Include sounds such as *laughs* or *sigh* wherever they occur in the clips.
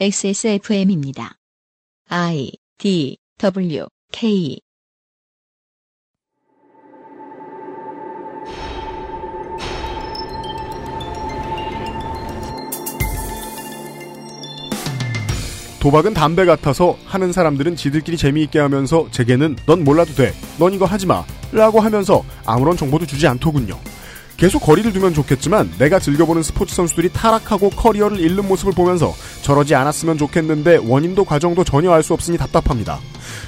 XSFM입니다. I D W K 도박은 담배 같아서 하는 사람들은 지들끼리 재미있게 하면서 제게는 넌 몰라도 돼. 넌 이거 하지 마. 라고 하면서 아무런 정보도 주지 않더군요. 계속 거리를 두면 좋겠지만 내가 즐겨보는 스포츠 선수들이 타락하고 커리어를 잃는 모습을 보면서 저러지 않았으면 좋겠는데 원인도 과정도 전혀 알 수 없으니 답답합니다.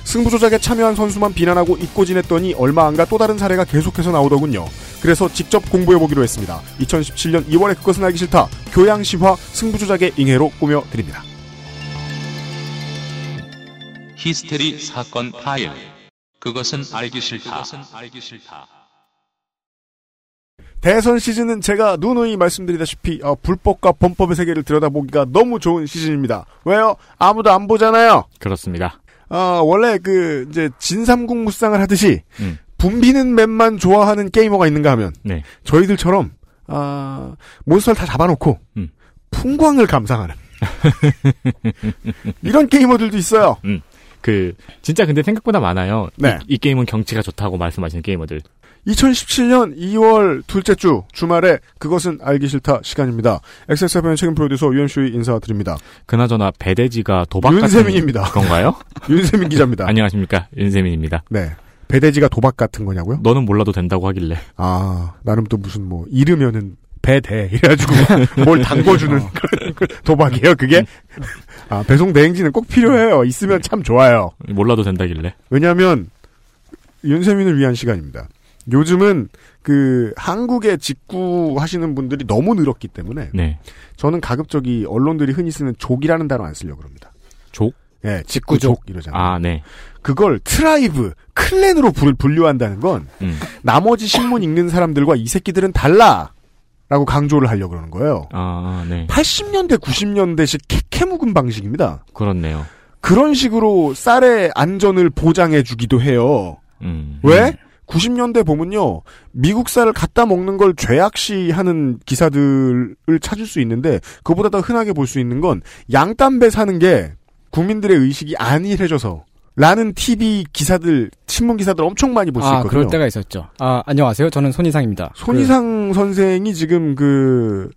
승부 조작에 참여한 선수만 비난하고 잊고 지냈더니 얼마 안 가 또 다른 사례가 계속해서 나오더군요. 그래서 직접 공부해보기로 했습니다. 2017년 2월에 그것은 알기 싫다. 교양시화 승부 조작의 잉해로 꾸며드립니다. 히스테리 사건 파일. 그것은 알기 싫다. 대선 시즌은 제가 누누이 말씀드리다시피 어, 불법과 범법의 세계를 들여다보기가 너무 좋은 시즌입니다. 왜요? 아무도 안 보잖아요. 그렇습니다. 어, 원래 그 이제 진삼국 무쌍을 하듯이 음. 붐비는 맵만 좋아하는 게이머가 있는가 하면 네. 저희들처럼 아, 몬스터를 다 잡아놓고 음. 풍광을 감상하는 *laughs* 이런 게이머들도 있어요. 그 진짜 근데 생각보다 많아요. 네. 이, 이 게임은 경치가 좋다고 말씀하시는 게이머들. 2017년 2월 둘째 주 주말에 그것은 알기 싫다 시간입니다. XSFM 책임 프로듀서 UMC의 인사드립니다. 그나저나 배대지가 도박 윤세민입니다. 같은 건가요? *laughs* 윤세민 기자입니다. 안녕하십니까 윤세민입니다. 네. 배대지가 도박 같은 거냐고요? 너는 몰라도 된다고 하길래 아, 나름 또 무슨 뭐, 이르면은 배대. 이래가지고 *laughs* 뭘 담궈주는 그런 그 도박이에요, 그게? 아, 배송 대행지는 꼭 필요해요. 있으면 참 좋아요. 몰라도 된다길래. 왜냐면, 윤세민을 위한 시간입니다. 요즘은 그 한국에 직구 하시는 분들이 너무 늘었기 때문에 네. 저는 가급적이 언론들이 흔히 쓰는 족이라는 단어 안 쓰려고 그럽니다. 족? 예, 직구족 이러잖아요. 아 네. 그걸 tribe, clan으로 불, 분류한다는 건 음. 나머지 신문 읽는 사람들과 이 새끼들은 달라! 라고 강조를 하려고 그러는 거예요. 아 네. 80년대, 90년대식 케케묵은 방식입니다. 그렇네요. 그런 식으로 쌀의 안전을 보장해 주기도 해요. 음. 왜? 90년대 보면요. 미국 쌀을 갖다 먹는 걸 죄악시하는 기사들을 찾을 수 있는데 그보다 더 흔하게 볼 수 있는 건 양담배 사는 게 국민들의 의식이 안일해져서 라는 TV 기사들, 신문 기사들 엄청 많이 볼수 아, 있거든요. 그럴 때가 있었죠. 아, 안녕하세요. 저는 손이상입니다. 손이상 선생이 지금 그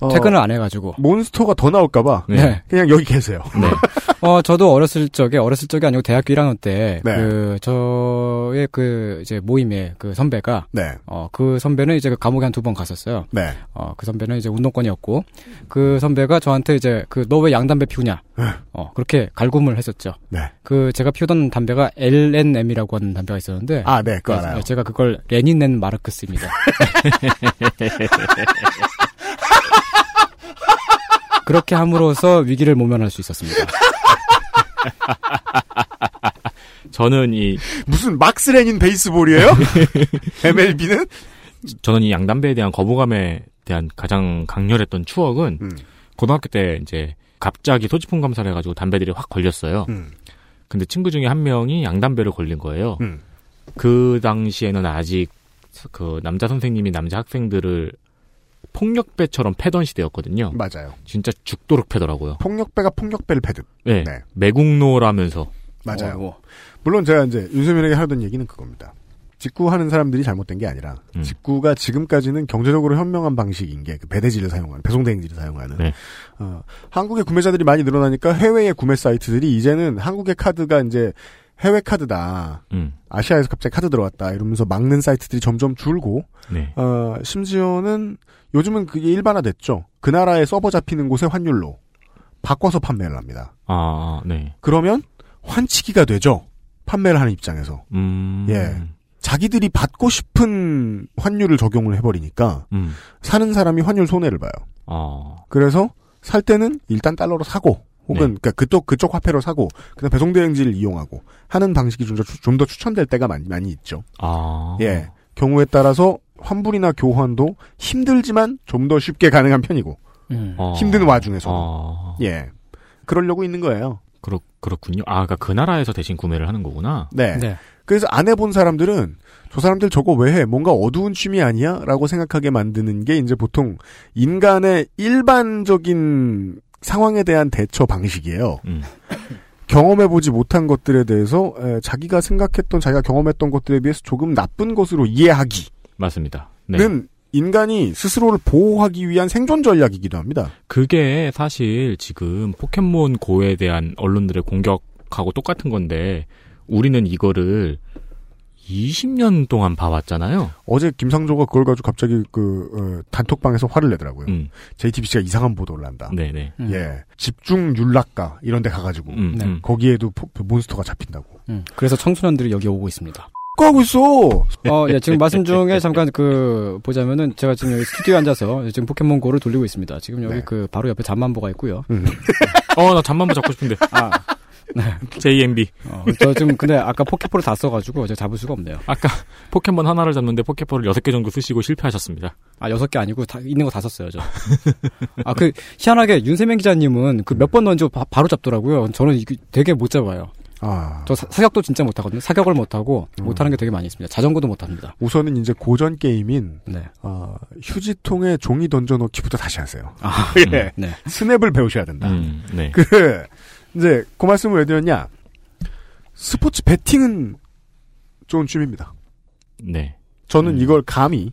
어, 그 퇴근을 안 해가지고. 몬스터가 더 나올까봐 네. 네. 그냥 여기 계세요. 네. *laughs* 어, 저도 어렸을 적에, 어렸을 적이 아니고 대학교 1학년 때, 네. 그, 저의 그, 이제 모임에 그 선배가, 네, 어, 그 선배는 이제 그 감옥에 한 두 번 갔었어요. 네. 어, 그 선배는 이제 운동권이었고, 그 선배가 저한테 이제 그, 너 왜 양담배 피우냐? 네. 어, 그렇게 갈굼을 했었죠. 네. 그, 제가 피우던 담배가 LNM이라고 하는 담배가 있었는데, 아, 네, 그거 네, 알아요. 제가 그걸 레닌넨 마르크스입니다. *laughs* *laughs* 그렇게 함으로써 위기를 모면할 수 있었습니다. *laughs* 저는 이 무슨 막스 레닌 베이스볼이에요? *laughs* MLB는? 저는 이 양담배에 대한 거부감에 대한 가장 강렬했던 추억은 음, 고등학교 때 이제 갑자기 소지품 감사를 해가지고 담배들이 확 걸렸어요. 음, 근데 친구 중에 한 명이 양담배를 걸린 거예요. 음. 그 당시에는 아직 그 남자 선생님이 남자 학생들을 폭력배처럼 패던 시대였거든요. 맞아요. 진짜 죽도록 패더라고요. 폭력배가 폭력배를 패듯. 네. 네. 매국노라면서. 맞아요. 어, 물론 제가 이제 윤세민에게 하던 얘기는 그겁니다. 직구하는 사람들이 잘못된 게 아니라 음. 직구가 지금까지는 경제적으로 현명한 방식인 게 그 배대지를 사용하는 배송 대행지를 사용하는 네. 어, 한국의 구매자들이 많이 늘어나니까 해외의 구매 사이트들이 이제는 한국의 카드가 이제 해외 카드다 음. 아시아에서 갑자기 카드 들어왔다 이러면서 막는 사이트들이 점점 줄고 네. 어, 심지어는 요즘은 그게 일반화됐죠 그 나라의 서버 잡히는 곳의 환율로 바꿔서 판매를 합니다 아, 네. 그러면 환치기가 되죠 판매를 하는 입장에서 음. 예. 자기들이 받고 싶은 환율을 적용을 해버리니까 음. 사는 사람이 환율 손해를 봐요. 아. 그래서 살 때는 일단 달러로 사고 혹은 네. 그러니까 그쪽 그쪽 화폐로 사고 그다음 배송 대행지를 이용하고 하는 방식이 좀더 추천될 때가 많이 많이 있죠. 아. 예. 경우에 따라서 환불이나 교환도 힘들지만 좀 더 쉽게 가능한 편이고 음. 어. 힘든 와중에서도 아. 예. 그러려고 있는 거예요. 그렇, 그렇군요. 아, 그니까 그 나라에서 대신 구매를 하는 거구나. 네. 네. 그래서 안 해본 사람들은 저 사람들 저거 왜 해? 뭔가 어두운 취미 아니야? 라고 생각하게 만드는 게 이제 보통 인간의 일반적인 상황에 대한 대처 방식이에요. 음. 경험해보지 못한 것들에 대해서 에, 자기가 생각했던 자기가 경험했던 것들에 비해서 조금 나쁜 것으로 이해하기는 맞습니다. 네. 인간이 스스로를 보호하기 위한 생존 전략이기도 합니다. 그게 사실 지금 포켓몬 고에 대한 언론들의 공격하고 똑같은 건데 우리는 이거를 20년 동안 봐왔잖아요. 어제 김상조가 그걸 가지고 갑자기 그 어, 단톡방에서 화를 내더라고요. 음, JTBC가 이상한 보도를 한다. 네네. 음. 예, 집중 윤락가 이런 데 가가지고 음, 네. 음. 거기에도 포- 몬스터가 잡힌다고. 음. 그래서 청소년들이 여기 오고 있습니다. 뭐 하고 있어? 어, 예, 지금 말씀 중에 *laughs* 잠깐 그, 보자면은 제가 지금 여기 스튜디오에 앉아서 지금 포켓몬 고를 돌리고 있습니다. 지금 여기 네. 그 바로 옆에 잠만보가 있고요. 음. 어, 나 잠만보 잡고 싶은데. 아, *laughs* JMB. 어, 저 지금 근데 아까 포켓볼을 다 써가지고 제가 잡을 수가 없네요. 아까 포켓몬 하나를 잡는데 포켓볼을 6개 정도 쓰시고 실패하셨습니다. 아, 여섯 개 아니고 다, 있는 거 다 썼어요, 저. 아, 그, 희한하게 윤세명 기자님은 그 몇 번 던지고 바, 바로 잡더라고요. 저는 이게 되게 못 잡아요. 아, 저 사, 사격도 진짜 못하거든요. 사격을 못하고 음. 못하는 게 되게 많이 있습니다. 자전거도 못합니다. 우선은 이제 고전 게임인 네. 아, 휴지통에 종이 던져넣기부터 다시 하세요. 아, *laughs* 예. 네. 스냅을 배우셔야 된다. 음, 네. 그 이제 그 말씀을 왜 드렸냐? 스포츠 베팅은 좋은 취미입니다. 네. 저는 음. 이걸 감히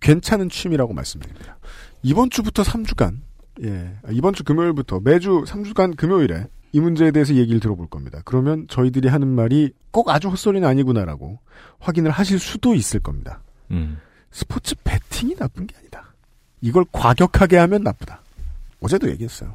괜찮은 취미라고 말씀드립니다. 이번 주부터 3주간, 예, 이번 주 금요일부터 매주 3주간 금요일에 이 문제에 대해서 얘기를 들어볼 겁니다. 그러면 저희들이 하는 말이 꼭 아주 헛소리는 아니구나라고 확인을 하실 수도 있을 겁니다. 음. 스포츠 베팅이 나쁜 게 아니다. 이걸 과격하게 하면 나쁘다. 어제도 얘기했어요.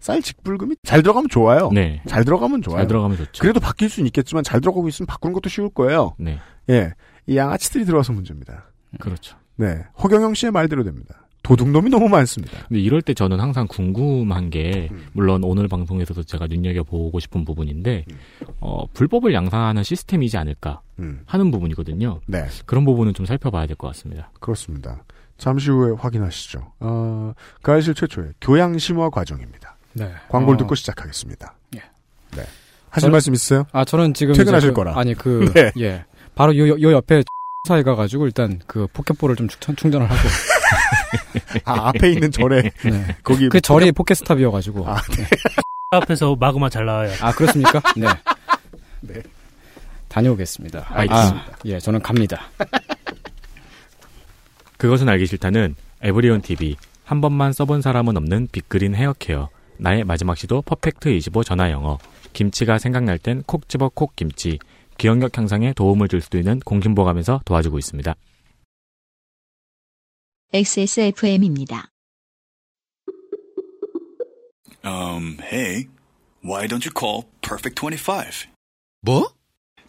쌀 직불금이 잘 들어가면 좋아요. 네. 잘 들어가면 좋아요. 잘 들어가면 좋죠. 그래도 바뀔 수는 있겠지만 잘 들어가고 있으면 바꾸는 것도 쉬울 거예요. 네. 예. 이 양아치들이 들어와서 문제입니다. 그렇죠. 네. 허경영 씨의 말대로 됩니다. 도둑놈이 너무 많습니다. 근데 이럴 때 저는 항상 궁금한 게 음. 물론 오늘 방송에서도 제가 눈여겨 보고 싶은 부분인데 음. 어, 불법을 양산하는 시스템이지 않을까 음. 하는 부분이거든요. 네. 그런 부분은 좀 살펴봐야 될 것 같습니다. 그렇습니다. 잠시 후에 확인하시죠. 어, 가해실 최초의 교양 심화 과정입니다. 네. 광고를 어, 듣고 시작하겠습니다. 예. 네. 하실 저는- 말씀 있으세요? 아, 저는 지금. 퇴근하실 그- 거라. 아니, 그, *laughs* 네. 예. 바로 요, 요 옆에 *laughs* 사에 가가지고 일단 그 포켓볼을 좀 충, 충전을 하고. *laughs* 아, 앞에 있는 절에, 네. *laughs* 거기. 그 절이 포켓스탑이어가지고. 아, *laughs* 앞에서 마그마 잘 나와요. 아, 그렇습니까? 네. *laughs* 네. 다녀오겠습니다. 알겠습니다. 아, 예, 저는 갑니다. 그것은 알기 싫다는 에브리온 TV 한 번만 써본 사람은 없는 빅그린 헤어케어 나의 마지막 시도 퍼펙트 25 전화 영어 김치가 생각날 땐 콕 집어 콕 김치 기억력 향상에 도움을 줄 수도 있는 공신보감에서 도와주고 있습니다. XSFM입니다. Um, hey, why don't you call Perfect 25? 뭐?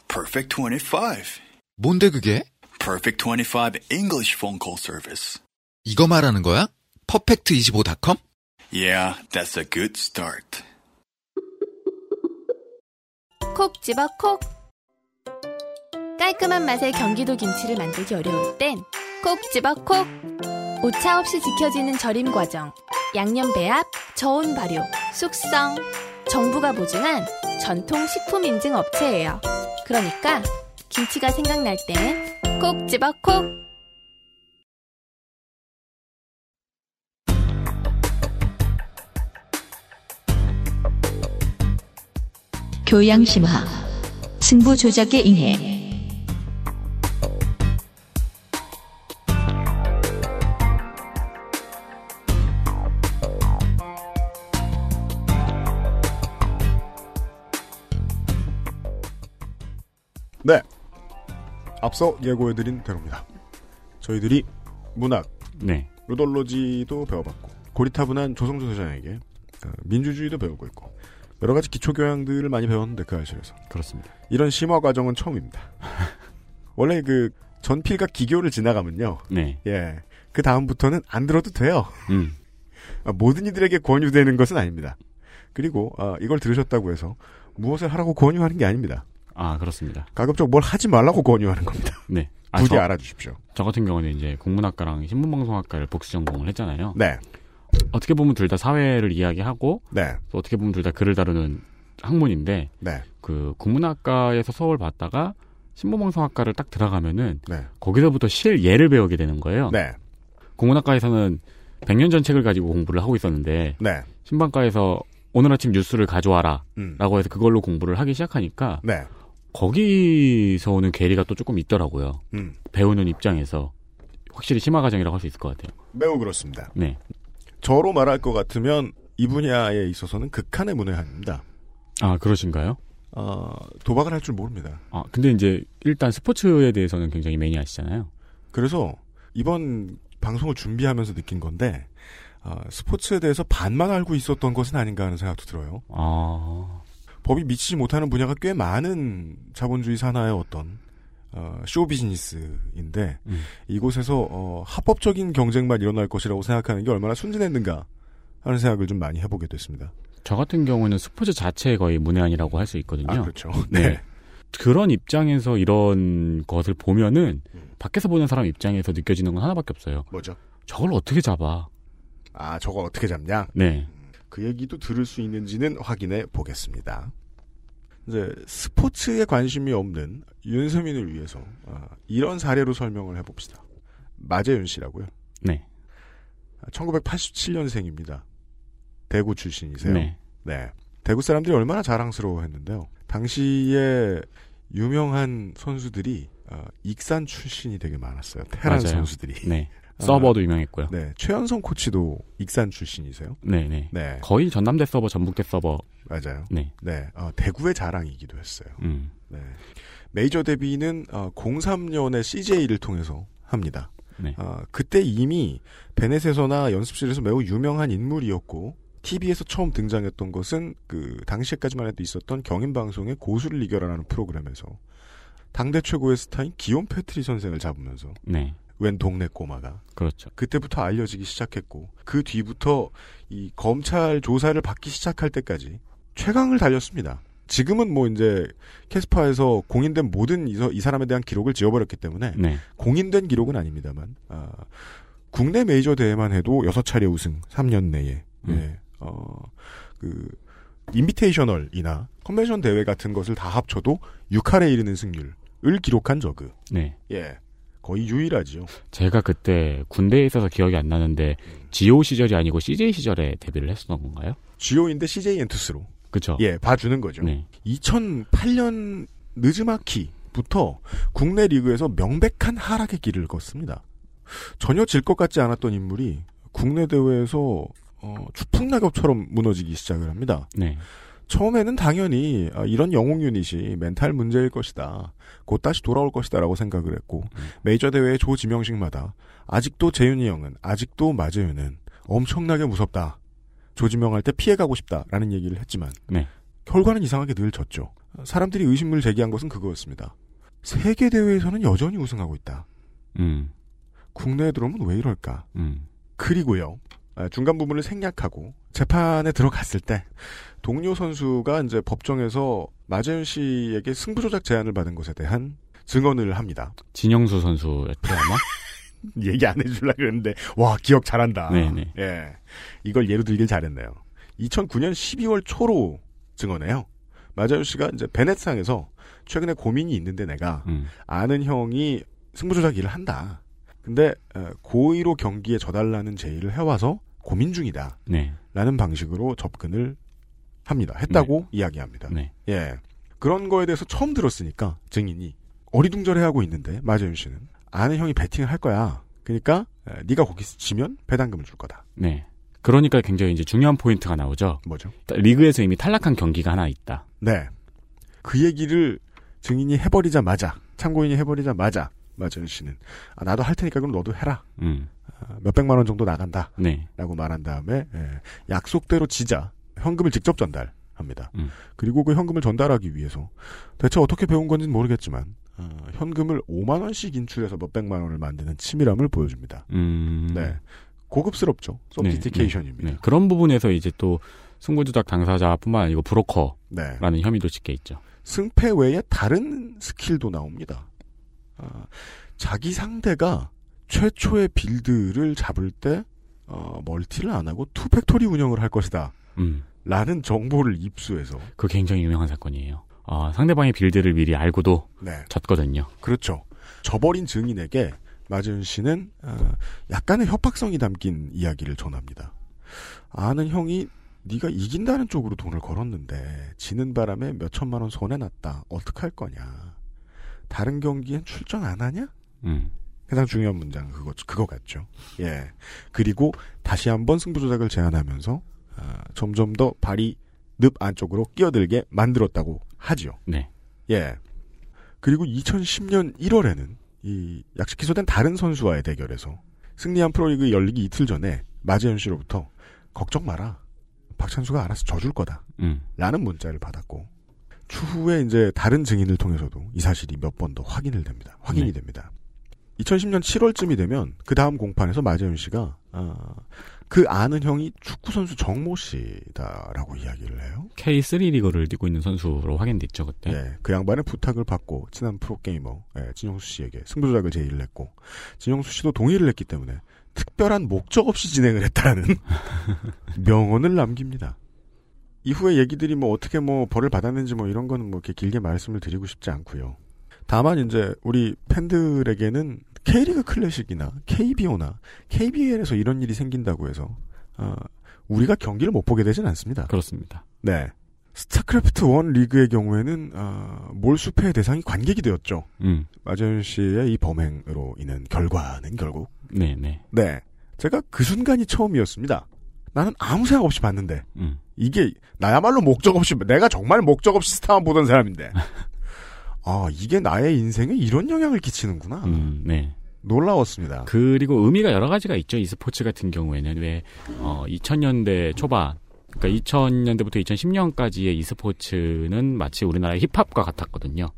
Perfect 25. 뭔데 그게? Perfect 25 English phone call service. 이거 말하는 거야? 퍼펙트25.com? Yeah, that's a good start. 콕 집어 콕 깔끔한 맛의 경기도 김치를 만들기 어려울 땐 콕 집어 콕. 오차 없이 지켜지는 절임 과정. 양념 배합, 저온 발효, 숙성. 정부가 보증한 전통 식품 인증 업체예요. 그러니까 김치가 생각날 땐 콕 집어 콕. 교양 심화. 승부 조작에 인해 앞서 예고해드린 대로입니다. 저희들이 문학, 네. 루돌로지도 배워봤고, 고리타분한 조성조 소장에게 어, 민주주의도 배우고 있고, 여러 가지 기초 교양들을 많이 배웠는데, 그 아실에서. 그렇습니다. 이런 심화 과정은 처음입니다. *laughs* 원래 그 전필과 기교를 지나가면요. 네. 예. 그 다음부터는 안 들어도 돼요. 음. *laughs* 아, 모든 이들에게 권유되는 것은 아닙니다. 그리고 아, 이걸 들으셨다고 해서 무엇을 하라고 권유하는 게 아닙니다. 아, 그렇습니다. 가급적 뭘 하지 말라고 권유하는 겁니다. 네. 아, 부디 저, 알아주십시오. 저 같은 경우는 이제 국문학과랑 신문방송학과를 복수 전공을 했잖아요. 네, 어떻게 보면 둘 다 사회를 이야기하고 네, 또 어떻게 보면 둘 다 글을 다루는 학문인데 네, 그 국문학과에서 수업을 받다가 신문방송학과를 딱 들어가면은 네, 거기서부터 실 예를 배우게 되는 거예요. 네, 국문학과에서는 100년 전 책을 가지고 공부를 하고 있었는데 네. 신방가에서 오늘 아침 뉴스를 가져와라. 음. 라고 해서 그걸로 공부를 하기 시작하니까 네. 거기서 오는 괴리가 또 조금 있더라고요. 음. 배우는 입장에서 확실히 심화 과정이라고 할 수 있을 것 같아요. 매우 그렇습니다. 네. 저로 말할 것 같으면 이 분야에 있어서는 극한의 문외한입니다. 아, 그러신가요? 어, 도박을 할 줄 모릅니다. 아, 근데 이제 일단 스포츠에 대해서는 굉장히 매니아시잖아요. 그래서 이번 방송을 준비하면서 느낀 건데 어, 스포츠에 대해서 반만 알고 있었던 것은 아닌가 하는 생각도 들어요. 아, 법이 미치지 못하는 분야가 꽤 많은 자본주의 산하의 어떤 어, 쇼 비즈니스인데 음. 이곳에서 어, 합법적인 경쟁만 일어날 것이라고 생각하는 게 얼마나 순진했는가 하는 생각을 좀 많이 해보게 됐습니다. 저 같은 경우는 스포츠 자체에 거의 문외한이라고 할 수 있거든요. 아 그렇죠. 네. 그런 입장에서 이런 것을 보면은 음. 밖에서 보는 사람 입장에서 느껴지는 건 하나밖에 없어요. 뭐죠? 저걸 어떻게 잡아? 아 저거 어떻게 잡냐? 네. 그 얘기도 들을 수 있는지는 확인해 보겠습니다. 이제 스포츠에 관심이 없는 윤세민을 위해서 아, 이런 사례로 설명을 해봅시다. 마재윤 씨라고요. 네. 1987년생입니다. 대구 출신이세요. 네. 네. 대구 사람들이 얼마나 자랑스러워했는데요. 당시에 유명한 선수들이 어, 익산 출신이 되게 많았어요. 테란 맞아요. 선수들이. 네. 아, 서버도 유명했고요. 네. 최연성 코치도 익산 출신이세요. 네, 네. 네. 거의 전남대 서버, 전북대 서버. 맞아요. 네. 네. 어, 대구의 자랑이기도 했어요. 음. 네. 메이저 데뷔는 어, 03년에 CJ를 통해서 합니다. 네. 어, 그때 이미 베넷에서나 연습실에서 매우 유명한 인물이었고 TV에서 처음 등장했던 것은 그 당시에까지만 해도 있었던 경인 방송의 고수를 이겨라라는 프로그램에서 당대 최고의 스타인 기욤 패트리 선생을 잡으면서 네. 웬 동네 꼬마가 그렇죠. 그때부터 알려지기 시작했고 그 뒤부터 이 검찰 조사를 받기 시작할 때까지 최강을 달렸습니다. 지금은 뭐 이제 캐스파에서 공인된 모든 이, 사람에 대한 기록을 지워버렸기 때문에 네. 공인된 기록은 아닙니다만 아, 국내 메이저 대회만 해도 여섯 차례 우승 3년 내에 음. 예, 어, 그 인비테이셔널이나 컨벤션 대회 같은 것을 다 합쳐도 6할에 이르는 승률을 기록한 저그 네. 예 거의 유일하지요. 제가 그때 군대에 있어서 기억이 안 나는데 GO 시절이 아니고 CJ 시절에 데뷔를 했었던 건가요? GO인데 CJ 엔투스로 그쵸? 예 봐주는 거죠. 네. 2008년 느즈마키부터 국내 리그에서 명백한 하락의 길을 걷습니다. 전혀 질 것 같지 않았던 인물이 국내 대회에서 어, 추풍낙엽처럼 무너지기 시작을 합니다. 네. 처음에는 당연히 아, 이런 영웅 유닛이 멘탈 문제일 것이다. 곧 다시 돌아올 것이다라고 생각을 했고 메이저 대회의 조 지명식마다 아직도 재윤이 형은 아직도 마재윤은 엄청나게 무섭다. 조지명할 때 피해가고 싶다라는 얘기를 했지만 네. 결과는 이상하게 늘 졌죠. 사람들이 의심을 제기한 것은 그거였습니다. 세계 대회에서는 여전히 우승하고 있다. 음. 국내에 들어오면 왜 이럴까? 음. 그리고요. 아, 중간 부분을 생략하고 재판에 들어갔을 때 동료 선수가 이제 법정에서 마재윤 씨에게 승부 조작 제안을 받은 것에 대한 증언을 합니다. 진영수 선수였죠, 아마? *laughs* 얘기 안 해주려고 그랬는데 와 기억 잘한다. 네네. 예, 이걸 예로 들길 잘했네요. 2009년 12월 초로 증언해요. 마자윤 씨가 이제 베넷상에서 최근에 고민이 있는데 내가 음. 아는 형이 승부조작 일을 한다. 근데 어, 고의로 경기에 져달라는 제의를 해와서 고민 중이다. 네. 라는 방식으로 접근을 합니다. 했다고 이야기합니다. 네. 예. 그런 거에 대해서 처음 들었으니까 증인이 어리둥절해하고 있는데 마재윤 씨는 아는 형이 배팅을 할 거야. 그러니까 에, 네가 거기서 지면 배당금을 줄 거다. 네. 그러니까 굉장히 이제 중요한 포인트가 나오죠. 뭐죠? 리그에서 이미 탈락한 경기가 하나 있다. 네. 그 얘기를 증인이 해버리자마자 참고인이 해버리자마자 마재윤 씨는 아, 나도 할 테니까 그럼 너도 해라. 음. 아, 몇백만 원 정도 나간다. 네. 라고 말한 다음에 예, 약속대로 지자 현금을 직접 전달합니다. 음. 그리고 그 현금을 전달하기 위해서 대체 어떻게 배운 건지는 모르겠지만 어, 현금을 5만 원씩 인출해서 몇백만 원을 만드는 치밀함을 보여줍니다. 음. 네. 고급스럽죠. 소피스티케이션입니다. 네, 네. 그런 부분에서 이제 또 승부조작 당사자뿐만 아니고 브로커라는 네. 혐의도 짓게 있죠. 승패 외에 다른 스킬도 나옵니다. 아, 자기 상대가 최초의 build를 잡을 때 어, 멀티를 안 하고 two factory 운영을 할 것이다. 음. 라는 정보를 입수해서 그 굉장히 유명한 사건이에요. 아, 상대방의 build를 미리 알고도 네. 졌거든요. 그렇죠. 져버린 증인에게 마재윤 씨는 어, 약간의 협박성이 담긴 이야기를 전합니다. 아는 형이 네가 이긴다는 쪽으로 돈을 걸었는데 지는 바람에 몇 천만 원 손해 났다. 어떡할 거냐. 다른 경기엔 출전 안 하냐? 음. 가장 중요한 문장은 그거 그거 같죠. 예. 그리고 다시 한번 승부 조작을 제안하면서 아, 점점 더 발이 늪 안쪽으로 끼어들게 만들었다고 하지요. 네. 예. 그리고 2010년 1월에는 이 약식 기소된 다른 선수와의 대결에서 승리한 프로리그 열리기 이틀 전에 마재현 씨로부터 걱정 마라. 박찬수가 알아서 져줄 거다. 음. 라는 문자를 받았고 추후에 이제 다른 증인을 통해서도 이 사실이 몇 번 더 확인을 됩니다. 확인이 네. 됩니다. 2010년 7월쯤이 되면 그 다음 공판에서 마재윤 씨가 아, 그 아는 형이 축구 선수 정모 씨다라고 이야기를 해요. K3 리그를 뛰고 있는 선수로 확인됐죠 그때. 예, 그 양반의 부탁을 받고 친한 프로게이머 예, 진영수 씨에게 승부조작을 제의를 했고 진영수 씨도 동의를 했기 때문에 특별한 목적 없이 진행을 했다는 *laughs* 명언을 남깁니다. 이후의 얘기들이 뭐 어떻게 뭐 벌을 받았는지 뭐 이런 거는 뭐 이렇게 길게 말씀을 드리고 싶지 않고요. 다만 이제 우리 팬들에게는 K리그 클래식이나 KBO나 KBL에서 이런 일이 생긴다고 해서 아, 우리가 경기를 못 보게 되진 않습니다. 그렇습니다. 네. 스타크래프트 1 리그의 경우에는 아, 몰수패의 대상이 관객이 되었죠. 음. 마재현 씨의 이 범행으로 인한 결과는 결국 네, 네. 네. 제가 그 순간이 처음이었습니다. 나는 아무 생각 없이 봤는데 음. 이게 나야말로 목적 없이 내가 정말 목적 없이 스타만 보던 사람인데 *laughs* 아 이게 나의 인생에 이런 영향을 끼치는구나 음, 네. 놀라웠습니다. 그리고 의미가 여러 가지가 있죠. e스포츠 같은 경우에는 왜 어, 2000년대 초반 그러니까 2000년대부터 2010년까지의 e스포츠는 마치 우리나라의 힙합과 같았거든요.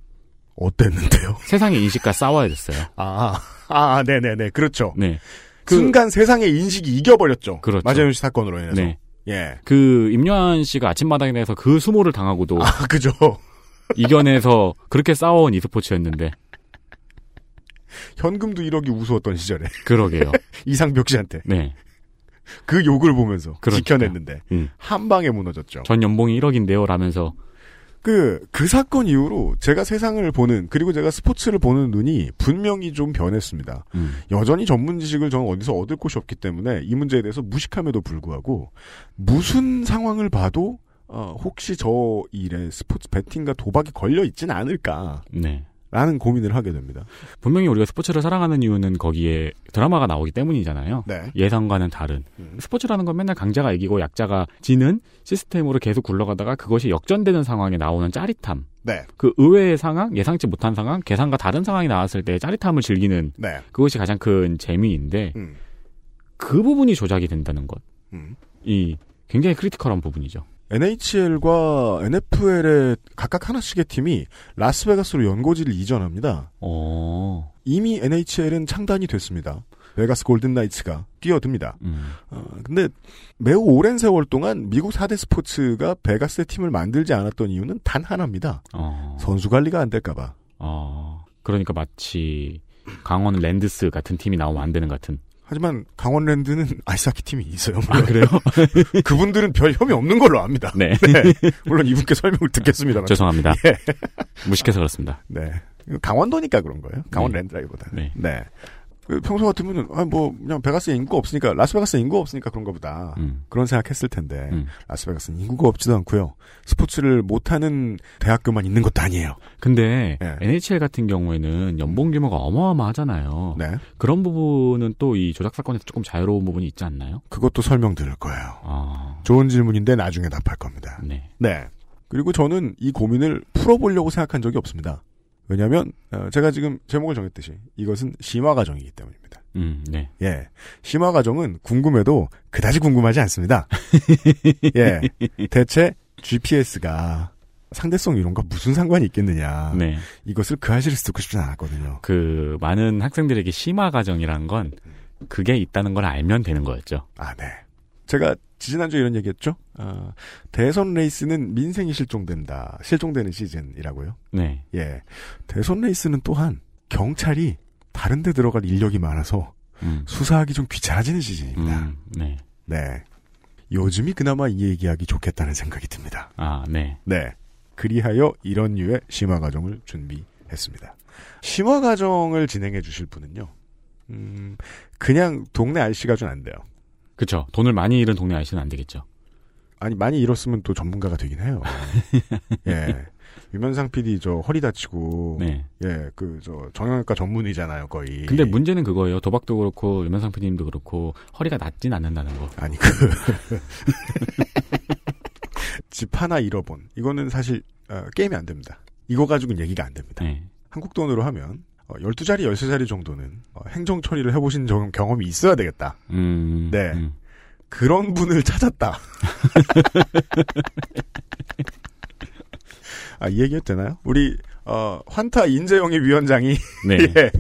어땠는데요? 세상의 인식과 싸워야 됐어요. 아, 아, 네네네, 그렇죠. 네. 그- 순간 세상의 인식이 이겨버렸죠. 그렇죠. 마재현 씨 사건으로 인해서. 네. 예. 그 임요한 씨가 아침마당에 대해서 그 수모를 당하고도 아, 그죠. *laughs* 이겨내서 그렇게 싸워온 e스포츠였는데 현금도 1억이 우스웠던 시절에 그러게요. *laughs* 이상벽 씨한테 네. 그 욕을 보면서 그러니까. 지켜냈는데 음. 한 방에 무너졌죠. 전 연봉이 1억인데요. 라면서 그, 그 사건 이후로 제가 세상을 보는, 그리고 제가 스포츠를 보는 눈이 분명히 좀 변했습니다. 음. 여전히 전문 지식을 저는 어디서 얻을 곳이 없기 때문에 이 문제에 대해서 무식함에도 불구하고 무슨 상황을 봐도 어, 혹시 저 일에 스포츠 베팅과 도박이 걸려 있지는 않을까 라는 네. 고민을 하게 됩니다. 분명히 우리가 스포츠를 사랑하는 이유는 거기에 드라마가 나오기 때문이잖아요. 네. 예상과는 다른. 음. 스포츠라는 건 맨날 강자가 이기고 약자가 지는 시스템으로 계속 굴러가다가 그것이 역전되는 상황에 나오는 짜릿함. 네. 그 의외의 상황, 예상치 못한 상황, 계산과 다른 상황이 나왔을 때 짜릿함을 즐기는 네. 그것이 가장 큰 재미인데 음. 그 부분이 조작이 된다는 것. 음. 이 굉장히 critical한 부분이죠. NHL과 NFL의 각각 하나씩의 팀이 라스베가스로 연고지를 이전합니다. 어. 이미 NHL은 창단이 됐습니다. 베가스 골든 나이츠가 뛰어듭니다. 음. 어, 근데 매우 오랜 세월 동안 미국 4대 스포츠가 베가스에 팀을 만들지 않았던 이유는 단 하나입니다. 어. 선수 관리가 안 될까봐. 어. 그러니까 마치 강원 랜드스 같은 팀이 나오면 안 되는 같은. 하지만 강원랜드는 *laughs* 아이스하키 팀이 있어요. 아, 그래요? *laughs* 그분들은 별 혐의 없는 걸로 압니다. 네. *laughs* 물론 이분께 설명을 듣겠습니다. 죄송합니다. 예. 무식해서 그렇습니다. 네. 강원도니까 그런 거예요. 강원랜드라기보다. 네. 네. 그 평소 같으면은 아뭐 그냥 베가스에 인구가 없으니까 라스베가스에 인구가 없으니까 그런가 보다. 음. 그런 생각했을 텐데 음. 라스베가스는 인구가 없지도 않고요. 스포츠를 못하는 대학교만 있는 것도 아니에요. 근데 네. NHL 같은 경우에는 연봉 규모가 어마어마하잖아요. 네. 그런 부분은 또 이 조작 사건에서 조금 자유로운 부분이 있지 않나요? 그것도 설명 드릴 거예요. 아, 좋은 질문인데 나중에 답할 겁니다. 네. 네. 그리고 저는 이 고민을 풀어보려고 생각한 적이 없습니다. 왜냐하면 어, 제가 지금 제목을 정했듯이 이것은 심화 과정이기 때문입니다. 음, 네. 예, 심화 과정은 궁금해도 그다지 궁금하지 않습니다. *laughs* 예, 대체 GPS가 상대성 이론과 무슨 상관이 있겠느냐. 네. 이것을 그 사실을 듣고 싶진 않았거든요. 그 많은 학생들에게 심화 과정이란 건 그게 있다는 걸 알면 되는 거였죠. 아, 네. 제가 지난주에 이런 얘기했죠. 아, 대선 레이스는 민생이 실종된다. 실종되는 시즌이라고요. 네. 예. 대선 레이스는 또한 경찰이 다른 데 들어갈 인력이 많아서 음. 수사하기 좀 귀찮아지는 시즌입니다. 음, 네. 네. 요즘이 그나마 이 얘기하기 좋겠다는 생각이 듭니다. 아, 네. 네. 그리하여 이런 류의 심화 과정을 준비했습니다. 심화 과정을 진행해 주실 분은요. 음, 그냥 동네 아저씨가 좀 안 돼요. 그쵸. 돈을 많이 잃은 동네 아저씨는 안 되겠죠. 아니 많이 잃었으면 또 전문가가 되긴 해요. *laughs* 예. 유면상 PD 저 허리 다치고 네. 예, 그 저 정형외과 전문의잖아요, 거의. 근데 문제는 그거예요. 도박도 그렇고 유명상 PD님도 그렇고 허리가 낫진 않는다는 거. 아니 그 *laughs* 집 하나 잃어본 이거는 사실 어, 게임이 안 됩니다. 이거 가지고는 얘기가 안 됩니다. 네. 한국 돈으로 하면 어, 12자리, 13자리 정도는 어, 행정 처리를 해보신 적- 경험이 있어야 되겠다. 음. 네. 음. 그런 분을 찾았다. *laughs* 아, 이 얘기해도 되나요? 우리, 어, 환타 인재영의 위원장이, 네. *laughs* 예,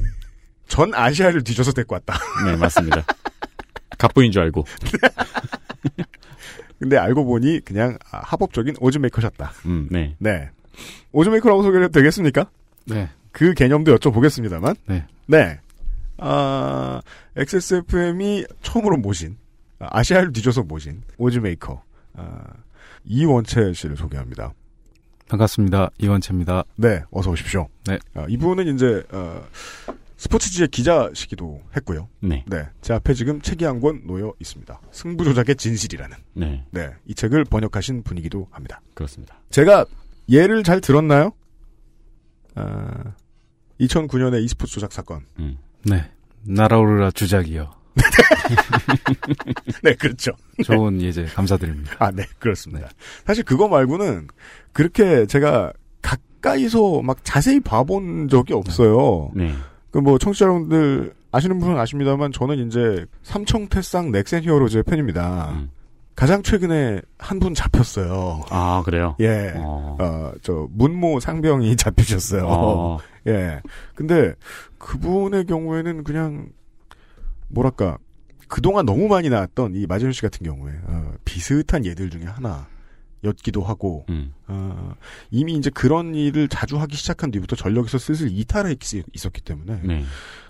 전 아시아를 뒤져서 데리고 왔다. 네, 맞습니다. 갑부인 줄 알고. *laughs* 근데 알고 보니 그냥 아, 합법적인 오즈메이커셨다. 음, 네. 네. 오즈메이커라고 소개해도 되겠습니까? 네. 그 개념도 여쭤보겠습니다,만. 네. 네. 아, XSFM이 처음으로 모신, 아, 아시아를 뒤져서 모신 오즈메이커, 아, 이원채 씨를 소개합니다. 반갑습니다. 이원채입니다. 네, 어서 오십시오. 네. 아, 이분은 이제, 어, 스포츠지의 기자시기도 했고요. 네. 네. 제 앞에 지금 책이 한 권 놓여 있습니다. 승부조작의 진실이라는. 네. 네. 이 책을 번역하신 분이기도 합니다. 그렇습니다. 제가 예를 잘 들었나요? 아, 2009년의 e스포츠 조작 사건. 음. 네. 날아오르라 주작이요. *laughs* 네, 그렇죠. 좋은 예제 감사드립니다. 아, 네, 그렇습니다. 사실 그거 말고는 그렇게 제가 가까이서 막 자세히 봐본 적이 없어요. 네. 그 뭐 청취자 여러분들 아시는 분은 아십니다만 저는 이제 삼청태쌍 넥센 히어로즈의 팬입니다. 음. 가장 최근에 한 분 잡혔어요. 아, 그래요? 예. 어. 어, 저, 문모 상병이 *laughs* 잡히셨어요. 어. 예. 근데 그분의 경우에는 그냥, 뭐랄까, 그동안 너무 많이 나왔던 이 마재현 씨 같은 경우에, 어, 비슷한 예들 중에 하나 였기도 하고, 음. 어, 이미 이제 그런 일을 자주 하기 시작한 뒤부터 전력에서 슬슬 이탈해 있- 있었기 때문에, 네.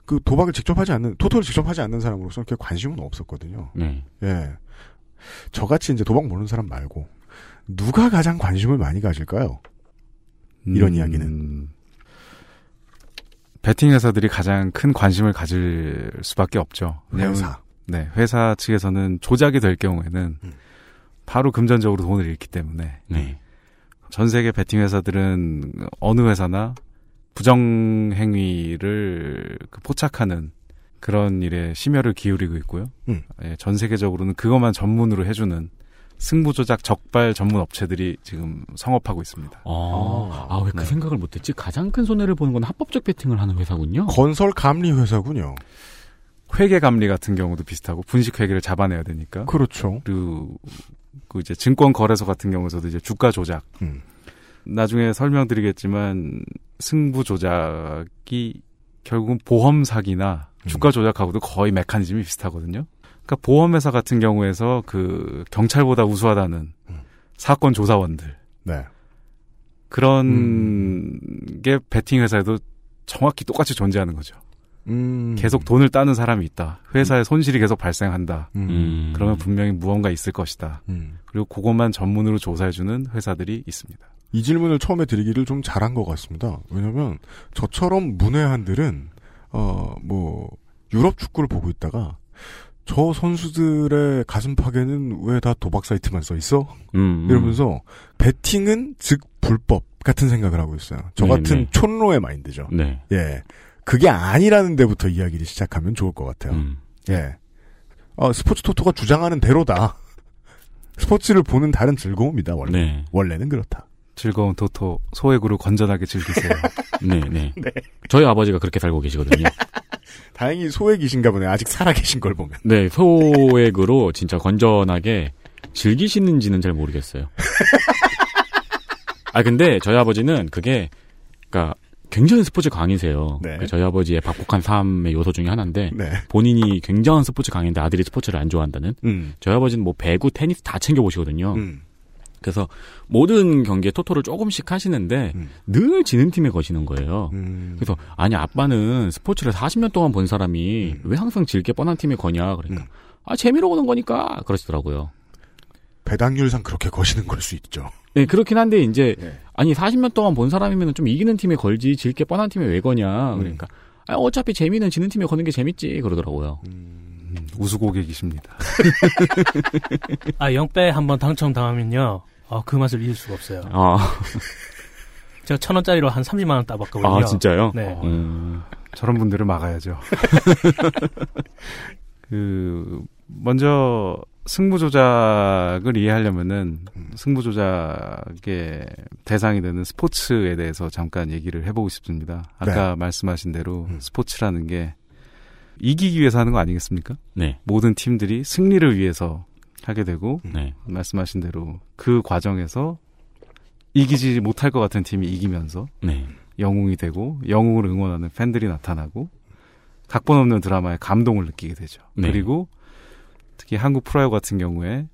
그 도박을 직접 하지 않는, 토토를 직접 하지 않는 사람으로서는 그렇게 관심은 없었거든요. 네. 예. 저같이 이제 도박 모르는 사람 말고, 누가 가장 관심을 많이 가질까요? 이런 이야기는. 베팅 회사들이 가장 큰 관심을 가질 수밖에 없죠. 회사. 네, 회사 측에서는 조작이 될 경우에는 음. 바로 금전적으로 돈을 잃기 때문에 네. 전 세계 베팅 회사들은 어느 회사나 부정 행위를 그 포착하는 그런 일에 심혈을 기울이고 있고요. 음. 예, 전 세계적으로는 그것만 전문으로 해주는 승부 조작 적발 전문 업체들이 지금 성업하고 있습니다. 아, 아, 왜그 네. 생각을 못했지? 가장 큰 손해를 보는 건 합법적 베팅을 하는 회사군요. 건설 감리 회사군요. 회계 감리 같은 경우도 비슷하고 분식 회계를 잡아내야 되니까. 그렇죠. 그리고 그 이제 증권 거래소 같은 경우에서도 이제 주가 조작. 음. 나중에 설명드리겠지만 승부 조작이 결국은 보험 사기나 음. 주가 조작하고도 거의 메커니즘이 비슷하거든요. 그러니까 보험회사 같은 경우에서 그 경찰보다 우수하다는 음. 사건 조사원들 네. 그런 음. 게 베팅 회사에도 정확히 똑같이 존재하는 거죠. 음. 계속 돈을 따는 사람이 있다. 회사에 손실이 계속 발생한다. 음. 음. 그러면 분명히 무언가 있을 것이다. 음. 그리고 그것만 전문으로 조사해주는 회사들이 있습니다. 이 질문을 처음에 드리기를 좀 잘한 것 같습니다. 왜냐면 저처럼 문외한들은 어 뭐 유럽 축구를 보고 있다가 저 선수들의 가슴팍에는 왜 다 도박 사이트만 써 있어? 음, 음. 이러면서 베팅은 즉 불법 같은 생각을 하고 있어요. 저 네, 같은 네. 촌로의 마인드죠. 네. 예. 그게 아니라는 데부터 이야기를 시작하면 좋을 것 같아요. 음. 예. 어, 스포츠 토토가 주장하는 대로다. 스포츠를 보는 다른 즐거움이다, 원래. 네. 원래는 그렇다. 즐거운 도토 소액으로 건전하게 즐기세요. *laughs* 네, 네. 네. 저희 아버지가 그렇게 살고 계시거든요. *laughs* 다행히 소액이신가 보네. 아직 살아 계신 걸 보면. 네, 소액으로 진짜 건전하게 즐기시는지는 잘 모르겠어요. 아, 근데 저희 아버지는 그게, 그니까, 굉장히 스포츠 강이세요. 네. 그 저희 아버지의 박복한 삶의 요소 중에 하나인데, 네. 본인이 굉장한 스포츠 강인데 아들이 스포츠를 안 좋아한다는? 음. 저희 아버지는 뭐 배구, 테니스 다 챙겨 보시거든요. 음. 그래서 모든 경기에 토토를 조금씩 하시는데, 음. 늘 지는 팀에 거시는 거예요. 음. 그래서 아니 아빠는 스포츠를 40년 동안 본 사람이 음. 왜 항상 질 게 뻔한 팀에 거냐 그러니까 음. 아 재미로 보는 거니까 그러시더라고요. 배당률상 그렇게 거시는 걸 수 있죠. 네 그렇긴 한데 이제 네. 아니 40년 동안 본 사람이면 좀 이기는 팀에 걸지 질 게 뻔한 팀에 왜 거냐 음. 그러니까 아, 어차피 재미는 지는 팀에 거는 게 재밌지 그러더라고요. 음. 우수 고객이십니다. *laughs* 아, 영배 한번 당첨 당하면요. 아, 그 맛을 잊을 수가 없어요. 아, *laughs* 제가 천 원짜리로 한 30만 원 따봤거든요. 아 진짜요? 네. 음, 저런 분들을 막아야죠. *laughs* 그 먼저 승부 조작을 이해하려면은 승부 조작의 대상이 되는 스포츠에 대해서 잠깐 얘기를 해보고 싶습니다. 아까 말씀하신 대로 음. 스포츠라는 게 이기기 위해서 하는 거 아니겠습니까? 네, 모든 팀들이 승리를 위해서 하게 되고 네, 말씀하신 대로 그 과정에서 이기지 못할 것 같은 팀이 이기면서 네, 영웅이 되고 영웅을 응원하는 팬들이 나타나고 각본 없는 드라마에 감동을 느끼게 되죠. 네. 그리고 특히 한국 프로야구 같은 경우에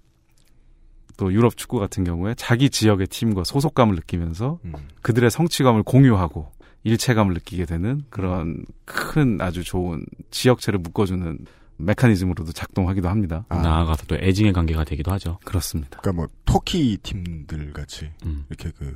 또 유럽 축구 같은 경우에 자기 지역의 팀과 소속감을 느끼면서 음. 그들의 성취감을 공유하고 일체감을 느끼게 되는 그런 큰 아주 좋은 지역체를 묶어주는 메커니즘으로도 작동하기도 합니다. 아. 나아가서 또 애증의 관계가 되기도 하죠. 그렇습니다. 그러니까 뭐 터키 팀들 같이 음. 이렇게 그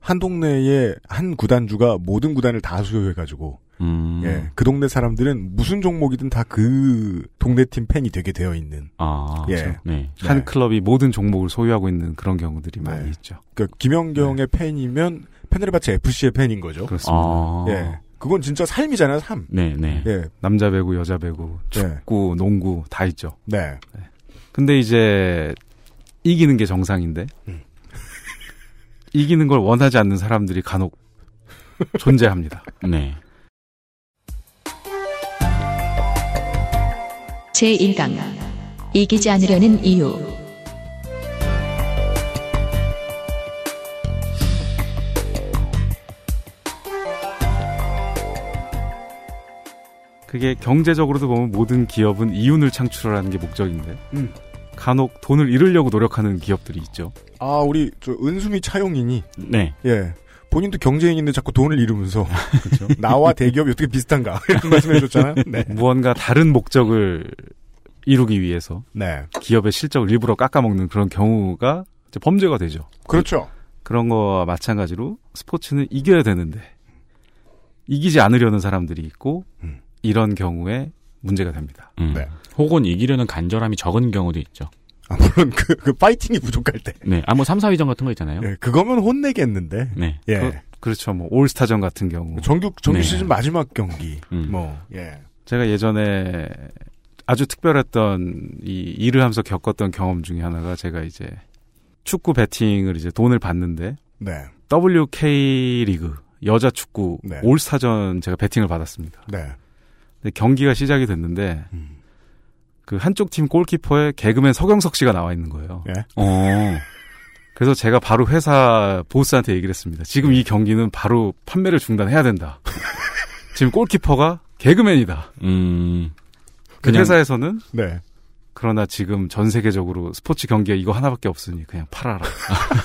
한 동네에 한 구단주가 모든 구단을 다 소유해가지고 음. 예, 그 동네 사람들은 무슨 종목이든 다 그 동네 팀 팬이 되게 되어 있는 아, 예. 그렇죠. 네. 한 네. 클럽이 모든 종목을 소유하고 있는 그런 경우들이 많이 네. 있죠. 그러니까 김연경의 팬이면 페네르바체 FC의 팬인 거죠. 그렇습니다. 아, 예, 그건 진짜 삶이잖아요, 삶. 네, 네. 예, 남자 배구, 여자 배구, 네. 축구, 농구 다 있죠. 네. 근데 이제 이기는 게 정상인데 음. 이기는 걸 원하지 않는 사람들이 간혹 존재합니다. *laughs* 네. 제1강 이기지 않으려는 이유 그게 경제적으로도 보면 모든 기업은 이윤을 창출하는 게 목적인데 음. 간혹 돈을 잃으려고 노력하는 기업들이 있죠. 아, 우리 저 은수미 차용인이 네. 예. 본인도 경제인인데 자꾸 돈을 잃으면서 *laughs* 그렇죠. 나와 대기업이 어떻게 비슷한가 *laughs* 이런 말씀해 줬잖아요. *laughs* 네. 무언가 다른 목적을 이루기 위해서 네. 기업의 실적을 일부러 깎아먹는 그런 경우가 범죄가 되죠. 그렇죠. 그런 거와 마찬가지로 스포츠는 이겨야 되는데 이기지 않으려는 사람들이 있고 음. 이런 경우에 문제가 됩니다. 음. 네. 혹은 이기려는 간절함이 적은 경우도 있죠. 아, 물론 그, 그 파이팅이 부족할 때. 네. 아, 뭐 3, 4위전 같은 거 있잖아요. 예, 그거면 혼내겠는데. 네. 예. 그, 그렇죠. 뭐 올스타전 같은 경우 정규 정규 네. 시즌 마지막 경기. 음. 뭐 예. 제가 예전에 아주 특별했던 이 일을 하면서 겪었던 경험 중에 하나가 제가 이제 축구 배팅을 이제 돈을 받는데 네. WK 리그 여자 축구 네. 올스타전 제가 배팅을 받았습니다. 네. 근데 경기가 시작이 됐는데 음. 그 한쪽 팀 골키퍼에 개그맨 서경석 씨가 나와 있는 거예요. 예. 어. 그래서 제가 바로 회사 보스한테 얘기를 했습니다. 지금 이 경기는 바로 판매를 중단해야 된다. *laughs* 지금 골키퍼가 개그맨이다. 음. 그 회사에서는 네. 그러나 지금 전 세계적으로 스포츠 경기가 이거 하나밖에 없으니 그냥 팔아라.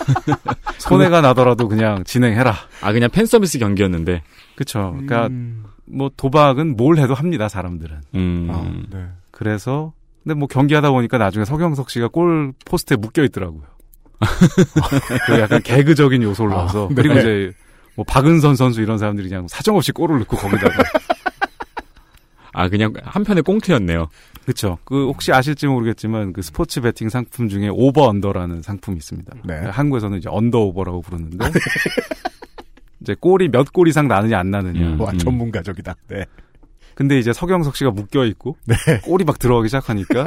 *laughs* 손해가 나더라도 그냥 진행해라. 아, 그냥 팬 서비스 경기였는데. 그쵸. 그러니까 음. 뭐 도박은 뭘 해도 합니다, 사람들은. 음. 아, 네. 그래서 근데 뭐 경기하다 보니까 나중에 서경석 씨가 골 포스트에 묶여 있더라고요. *laughs* 그 약간 개그적인 요소를 아, 넣어서 네. 그리고 이제 뭐 박은선 선수 이런 사람들이 그냥 사정없이 골을 넣고 거기다가 *laughs* 아, 그냥 한편의 꽁트였네요. 그렇죠. 그 혹시 아실지 모르겠지만 그 스포츠 베팅 상품 중에 over under라는 상품이 있습니다. 네. 한국에서는 이제 under over라고 부르는데 이제 골이 몇골 이상 나느냐 안 나느냐. 음. 와 전문가적이다. 네. 근데 이제 서경석 씨가 묶여 있고 네. 골이 막 들어가기 시작하니까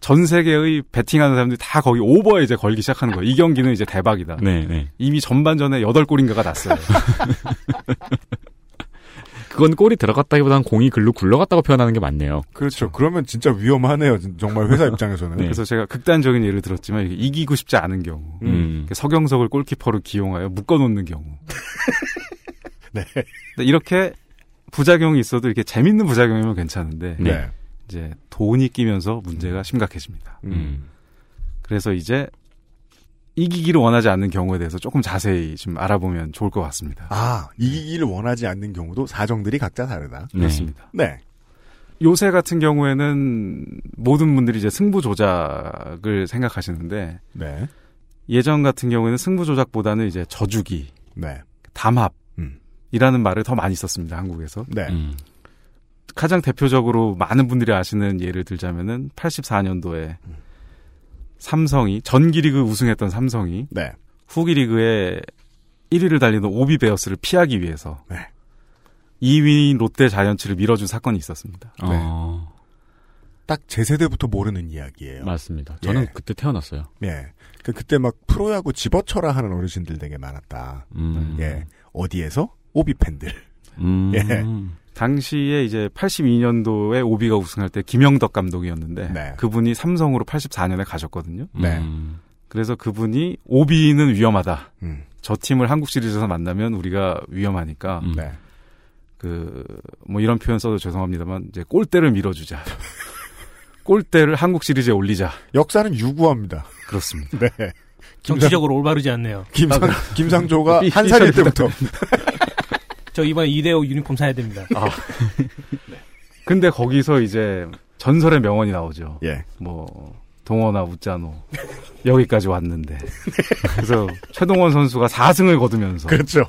전 세계의 베팅하는 사람들이 다 거기 오버에 이제 걸기 시작하는 거예요. 이 경기는 이제 대박이다. 네, 네. 이미 전반전에 8골인가가 났어요. *laughs* 그건 골이 들어갔다기보다는 공이 글로 굴러갔다고 표현하는 게 맞네요. 그렇죠. 그러면 진짜 위험하네요. 진- 정말 회사 *laughs* 입장에서는. 네. 그래서 제가 극단적인 예를 들었지만 이기고 싶지 않은 경우 음. 서경석을 골키퍼로 기용하여 묶어놓는 경우 *laughs* 네. 이렇게 부작용이 있어도 이렇게 재밌는 부작용이면 괜찮은데 네. 네. 이제 돈이 끼면서 문제가 심각해집니다. 음. 그래서 이제 이기기를 원하지 않는 경우에 대해서 조금 자세히 좀 알아보면 좋을 것 같습니다. 아, 이기기를 원하지 않는 경우도 사정들이 각자 다르다. 네. 그렇습니다. 네. 요새 같은 경우에는 모든 분들이 이제 승부 조작을 생각하시는데 네. 예전 같은 경우에는 승부 조작보다는 이제 저주기, 네. 담합 음. 이라는 말을 더 많이 썼습니다. 한국에서. 네. 음. 가장 대표적으로 많은 분들이 아시는 예를 들자면은 84년도에 삼성이 전기리그 우승했던 삼성이 네. 후기 리그에 1위를 달리는 오비 베어스를 피하기 위해서 네. 2위인 롯데 자이언츠를 밀어준 사건이 있었습니다. 어, 딱제 세대부터 모르는 이야기예요. 맞습니다. 저는 예. 그때 태어났어요. 예. 그 그때 막 프로야구 집어쳐라 하는 어르신들 되게 많았다. 음. 예. 어디에서? 오비 팬들. 음. 예. 당시에 이제 82년도에 오비가 우승할 때 김영덕 감독이었는데 네. 그분이 삼성으로 84년에 가셨거든요. 네. 음. 그래서 그분이 오비는 위험하다. 음. 저 팀을 한국 시리즈에서 만나면 우리가 위험하니까 음. 네. 그뭐 이런 표현 써도 죄송합니다만 이제 골대를 밀어주자. *laughs* 골대를 한국 시리즈에 올리자. 역사는 유구합니다. 그렇습니다. 네. 정치적으로 올바르지 않네요. 김상, *laughs* 김상조가 삐- 한 살일 때부터. *laughs* 저 이번에 이대호 유니폼 사야 됩니다. 아. *laughs* 근데 거기서 이제 전설의 명언이 나오죠. 예. 뭐 동원아 우짜노 여기까지 왔는데 그래서 최동원 선수가 4승을 거두면서 그렇죠.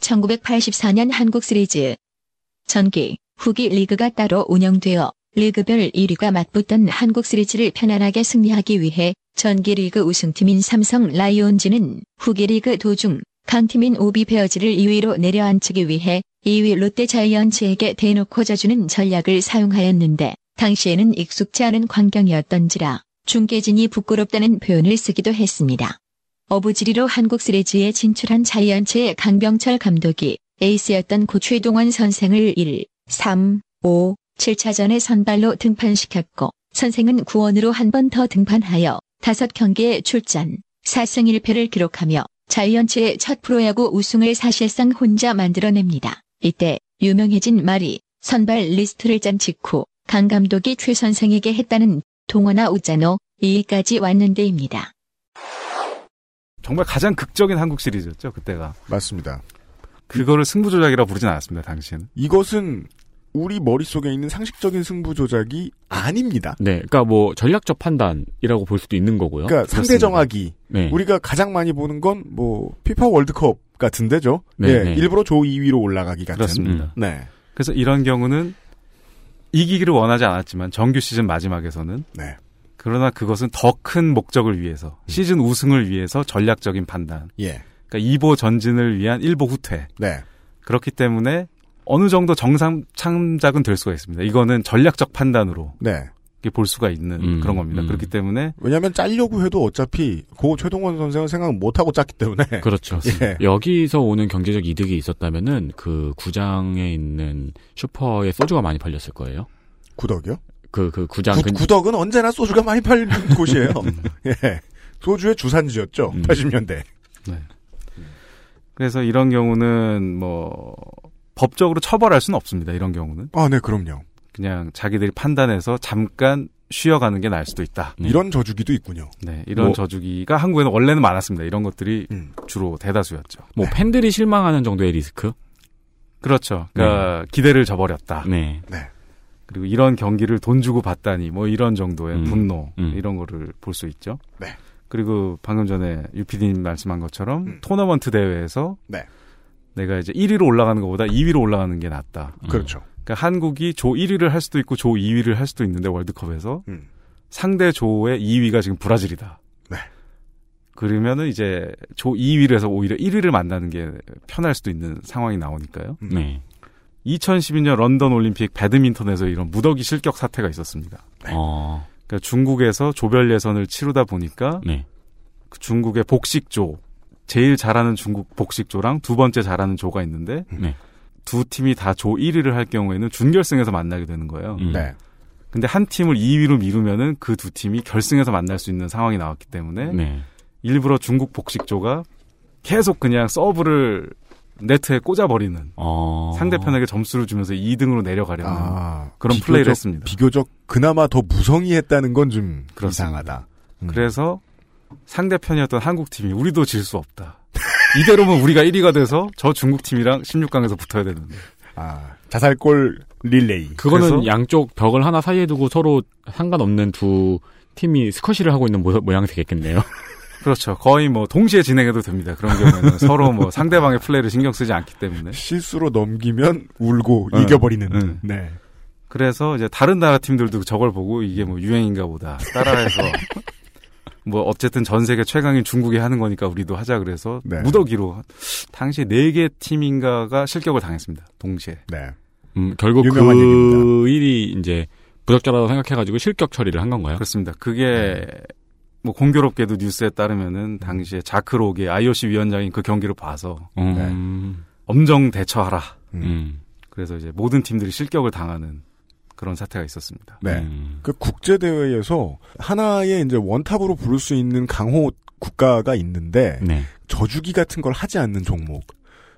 1984년 한국 시리즈 전기, 후기 리그가 따로 운영되어 리그별 1위가 맞붙던 한국 시리즈를 편안하게 승리하기 위해 전기 리그 우승팀인 삼성 라이온즈는 후기 리그 도중 강팀인 오비 베어즈를 2위로 내려앉히기 위해 2위 롯데 자이언츠에게 대놓고 져주는 전략을 사용하였는데 당시에는 익숙지 않은 광경이었던지라 중계진이 부끄럽다는 표현을 쓰기도 했습니다. 어부지리로 한국 시리즈에 진출한 자이언츠의 강병철 감독이 에이스였던 고 최동원 선생을 1, 3, 5, 7차전에 선발로 등판시켰고 선생은 구원으로 한 번 더 등판하여 5경기에 출전, 4승 1패를 기록하며 자이언츠의 첫 프로야구 우승을 사실상 혼자 만들어냅니다. 이때 유명해진 말이 선발 리스트를 짠 직후 강 감독이 최 선생에게 했다는 동원아 웃자노 이까지 왔는데입니다. 정말 가장 극적인 한국 시리즈였죠 그때가 맞습니다. 그거를 승부조작이라 부르진 않았습니다 당시에는 이것은 우리 머릿속에 있는 상식적인 승부 조작이 아닙니다. 네, 그러니까 뭐 전략적 판단이라고 볼 수도 있는 거고요. 그러니까 상대 정하기. 네. 우리가 가장 많이 보는 건 뭐 피파 월드컵 같은 데죠. 네, 예, 네. 일부러 조 2위로 올라가기 같은. 그렇습니다. 네. 그래서 이런 경우는 이기기를 원하지 않았지만 정규 시즌 마지막에서는 네. 그러나 그것은 더 큰 목적을 위해서 시즌 우승을 위해서 전략적인 판단 예. 그러니까 2보 전진을 위한 1보 후퇴 네. 그렇기 때문에 어느 정도 정상 참작은 될 수가 있습니다. 이거는 전략적 판단으로 네. 이렇게 볼 수가 있는 음, 그런 겁니다. 음. 그렇기 때문에 왜냐하면 짤려고 해도 어차피 고 최동원 선생은 생각 못 하고 짰기 때문에. *laughs* 그렇죠. 예. 여기서 오는 경제적 이득이 있었다면은 그 구장에 있는 슈퍼에 소주가 많이 팔렸을 거예요. 구덕이요? 그, 그 구장 구, 근 구덕은 언제나 소주가 많이 팔리는 *laughs* 곳이에요. 예. 소주의 주산지였죠. 음. 80년대. 그래서 이런 경우는 뭐 법적으로 처벌할 수는 없습니다. 이런 경우는 아, 네, 그럼요. 그냥 자기들이 판단해서 잠깐 쉬어가는 게 나을 수도 있다. 네. 이런 저주기도 있군요. 네, 이런 뭐- 저주기가 한국에는 원래는 많았습니다. 이런 것들이 음. 주로 대다수였죠. 뭐 팬들이 실망하는 정도의 리스크? 그렇죠. 그러니까 기대를 저버렸다. 네. 그리고 이런 경기를 돈 주고 봤다니 뭐 이런 정도의 음. 분노 음. 이런 거를 볼 수 있죠. 네. 그리고 방금 전에 유피디님 말씀한 것처럼 음. 토너먼트 대회에서 네. 내가 이제 1위로 올라가는 것보다 2위로 올라가는 게 낫다. 음. 그렇죠. 그러니까 한국이 조 1위를 할 수도 있고 조 2위를 할 수도 있는데 월드컵에서 음. 상대 조의 2위가 지금 브라질이다. 네. 그러면은 이제 조 2위를 해서 오히려 1위를 만나는 게 편할 수도 있는 상황이 나오니까요. 음. 네. 2012년 런던 올림픽 배드민턴에서 이런 무더기 실격 사태가 있었습니다. 어. 그러니까 중국에서 조별 예선을 치르다 보니까 네. 그 중국의 복식조 제일 잘하는 중국 복식조랑 두 번째 잘하는 조가 있는데 네. 두 팀이 다 조 1위를 할 경우에는 준결승에서 만나게 되는 거예요. 음. 네. 근데 한 팀을 2위로 미루면은 그 두 팀이 결승에서 만날 수 있는 상황이 나왔기 때문에 네. 일부러 중국 복식조가 계속 그냥 서브를 네트에 꽂아버리는 어. 상대편에게 점수를 주면서 2등으로 내려가려는 아, 그런 비교적- 플레이를 했습니다. 비교적 그나마 더 무성의했다는 건좀 그렇습니다. 이상하다. 음. 그래서 상대편이었던 한국 팀이 우리도 질 수 없다. 이대로면 우리가 1위가 돼서 저 중국 팀이랑 16강에서 붙어야 되는데. 아, 자살골 릴레이. 그거는 그래서- 양쪽 벽을 하나 사이에 두고 서로 상관없는 두 팀이 스쿼시를 하고 있는 모, 모양새겠겠네요. *laughs* 그렇죠. 거의 뭐 동시에 진행해도 됩니다. 그런 경우에는 서로 뭐 상대방의 플레이를 신경 쓰지 않기 때문에. 실수로 넘기면 울고 응, 이겨버리는. 응. 네. 그래서 이제 다른 나라 팀들도 저걸 보고 이게 뭐 유행인가 보다 따라해서 *laughs* 뭐 어쨌든 전 세계 최강인 중국이 하는 거니까 우리도 하자 그래서 네. 무더기로 당시 네 개 팀인가가 실격을 당했습니다. 동시에. 네. 음, 결국 그 얘기입니다. 일이 이제 부적절하다고 생각해가지고 실격 처리를 한 건가요? 그렇습니다. 그게 뭐 공교롭게도 뉴스에 따르면은 당시에 자크로게 IOC 위원장이 그 경기를 봐서 음, 엄정 대처하라. 음, 그래서 이제 모든 팀들이 실격을 당하는 그런 사태가 있었습니다. 네. 음. 그 국제 대회에서 하나의 이제 원탑으로 부를 수 있는 강호 국가가 있는데 네. 저주기 같은 걸 하지 않는 종목.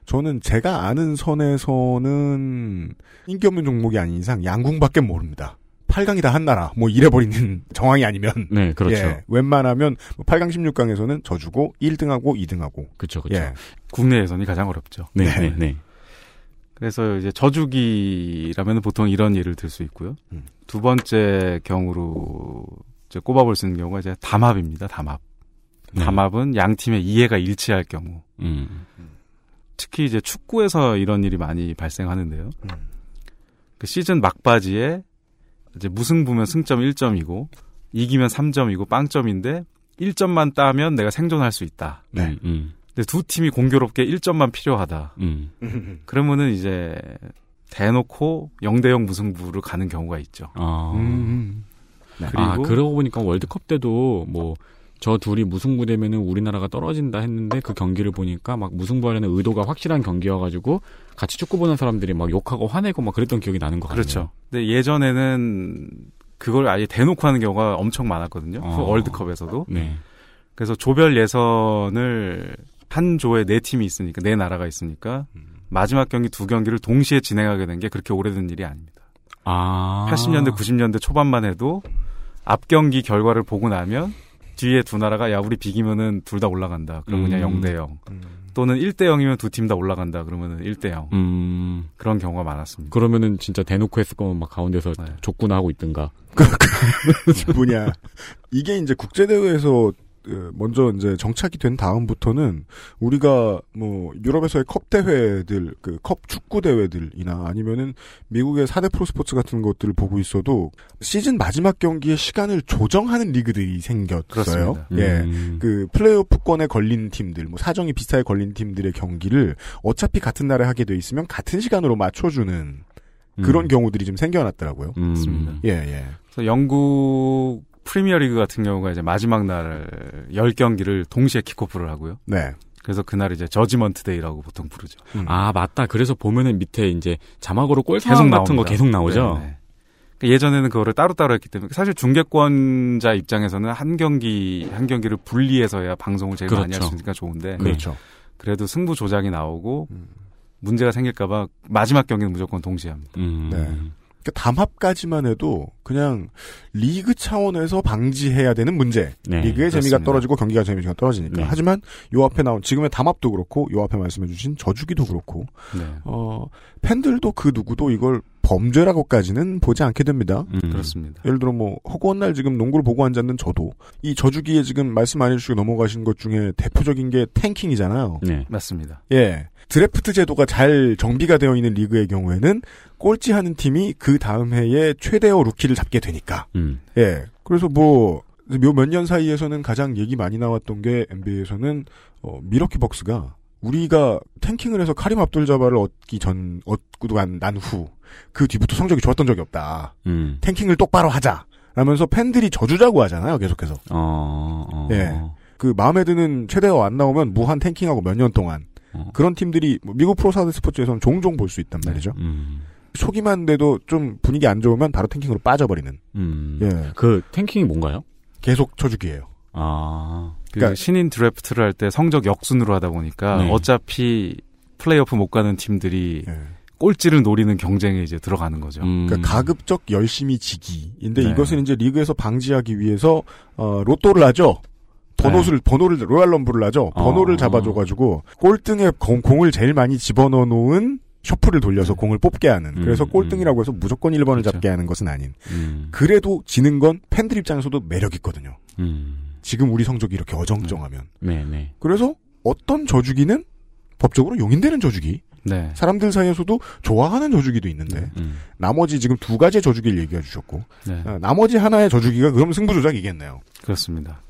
저는 제가 아는 선에서는 인기 없는 종목이 아닌 이상 양궁밖에 모릅니다. 8강이 다 한 나라 뭐 이래버리는 *laughs* 정황이 아니면 네, 그렇죠. 예, 웬만하면 8강 16강에서는 져주고 1등하고 2등하고 그렇죠, 그렇죠. 예. 국내 예선이 가장 어렵죠. 네, 네. 네, 네. 그래서 이제 저주기라면 보통 이런 예를 들 수 있고요. 음. 두 번째 경우로 이제 꼽아볼 수 있는 경우가 이제 담합입니다. 담합. 네. 담합은 양 팀의 이해가 일치할 경우. 음, 특히 이제 축구에서 이런 일이 많이 발생하는데요. 음. 그 시즌 막바지에 이제 무승부면 승점 1점이고 이기면 3점이고 빵점인데 1점만 따면 내가 생존할 수 있다. 네. 음, 음, 근데 두 팀이 공교롭게 1점만 필요하다. 음. *laughs* 그러면은 이제 대놓고 0대0 무승부로 가는 경우가 있죠. 아, 음. 아, 그리고 그러고 보니까 월드컵 때도 뭐, 저 둘이 무승부 되면은 우리나라가 떨어진다 했는데 그 경기를 보니까 막 무승부하려는 의도가 확실한 경기여가지고 같이 축구 보는 사람들이 막 욕하고 화내고 막 그랬던 기억이 나는 것 같아요. 그렇죠. 근데 예전에는 그걸 아예 대놓고 하는 경우가 엄청 많았거든요. 어. 월드컵에서도. 네. 그래서 조별 예선을 한 조에 네 팀이 있으니까 네 나라가 있으니까 마지막 경기 두 경기를 동시에 진행하게 된 게 그렇게 오래된 일이 아닙니다. 아. 80년대 90년대 초반만 해도 앞 경기 결과를 보고 나면 뒤에 두 나라가 야 우리 비기면은 둘 다 올라간다. 그냥 음. 0대 0. 또는 1대 0이면 두 팀 다 올라간다. 그러면은 1대 0. 음. 그런 경우가 많았습니다. 그러면은 진짜 대놓고 했을 거면 막 가운데서 네. 족구나 하고 있든가. *laughs* 뭐냐 이게 이제 국제 대회에서 어, 먼저 이제 정착이 된 다음부터는 우리가 뭐 유럽에서의 컵 대회들 그 컵 축구 대회들이나 아니면은 미국의 4대 프로 스포츠 같은 것들을 보고 있어도 시즌 마지막 경기의 시간을 조정하는 리그들이 생겼어요. 그렇습니다. 예. 음. 그 플레이오프권에 걸린 팀들, 뭐 사정이 비슷하게 걸린 팀들의 경기를 어차피 같은 날에 하게 돼 있으면 같은 시간으로 맞춰주는 그런 음. 경우들이 좀 생겨났더라고요. 음. 맞습니다. 예, 예. 그래서 영국 프리미어리그 같은 경우가 이제 마지막 날 10경기를 동시에 킥오프를 하고요. 네. 그래서 그날 이제 저지먼트 데이라고 보통 부르죠. 음. 아, 맞다. 그래서 보면은 밑에 이제 자막으로 골 계속 상황 같은 거 나옵니다. 계속 나오죠. 네, 네. 그러니까 예전에는 그거를 따로따로 했기 때문에 사실 중계권자 입장에서는 한 경기 한 경기를 분리해서야 방송을 제일 많이 할 그렇죠. 수 있으니까 좋은데 그렇죠. 그래도 승부 조작이 나오고 음. 문제가 생길까봐 마지막 경기는 무조건 동시에 합니다. 음. 네. 그 담합까지만 해도 그냥 리그 차원에서 방지해야 되는 문제. 네, 리그의 재미가 그렇습니다. 떨어지고 경기가 재미가 떨어지니까. 네. 하지만 요 앞에 나온 지금의 담합도 그렇고 요 앞에 말씀해주신 저주기도 그렇고 네. 어 팬들도 그 누구도 이걸 범죄라고까지는 보지 않게 됩니다. 음. 그렇습니다. 예를 들어 뭐 허구한 날 지금 농구를 보고 앉았는 저도 이 져주기에 지금 말씀 안 해주시고 넘어가신 것 중에 대표적인 게 tanking이잖아요. 네. 맞습니다. 예. 드래프트 제도가 잘 정비가 되어 있는 리그의 경우에는 꼴찌하는 팀이 그 다음 해에 최대어 루키를 잡게 되니까. 음. 예. 그래서 뭐, 몇년 사이에서는 가장 얘기 많이 나왔던 게 NBA에서는, 어, 밀워키 벅스가 우리가 tanking을 해서 카림 압둘 자바를 얻기 전, 얻고 난, 난 후, 그 뒤부터 성적이 좋았던 적이 없다. 음. tanking을 똑바로 하자. 라면서 팬들이 져주자고 하잖아요, 계속해서. 어, 어. 예. 그 마음에 드는 최대어 안 나오면 무한 tanking하고 몇 년 동안. 어. 그런 팀들이 뭐 미국 프로 4대 스포츠에서는 종종 볼 수 있단 말이죠. 음. 초기만 돼도 좀 분위기 안 좋으면 바로 tanking으로 빠져버리는. 음. 예. 그 tanking이 뭔가요? 계속 져주기예요. 아. 그 그러니까- 신인 드래프트를 할 때 성적 역순으로 하다 보니까 네. 어차피 플레이오프 못 가는 팀들이 예. 꼴찌를 노리는 경쟁에 이제 들어가는 거죠. 음. 그러니까 가급적 열심히 지기인데 네. 이것은 이제 리그에서 방지하기 위해서 어, 로또를 하죠. 번호를 번호를 로얄 럼블을 하죠. 번호를 어. 잡아줘가지고 꼴등에 공, 공을 제일 많이 집어넣어 놓은 셔플을 돌려서 공을 뽑게 하는. 그래서 음, 꼴등이라고 해서 무조건 1번을 그렇죠. 잡게 하는 것은 아닌. 음. 그래도 지는 건 팬들 입장에서도 매력 있거든요. 음. 지금 우리 성적이 이렇게 어정쩡하면. 네, 네. 그래서 어떤 저주기는 법적으로 용인되는 저주기. 네. 사람들 사이에서도 좋아하는 저주기도 있는데 음. 나머지 지금 두 가지의 저주기를 얘기해 주셨고 네. 어, 나머지 하나의 저주기가 그럼 승부 조작이겠네요. 그렇습니다.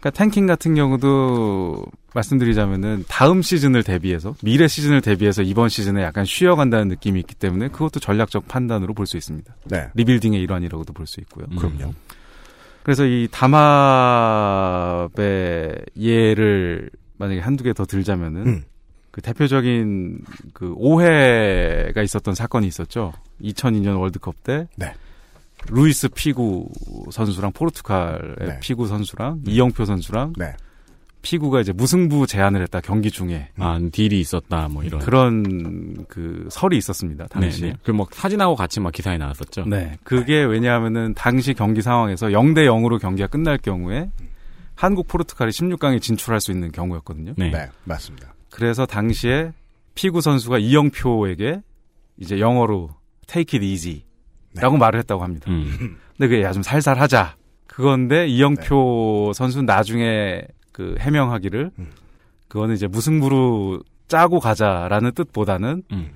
그러니까 탱킹 같은 경우도 말씀드리자면은 다음 시즌을 대비해서 미래 시즌을 대비해서 이번 시즌에 약간 쉬어간다는 느낌이 있기 때문에 그것도 전략적 판단으로 볼 수 있습니다. 네, 리빌딩의 일환이라고도 볼 수 있고요. 음. 그럼요. 그래서 이 담합의 예를 만약에 한두 개 더 들자면은 음. 그 대표적인 그 오해가 있었던 사건이 있었죠. 2002년 월드컵 때 네. 루이스 피구 선수랑 포르투갈의 네. 피구 선수랑 이영표 선수랑 네. 피구가 이제 무승부 제안을 했다 경기 중에 아, deal이 있었다, 뭐 이런. 그런 그 설이 있었습니다 네, 당시에. 네. 그뭐 사진하고 같이 막 기사에 나왔었죠. 네. 그게 왜냐하면은 당시 경기 상황에서 0대 0으로 경기가 끝날 경우에 한국 포르투갈이 16강에 진출할 수 있는 경우였거든요. 네. 네, 맞습니다. 그래서 당시에 피구 선수가 이영표에게 이제 영어로 take it easy 라고 말을 했다고 합니다. 음. 근데 그게 야 좀 살살 하자. 그건데 이영표 선수는 나중에 그 해명하기를 음. 그거는 이제 무승부로 짜고 가자라는 뜻보다는 음.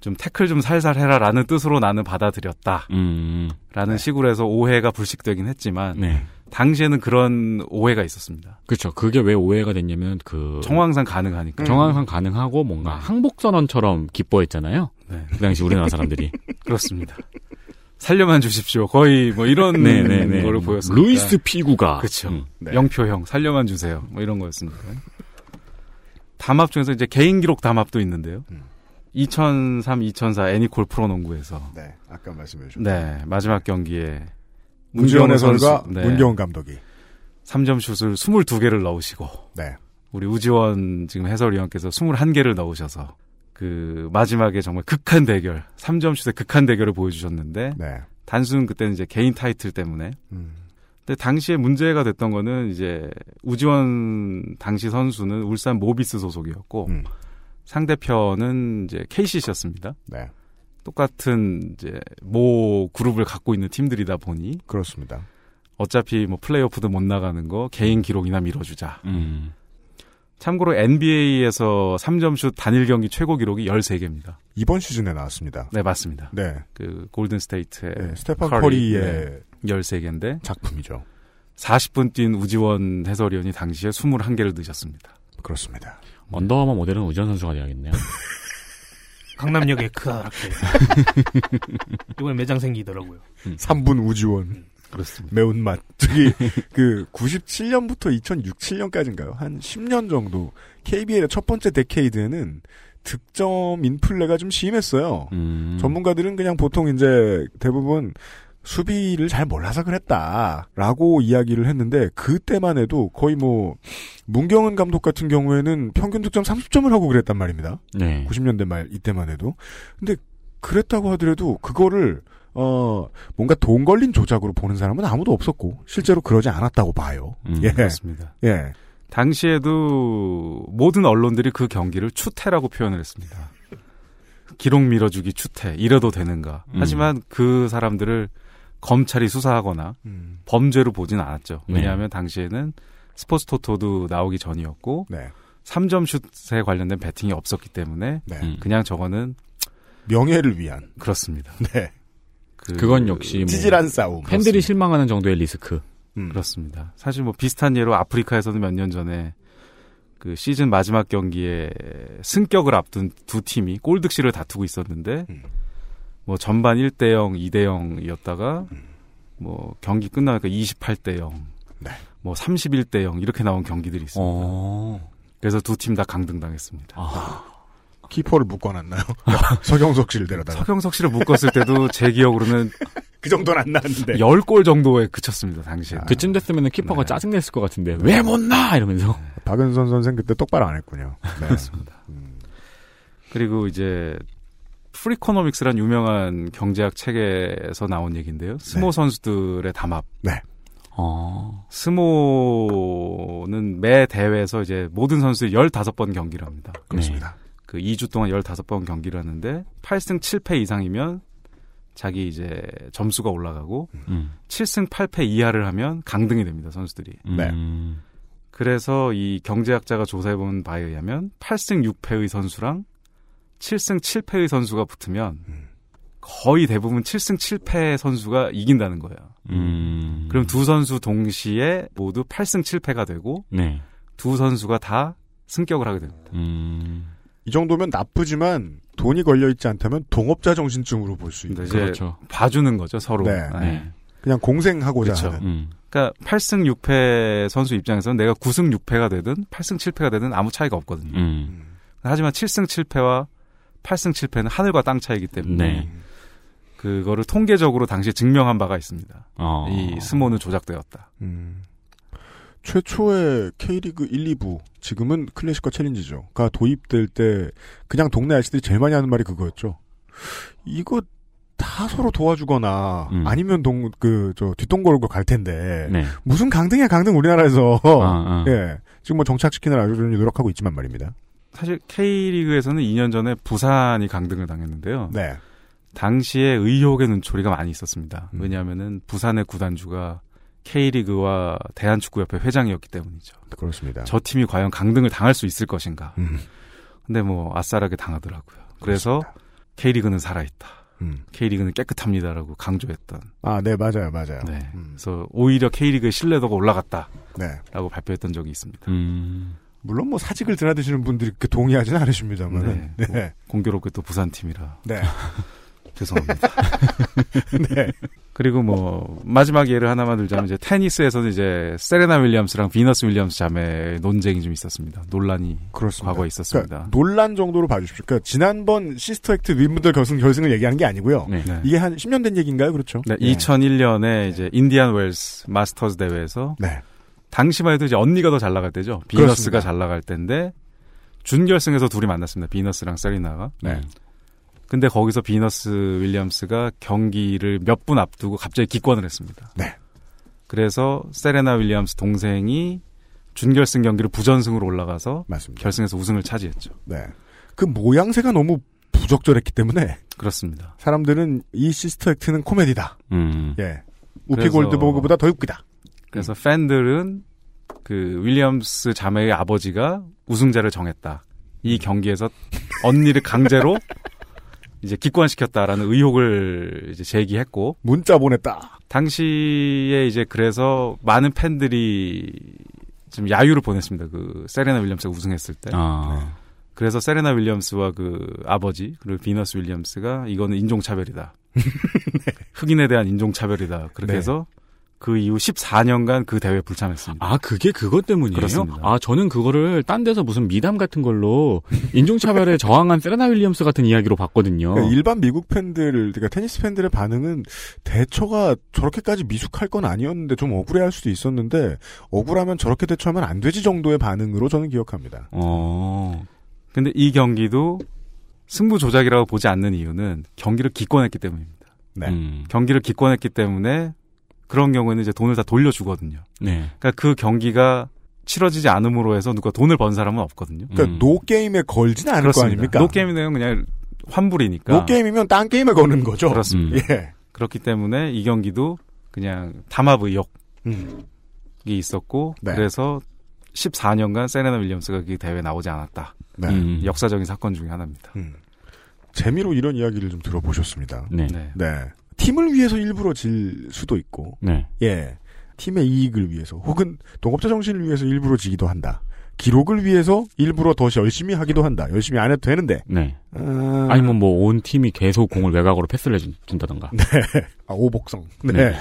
좀 태클 좀 살살 해라라는 뜻으로 나는 받아들였다라는 음. 식으로 해서 오해가 불식되긴 했지만 네. 당시에는 그런 오해가 있었습니다. 그렇죠. 그게 왜 오해가 됐냐면 그 정황상 가능하니까. 정황상 가능하고 뭔가 항복 선언처럼 기뻐했잖아요. 네. 그 당시 우리나라 사람들이. *laughs* 그렇습니다. 살려만 주십시오. 거의 뭐 이런 네네네. 거를 보였습니다. 루이스 피구가. 그렇죠. 음. 네. 영표형 살려만 주세요. 뭐 이런 거였습니다. 담합 중에서 이제 개인 기록 담합도 있는데요. 음. 2003, 2004 애니콜 프로농구에서 네, 아까 말씀해 주셨죠. 네 마지막 경기에 문지원 해설과 선수, 네, 문경원 감독이. 3점 슛을 22개를 넣으시고 네, 우리 우지원 지금 해설위원께서 21개를 넣으셔서 그 마지막에 정말 극한 대결, 3점 슛의 극한 대결을 보여주셨는데 네. 단순 그때는 이제 개인 타이틀 때문에 음. 근데 당시에 문제가 됐던 거는 이제 우지원 당시 선수는 울산 모비스 소속이었고 음. 상대편은 이제 KCC였습니다. 네, 똑같은 이제 모 그룹을 갖고 있는 팀들이다 보니 그렇습니다. 어차피 뭐 플레이오프도 못 나가는 거 개인 기록이나 밀어주자. 음. 참고로 NBA에서 3점슛 단일 경기 최고 기록이 13개입니다. 이번 시즌에 나왔습니다. 네, 맞습니다. 네, 그 골든 스테이트의 네 스테판 커리, 커리의 네. 13개인데 작품이죠. 40분 뛴 우지원 해설위원이 당시에 21개를 넣으셨습니다. 그렇습니다. 언더아머 모델은 우전 선수가 돼야겠네요. *laughs* 강남역에 크게 이번에 매장 생기더라고요. 3분 우지원. 그렇습니다. 매운맛. 저기, 그, 97년부터 2006, 7년까지인가요? 한 10년 정도, KBL의 첫 번째 데케이드에는 득점 인플레가 좀 심했어요. 음. 전문가들은 그냥 보통 이제 대부분 수비를 잘 몰라서 그랬다. 라고 이야기를 했는데, 그때만 해도 거의 뭐, 문경은 감독 같은 경우에는 평균 득점 30점을 하고 그랬단 말입니다. 네. 90년대 말 이때만 해도. 근데 그랬다고 하더라도 그거를 어 뭔가 돈 걸린 조작으로 보는 사람은 아무도 없었고 실제로 그러지 않았다고 봐요. 음, 예. 그렇습니다. 예. 당시에도 모든 언론들이 그 경기를 추태라고 표현을 했습니다. 기록 밀어주기 추태 이래도 되는가? 음. 하지만 그 사람들을 검찰이 수사하거나 음. 범죄로 보진 않았죠. 네. 왜냐하면 당시에는 스포츠 토토도 나오기 전이었고 네. 3점 슛에 관련된 배팅이 없었기 때문에 네. 음. 그냥 저거는 명예를 위한 그렇습니다. *laughs* 네. 그- 그건 역시 뭐 찌질한 싸움. 팬들이 실망하는 정도의 리스크. 음. 그렇습니다. 사실 뭐 비슷한 예로 아프리카에서는 몇 년 전에 그 시즌 마지막 경기에 승격을 앞둔 두 팀이 골득실을 다투고 있었는데 음. 뭐 전반 1대 0, 2대 0이었다가 뭐 경기 끝나니까 28대 0, 네. 뭐 31대 0 이렇게 나온 경기들이 있습니다. 어. 그래서 두 팀 다 강등당했습니다. 아, 키퍼를 묶어놨나요? *laughs* 서경석 씨를 데려다가 서경석 씨를 묶었을 때도 제 기억으로는 *laughs* 그 정도는 안 나왔는데 10골 정도에 그쳤습니다, 당시에. 그쯤 됐으면 키퍼가 네. 짜증냈을 것 같은데 왜 못 나 이러면서. 박은선 선생 그때 똑바로 안 했군요. *laughs* 네. 그렇습니다. 음. 그리고 이제 Freakonomics란 유명한 경제학 책에서 나온 얘기인데요. 스모 네. 선수들의 담합. 어. 스모는 매 대회에서 이제 모든 선수들이 15번 경기를 합니다. 그렇습니다. 그 2주 동안 15번 경기를 하는데 8승 7패 이상이면 자기 이제 점수가 올라가고 음. 7승 8패 이하를 하면 강등이 됩니다 선수들이. 네. 음. 그래서 이 경제학자가 조사해 본 바에 의하면 8승 6패의 선수랑 7승 7패의 선수가 붙으면 거의 대부분 7승 7패 선수가 이긴다는 거예요. 음. 그럼 두 선수 동시에 모두 8승 7패가 되고 네. 두 선수가 다 승격을 하게 됩니다. 음. 이 정도면 나쁘지만 돈이 걸려 있지 않다면 동업자 정신증으로 볼 수 있는. 이제 그렇죠. 봐주는 거죠 서로. 네. 네. 그냥 공생하고자 그렇죠. 하는. 음. 그러니까 8승 6패 선수 입장에서는 내가 9승 6패가 되든 8승 7패가 되든 아무 차이가 없거든요. 음. 하지만 7승 7패와 8승 7패는 하늘과 땅 차이기 때문에 네. 그거를 통계적으로 당시에 증명한 바가 있습니다. 어. 이 스모는 조작되었다. 음. 최초의 K리그 1, 2부, 지금은 클래식과 챌린지죠. 가 도입될 때, 그냥 동네 아저씨들이 제일 많이 하는 말이 그거였죠. 이거 다 서로 도와주거나, 음. 아니면 동, 그, 저, 뒷동거로 갈 텐데, 네. 무슨 강등이야, 강등 우리나라에서. 아, 아. 예. 지금 뭐 정착시키느라 아주 노력하고 있지만 말입니다. 사실 K리그에서는 2년 전에 부산이 강등을 당했는데요. 네. 당시에 의혹의 눈초리가 많이 있었습니다. 음. 왜냐하면은 부산의 구단주가 K리그와 대한축구협회 회장이었기 때문이죠. 그렇습니다. 저 팀이 과연 강등을 당할 수 있을 것인가. 음. 근데 뭐 아싸라게 당하더라고요. 그래서 K리그는 살아있다. 음. K리그는 깨끗합니다라고 강조했던. 아, 네, 맞아요, 맞아요. 네. 음. 그래서 오히려 K리그의 신뢰도가 올라갔다라고 네. 발표했던 적이 있습니다. 음. 물론 뭐 사직을 드나드시는 분들이 그렇게 동의하지는 않으십니다만. 네. 네. 공교롭게 또 부산 팀이라 네. *laughs* 죄송합니다. *laughs* 네. 그리고 뭐 마지막 예를 하나만 들자면 이제 테니스에서는 이제 세레나 윌리엄스랑 비너스 윌리엄스 자매의 논쟁이 좀 있었습니다. 논란이 그렇습니다. 과거에 있었습니다. 그러니까 논란 정도로 봐주십시오. 그러니까 지난번 Sister Act 윈블던 결승 결승을 얘기하는 게 아니고요. 네. 네. 이게 한 10년 된 얘기인가요? 그렇죠? 네, 2001년에 이제 인디안 웰스 마스터즈 대회에서 네. 당시만 해도 이제 언니가 더 잘 나갈 때죠. 비너스가 그렇습니다. 잘 나갈 때인데 준결승에서 둘이 만났습니다. 비너스랑 세리나가. 네. 근데 거기서 비너스 윌리엄스가 경기를 몇 분 앞두고 갑자기 기권을 했습니다. 네. 그래서 세레나 윌리엄스 동생이 준결승 경기를 부전승으로 올라가서 맞습니다. 결승에서 우승을 차지했죠. 네. 그 모양새가 너무 부적절했기 때문에 그렇습니다. 사람들은 이 Sister Act는 코미디다. 음. 예. 우피 골드버그보다 더 웃기다. 그래서 팬들은 그 윌리엄스 자매의 아버지가 우승자를 정했다. 이 경기에서 언니를 강제로 *laughs* 이제 기권시켰다라는 의혹을 이제 제기했고 문자 보냈다. 당시에 이제 그래서 많은 팬들이 좀 야유를 보냈습니다. 그 세레나 윌리엄스가 우승했을 때. 아. 그래서 세레나 윌리엄스와 그 아버지 그리고 비너스 윌리엄스가 이거는 인종차별이다. *laughs* 흑인에 대한 인종차별이다. 그렇게 네. 해서 그 이후 14년간 그 대회에 불참했습니다. 아, 그게 그것 때문이에요? 그렇습니다. 아, 저는 그거를 딴 데서 무슨 미담 같은 걸로 인종차별에 *laughs* 저항한 세레나 윌리엄스 같은 이야기로 봤거든요. 그러니까 일반 미국 팬들, 그러니까 테니스 팬들의 반응은 대처가 저렇게까지 미숙할 건 아니었는데 좀 억울해 할 수도 있었는데 억울하면 저렇게 대처하면 안 되지 정도의 반응으로 저는 기억합니다. 어. 근데 이 경기도 승부 조작이라고 보지 않는 이유는 경기를 기권했기 때문입니다. 네. 음. 경기를 기권했기 때문에 그런 경우에는 이제 돈을 다 돌려주거든요. 네. 그러니까 그 경기가 치러지지 않음으로 해서 누가 돈을 번 사람은 없거든요. 그러니까 음. 노 게임에 걸진 않을 거 아닙니까? 노 게임은 그냥 환불이니까. 노 게임이면 딴 게임에 거는 거죠. 그렇습니다. 예. 그렇기 때문에 이 경기도 그냥 담합 의혹이 음. 있었고 네. 그래서 14년간 세레나 윌리엄스가 그 대회에 나오지 않았다. 네. 음. 역사적인 사건 중에 하나입니다. 음. 재미로 이런 이야기를 좀 들어보셨습니다. 네. 네. 네. 팀을 위해서 일부러 질 수도 있고, 네. 예. 팀의 이익을 위해서, 혹은 동업자 정신을 위해서 일부러 지기도 한다. 기록을 위해서 일부러 더 열심히 하기도 한다. 열심히 안 해도 되는데. 네. 아, 아니면 뭐 온 팀이 계속 공을 외곽으로 패스를 해준- 준다던가. *laughs* 아, 오복성. 네. 네.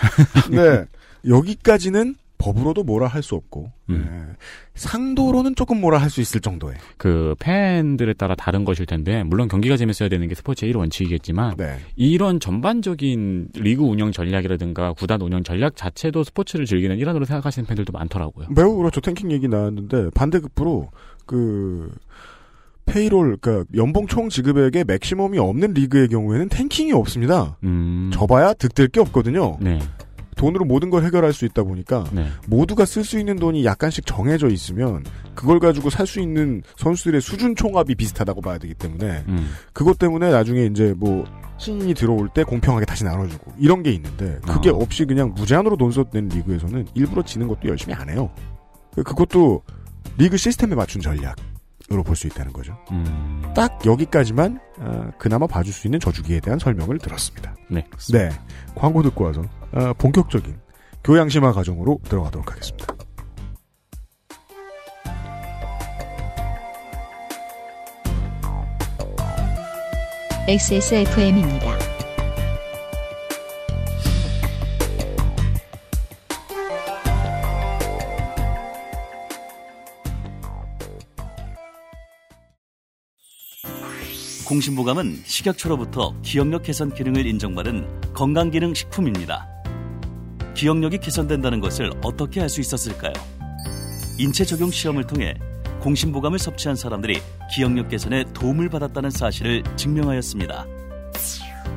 네. *laughs* 여기까지는 법으로도 뭐라 할 수 없고, 음. 네. 상도로는 조금 뭐라 할 수 있을 정도의. 그 팬들에 따라 다른 것일 텐데 물론 경기가 재밌어야 되는 게 스포츠의 1 원칙이겠지만 네. 이런 전반적인 리그 운영 전략이라든가 구단 운영 전략 자체도 스포츠를 즐기는 일환으로 생각하시는 팬들도 많더라고요. 매우 그렇죠. tanking 얘기 나왔는데, 반대급부로, 그, payroll, 그니까, 연봉 총 지급액의 맥시멈이 없는 리그의 경우에는 tanking이 없습니다. 음. 져봐야 득될 게 없거든요. 네. 돈으로 모든 걸 해결할 수 있다 보니까 네. 모두가 쓸 수 있는 돈이 약간씩 정해져 있으면 그걸 가지고 살 수 있는 선수들의 수준 총합이 비슷하다고 봐야 되기 때문에 음. 그것 때문에 나중에 이제 뭐 신인이 들어올 때 공평하게 다시 나눠주고 이런 게 있는데 그게 어. 없이 그냥 무제한으로 돈 써낸 리그에서는 일부러 지는 것도 열심히 안 해요. 그것도 리그 시스템에 맞춘 전략 으로 볼 수 있다는 거죠. 음. 딱 여기까지만 어, 그나마 봐줄 수 있는 저주기에 대한 설명을 들었습니다. 네. 네, 광고 듣고 와서 어, 본격적인 교양심화 과정으로 들어가도록 하겠습니다. XSFM입니다. 공신보감은 식약처로부터 기억력 개선 기능을 인정받은 건강기능 식품입니다. 기억력이 개선된다는 것을 어떻게 알 수 있었을까요? 인체 적용 시험을 통해 공신보감을 섭취한 사람들이 기억력 개선에 도움을 받았다는 사실을 증명하였습니다.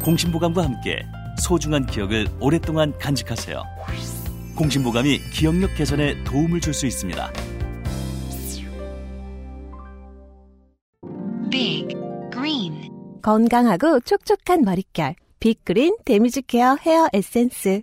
공신보감과 함께 소중한 기억을 오랫동안 간직하세요. 공신보감이 기억력 개선에 도움을 줄 수 있습니다. Big Green 건강하고 촉촉한 머릿결 빅그린 데미지 케어 헤어 에센스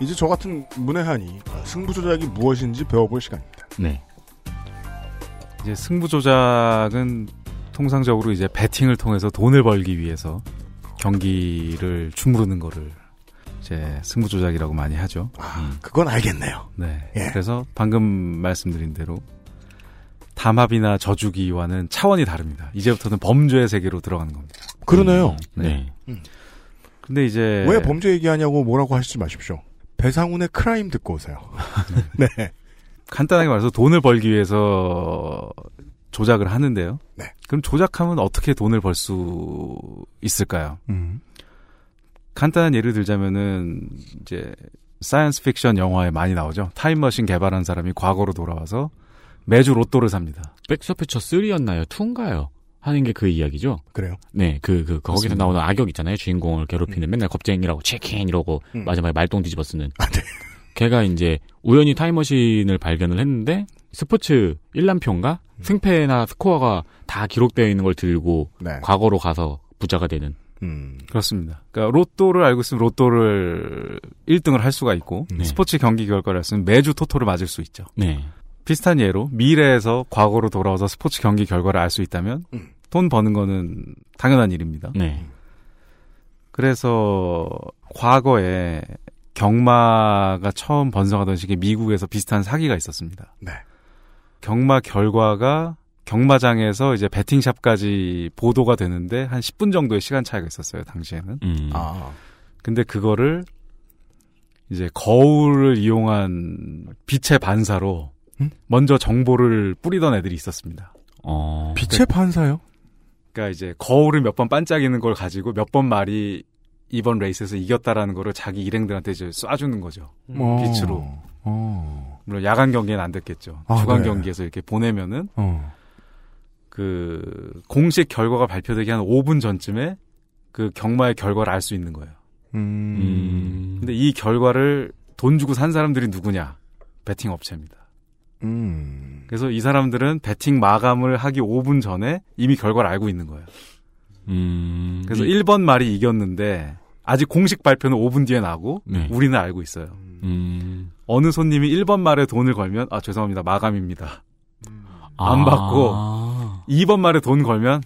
이제 저 같은 문외한이 승부 조작이 무엇인지 배워볼 시간입니다. 네. 이제 승부 조작은 통상적으로 이제 배팅을 통해서 돈을 벌기 위해서 경기를 주무르는 거를 이제 승부 조작이라고 많이 하죠. 아, 그건 알겠네요. 네. 예. 그래서 방금 말씀드린 대로 담합이나 저주기와는 차원이 다릅니다. 이제부터는 범죄의 세계로 들어가는 겁니다. 그러네요. 네. 음. 근데 이제 왜 범죄 얘기하냐고 뭐라고 하시지 마십시오. 배상훈의 크라임 듣고 오세요. *laughs* 네. 간단하게 말해서 돈을 벌기 위해서 조작을 하는데요. 네. 그럼 조작하면 어떻게 돈을 벌 수 있을까요? 음. 간단한 예를 들자면은 이제 사이언스 픽션 영화에 많이 나오죠. 타임머신 개발한 사람이 과거로 돌아와서 매주 로또를 삽니다. 백투더퓨처 3였나요? 2인가요? 하는 게 그 이야기죠. 그래요? 네, 그, 그, 거기서 맞습니다. 나오는 악역 있잖아요. 주인공을 괴롭히는 맨날 겁쟁이라고 치킨 이러고 음. 마지막에 말똥 뒤집어 쓰는. 아, 네. 걔가 이제 우연히 타임머신을 발견을 했는데 스포츠 1남표인가? 승패나 스코어가 다 기록되어 있는 걸 들고 네. 과거로 가서 부자가 되는. 음. 그렇습니다. 그러니까 로또를 알고 있으면 로또를 1등을 할 수가 있고 네. 스포츠 경기 결과를 알으면 매주 토토를 맞을 수 있죠. 네. 비슷한 예로 미래에서 과거로 돌아와서 스포츠 경기 결과를 알 수 있다면 음. 돈 버는 거는 당연한 일입니다. 네. 그래서 과거에 경마가 처음 번성하던 시기에 미국에서 비슷한 사기가 있었습니다. 네. 경마 결과가 경마장에서 이제 베팅샵까지 보도가 되는데 한 10분 정도의 시간 차이가 있었어요, 당시에는. 음. 아. 근데 그거를 이제 거울을 이용한 빛의 반사로 음? 먼저 정보를 뿌리던 애들이 있었습니다. 어. 빛의 판사요? 그러니까 이제 거울을 몇 번 반짝이는 걸 가지고 몇 번 말이 이번 레이스에서 이겼다라는 거를 자기 일행들한테 이제 쏴주는 거죠. 어. 빛으로. 어. 물론 야간 경기는 안 됐겠죠. 아, 주간 네. 경기에서 이렇게 보내면은 어. 그 공식 결과가 발표되기 한 5분 전쯤에 그 경마의 결과를 알 수 있는 거예요. 음. 음. 근데 이 결과를 돈 주고 산 사람들이 누구냐? 베팅 업체입니다. 음. 그래서 이 사람들은 베팅 마감을 하기 5분 전에 이미 결과를 알고 있는 거예요. 음. 그래서 이- 1번 말이 이겼는데 아직 공식 발표는 5분 뒤에 나고 네. 우리는 알고 있어요. 음. 어느 손님이 1번 말에 돈을 걸면 아 죄송합니다 마감입니다. 안 아. 받고 2번 말에 돈 걸면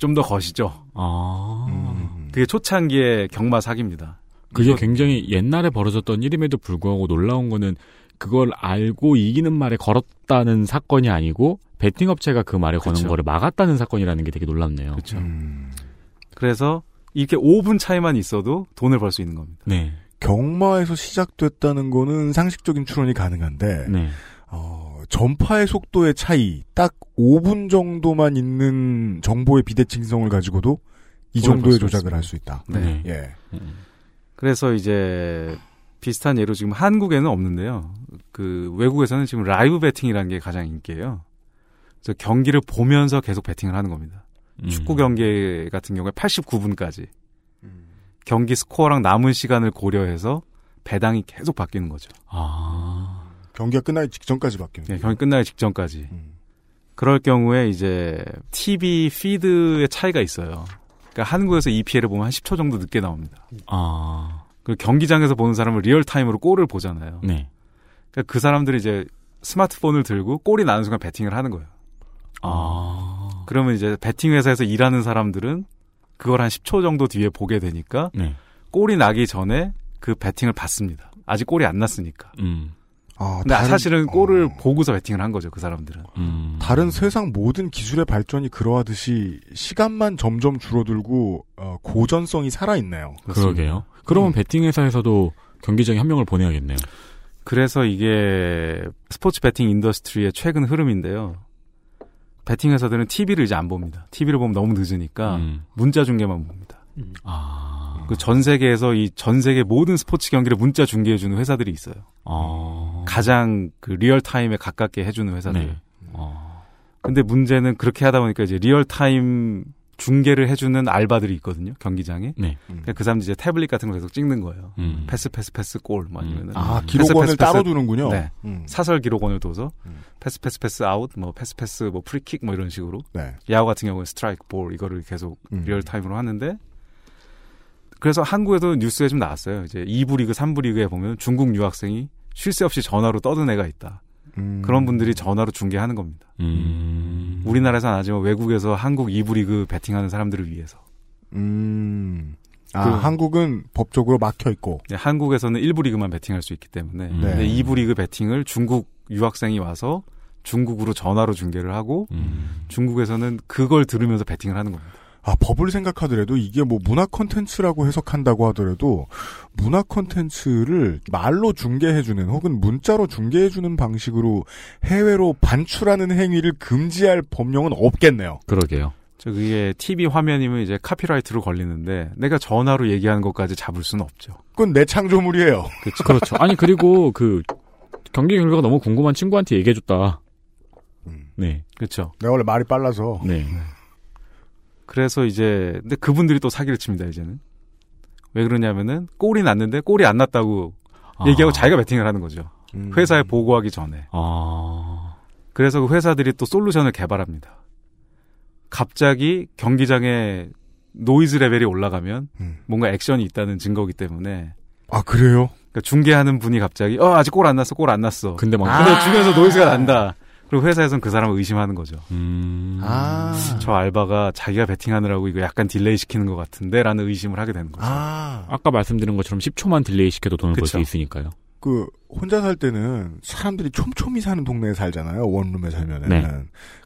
좀 더 거시죠. 아. 음. 되게 초창기의 경마 사기입니다. 그게 이거- 굉장히 옛날에 벌어졌던 일임에도 불구하고 놀라운 거는 그걸 알고 이기는 말에 걸었다는 사건이 아니고 베팅 업체가 그 말을 거는 그쵸. 거를 막았다는 사건이라는 게 되게 놀랍네요. 그렇죠. 음. 그래서 이렇게 5분 차이만 있어도 돈을 벌 수 있는 겁니다. 네. 경마에서 시작됐다는 거는 상식적인 추론이 가능한데 네. 어, 전파의 속도의 차이 딱 5분 정도만 있는 정보의 비대칭성을 가지고도 이 정도의 조작을. 할 수 있다. 네. 예. 그래서 이제 비슷한 예로 지금 한국에는 없는데요. 그 외국에서는 지금 라이브 베팅이라는 게 가장 인기예요. 그래서 경기를 보면서 계속 베팅을 하는 겁니다. 음. 축구 경기 같은 경우에 89분까지 경기 스코어랑 남은 시간을 고려해서 배당이 계속 바뀌는 거죠. 아. 경기가 끝나기 직전까지 바뀌는 네, 경기 끝나기 직전까지. 음. 그럴 경우에 이제 TV feed의 차이가 있어요. 그러니까 한국에서 EPL을 보면 한 10초 정도 늦게 나옵니다. 아. 그리고 경기장에서 보는 사람은 real time으로 골을 보잖아요. 네. 그러니까 그 사람들이 이제 스마트폰을 들고 골이 나는 순간 베팅을 하는 거예요. 아. 그러면 이제 베팅 회사에서 일하는 사람들은 그걸 한 10초 정도 뒤에 보게 되니까 네. 골이 나기 전에 그 베팅을 받습니다. 아직 골이 안 났으니까. 음. 아, 근데 다른- 사실은 골을 어, 보고서 베팅을 한 거죠, 그 사람들은. 음. 다른 세상 모든 기술의 발전이 그러하듯이 시간만 점점 줄어들고 어, 고전성이 살아있네요. 그러게요. 그러면 음. 베팅 회사에서도 경기장에 한 명을 보내야겠네요. 그래서 이게 스포츠 베팅 industry의 최근 흐름인데요. 베팅 회사들은 TV를 이제 안 봅니다. TV를 보면 너무 늦으니까 음. 문자 중계만 봅니다. 아. 그 전 세계에서 이 전 세계 모든 스포츠 경기를 문자 중계해 주는 회사들이 있어요. 아. 가장 그 real time에 가깝게 해 주는 회사들. 네. 아. 근데 문제는 그렇게 하다 보니까 이제 real time 중계를 해주는 알바들이 있거든요 경기장에. 네. 그러니까 그 사람들이 이제 태블릿 같은 걸 계속 찍는 거예요. 음. 패스 패스 패스 골, 뭐 아니면 아, 기록원을 따로 두는군요. 네. 음. 사설 기록원을 둬서 음. 패스 패스 패스 아웃, 뭐 패스 패스 뭐 프리킥 뭐 이런 식으로. 네. 야구 같은 경우는 스트라이크 볼 이거를 계속 음. real time으로 하는데 그래서 한국에도 뉴스에 좀 나왔어요. 이제 2부 리그, 3부 리그에 보면 중국 유학생이 쉴 새 없이 전화로 떠든 애가 있다. 음. 그런 분들이 전화로 중계하는 겁니다. 음. 우리나라에서는 아니지만 외국에서 한국 2부 리그 베팅하는 사람들을 위해서. 음. 아, 그- 한국은 법적으로 막혀 있고. 네, 한국에서는 1부 리그만 베팅할 수 있기 때문에 음. 근데 네. 2부 리그 베팅을 중국 유학생이 와서 중국으로 전화로 중계를 하고 음. 중국에서는 그걸 들으면서 베팅을 하는 겁니다. 아, 법을 생각하더라도 이게 뭐 문화 콘텐츠라고 해석한다고 하더라도 문화 콘텐츠를 말로 중계해주는 혹은 문자로 중계해주는 방식으로 해외로 반출하는 행위를 금지할 법령은 없겠네요. 그러게요. 저 그게 TV 화면이면 이제 카피라이트로 걸리는데 내가 전화로 얘기하는 것까지 잡을 수는 없죠. 그건 내 창조물이에요. 그렇죠. 그렇죠. 아니 그리고 그 경기 결과가 너무 궁금한 친구한테 얘기해줬다. 음. 네. 그렇죠. 내가 원래 말이 빨라서. 네. 그래서 이제 근데 그분들이 또 사기를 칩니다 이제는 왜 그러냐면은 골이 났는데 골이 안 났다고 얘기하고 아. 자기가 베팅을 하는 거죠. 음. 회사에 보고하기 전에. 아. 그래서 그 회사들이 또 솔루션을 개발합니다. 갑자기 경기장에 노이즈 레벨이 올라가면 음. 뭔가 액션이 있다는 증거기 때문에 아, 그래요? 그러니까 중계하는 분이 갑자기 어 아직 골 안 났어 골 안 났어. 근데 막 근데 주변에서 노이즈가 난다. 그리고 회사에서는 그 사람을 의심하는 거죠. 음. 아. 저 알바가 자기가 베팅하느라고 이거 약간 delay 시키는 것 같은데 라는 의심을 하게 되는 거죠. 아. 아까 말씀드린 것처럼 10초만 delay 시켜도 돈을 벌 수. 있으니까요. 그, 혼자 살 때는 사람들이 촘촘히 사는 동네에 살잖아요. 원룸에 살면은. 네.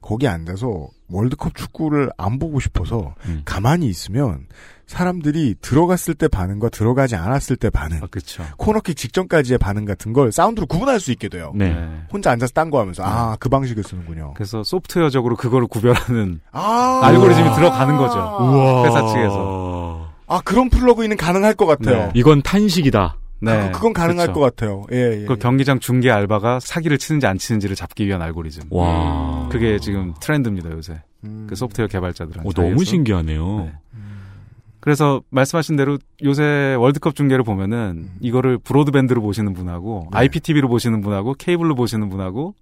거기 앉아서 월드컵 축구를 안 보고 싶어서 음. 가만히 있으면 사람들이 들어갔을 때 반응과 들어가지 않았을 때 반응, 아, 그렇죠. 코너킥 직전까지의 반응 같은 걸 사운드로 구분할 수 있게 돼요. 네. 혼자 앉아서 딴 거 하면서 아 그 방식을 쓰는군요. 그래서 소프트웨어적으로 그거를 구별하는 아 알고리즘이 들어가는 거죠. 우와. 회사 측에서. 아 그런 플러그인은 가능할 것 같아요. 네. 이건 탄식이다. 네. 그, 건 가능할 그렇죠. 것 같아요. 예, 예. 그 경기장 중계 알바가 사기를 치는지 안 치는지를 잡기 위한 알고리즘. 와. 그게 지금 트렌드입니다 요새. 음. 그 소프트웨어 개발자들한테. 어, 너무 신기하네요. 네. 그래서 말씀하신 대로 요새 월드컵 중계를 보면은 이거를 브로드밴드로 보시는 분하고 네. IPTV로 보시는 분하고 케이블로 보시는 분하고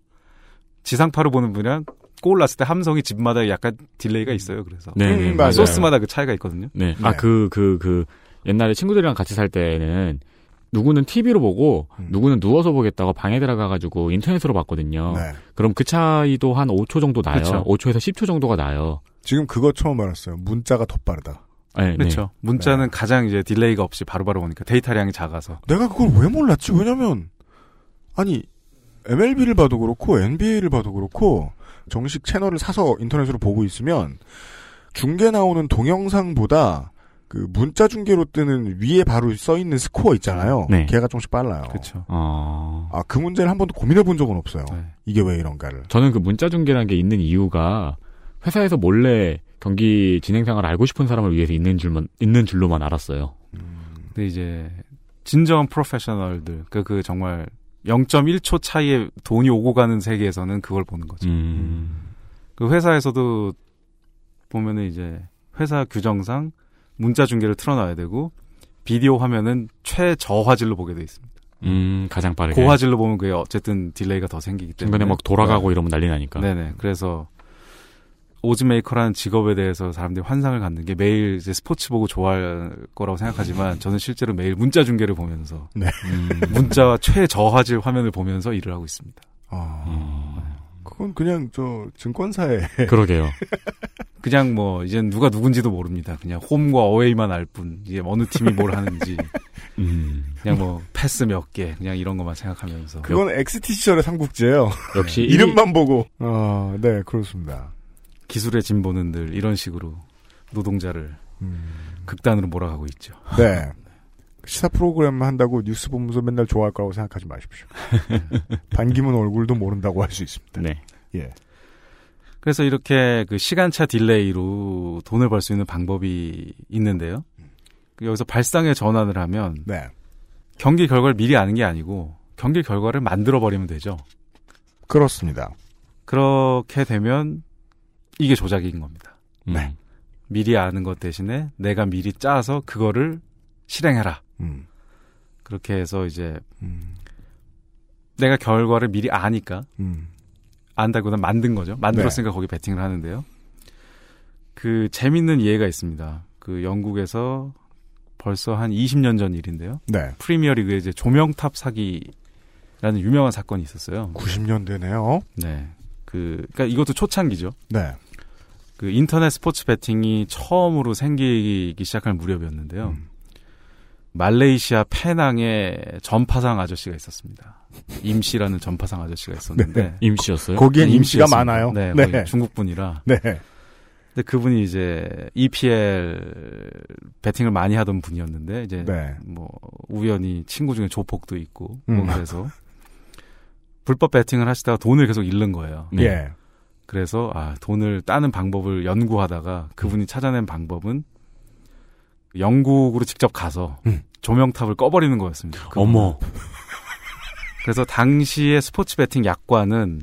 지상파로 보는 분이랑 골 났을 때 함성이 집마다 약간 delay가 있어요. 그래서 네, 네, 음, 맞아요. 소스마다 그 차이가 있거든요. 네. 네. 아, 그, 그, 그, 옛날에 친구들이랑 같이 살 때는 누구는 TV로 보고 음. 누구는 누워서 보겠다고 방에 들어가가지고 인터넷으로 봤거든요. 네. 그럼 그 차이도 한 5초 정도 나요. 그쵸. 5초에서 10초 정도가 나요. 지금 그거 처음 알았어요. 문자가 더 빠르다. 네, 네. 그렇죠. 문자는 가장 이제 delay가 없이 바로바로 오니까 데이터량이 작아서. 내가 그걸 왜 몰랐지? 왜냐면 아니 MLB를 봐도 그렇고 NBA를 봐도 그렇고 정식 채널을 사서 인터넷으로 보고 있으면 중계 나오는 동영상보다 그 문자 중계로 뜨는 위에 바로 써 있는 스코어 있잖아요. 네. 걔가 조금씩 빨라요. 그렇죠. 어. 아, 그 문제를 한 번도 고민해 본 적은 없어요. 네. 이게 왜 이런가를. 저는 그 문자 중계라는 게 있는 이유가 회사에서 몰래 경기 진행 상황을 알고 싶은 사람을 위해서 있는 줄만 있는 줄로만 알았어요. 근데 이제 진정한 프로페셔널들 그, 그 정말 0.1초 차이에 돈이 오고 가는 세계에서는 그걸 보는 거죠. 음. 그 회사에서도 보면은 이제 회사 규정상 문자 중계를 틀어놔야 되고 비디오 화면은 최저화질로 보게 돼 있습니다. 음, 가장 빠르게. 고화질로 보면 그게 어쨌든 delay가 더 생기기 때문에 중간에 막 돌아가고 이러면 난리 나니까. 네네. 그래서 oddsmaker라는 직업에 대해서 사람들이 환상을 갖는 게 매일 이제 스포츠 보고 좋아할 거라고 생각하지만 저는 실제로 매일 문자 중계를 보면서 네. 음, 문자와 최저화질 화면을 보면서 일을 하고 있습니다. 아, 그건 그냥 저 증권사에 *laughs* 그러게요. 그냥 뭐 이젠 누가 누군지도 모릅니다. 그냥 홈과 어웨이만 알 뿐. 이게 어느 팀이 뭘 하는지. *laughs* 음. 그냥 뭐 패스 몇 개, 그냥 이런 것만 생각하면서. 그건 XT 시절의 삼국지예요. 역시 네. *laughs* 이름만 보고. 아, 네, 그렇습니다. 기술의 진보는 늘 이런 식으로 노동자를 극단으로 몰아가고 있죠. 네. 시사 프로그램 한다고 뉴스 보면서 맨날 좋아할 거라고 생각하지 마십시오. *laughs* 반기문 얼굴도 모른다고 할 수 있습니다. 네. 예. 그래서 이렇게 그 시간차 delay로 돈을 벌 수 있는 방법이 있는데요. 그 여기서 발상의 전환을 하면 네. 경기 결과를 미리 아는 게 아니고 경기 결과를 만들어 버리면 되죠. 그렇습니다. 그렇게 되면 이게 조작인 겁니다. 네. 미리 아는 것 대신에 내가 미리 짜서 그거를 실행해라. 음. 그렇게 해서 이제 음. 내가 결과를 미리 아니까 음. 안다기보다 만든 거죠. 만들었으니까 거기 베팅을 하는데요. 그 재밌는 예가 있습니다. 그 영국에서 벌써 한 20년 전 일인데요. 네. 프리미어 리그에 이제 조명탑 사기라는 유명한 사건이 있었어요. 90년대네요. 네. 그, 그니까 이것도 초창기죠. 네. 그 인터넷 스포츠 베팅이 처음으로 생기기 시작할 무렵이었는데요. 음. 말레이시아 페낭에 전파상 아저씨가 있었습니다. 임씨라는 전파상 아저씨가 있었는데 *laughs* 네. 임씨였어요? 거기엔 네, 임씨가 임씨였습니다. 많아요. 네, 네. 중국 분이라. 네. 근데 그분이 이제 EPL 베팅을 많이 하던 분이었는데 이제 네. 뭐 우연히 친구 중에 조폭도 있고 음. 뭐 그래서 불법 베팅을 하시다가 돈을 계속 잃는 거예요. 네. 예. 그래서 아 돈을 따는 방법을 연구하다가 그분이 찾아낸 방법은 영국으로 직접 가서 음. 조명탑을 꺼버리는 거였습니다. 그분은. 어머. 그래서 당시의 스포츠 베팅 약관은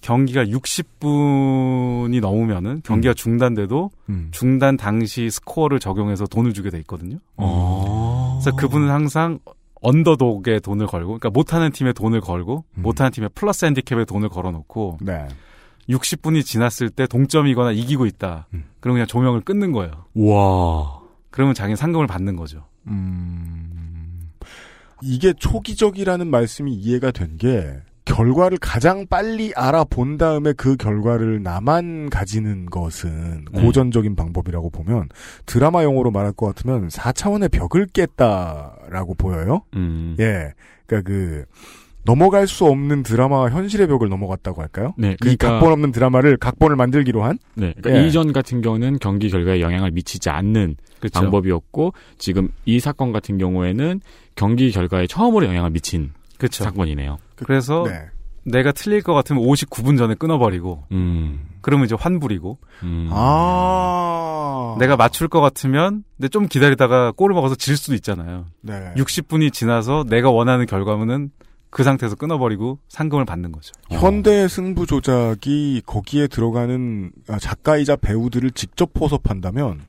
경기가 60분이 넘으면은 경기가 중단돼도 음. 중단 당시 스코어를 적용해서 돈을 주게 돼 있거든요. 어. 그래서 그분은 항상 언더독에 돈을 걸고, 그러니까 못하는 팀에 돈을 걸고, 음. 못하는 팀에 플러스 핸디캡에 돈을 걸어놓고, 네. 60분이 지났을 때 동점이거나 이기고 있다. 음. 그럼 그냥 조명을 끊는 거예요. 와. 그러면 자기는 상금을 받는 거죠. 음. 이게 초기적이라는 말씀이 이해가 된 게 결과를 가장 빨리 알아본 다음에 그 결과를 나만 가지는 것은 네. 고전적인 방법이라고 보면 드라마 용어로 말할 것 같으면 4차원의 벽을 깼다라고 보여요. 음. 예. 그러니까 그 넘어갈 수 없는 드라마와 현실의 벽을 넘어갔다고 할까요? 네, 이 그러니까 각본 없는 드라마를 각본을 만들기로 한 네, 그러니까 예. 이전 같은 경우는 경기 결과에 영향을 미치지 않는 그렇죠. 방법이었고 지금 이 사건 같은 경우에는 경기 결과에 처음으로 영향을 미친 그렇죠. 사건이네요. 그래서 네. 내가 틀릴 것 같으면 59분 전에 끊어버리고, 음. 그러면 이제 환불이고, 음. 아. 내가 맞출 것 같으면, 근데 좀 기다리다가 골을 먹어서 질 수도 있잖아요. 네. 60분이 지나서 내가 원하는 결과물은 그 상태에서 끊어버리고 상금을 받는 거죠. 현대 승부 조작이 거기에 들어가는 아, 작가이자 배우들을 직접 포섭한다면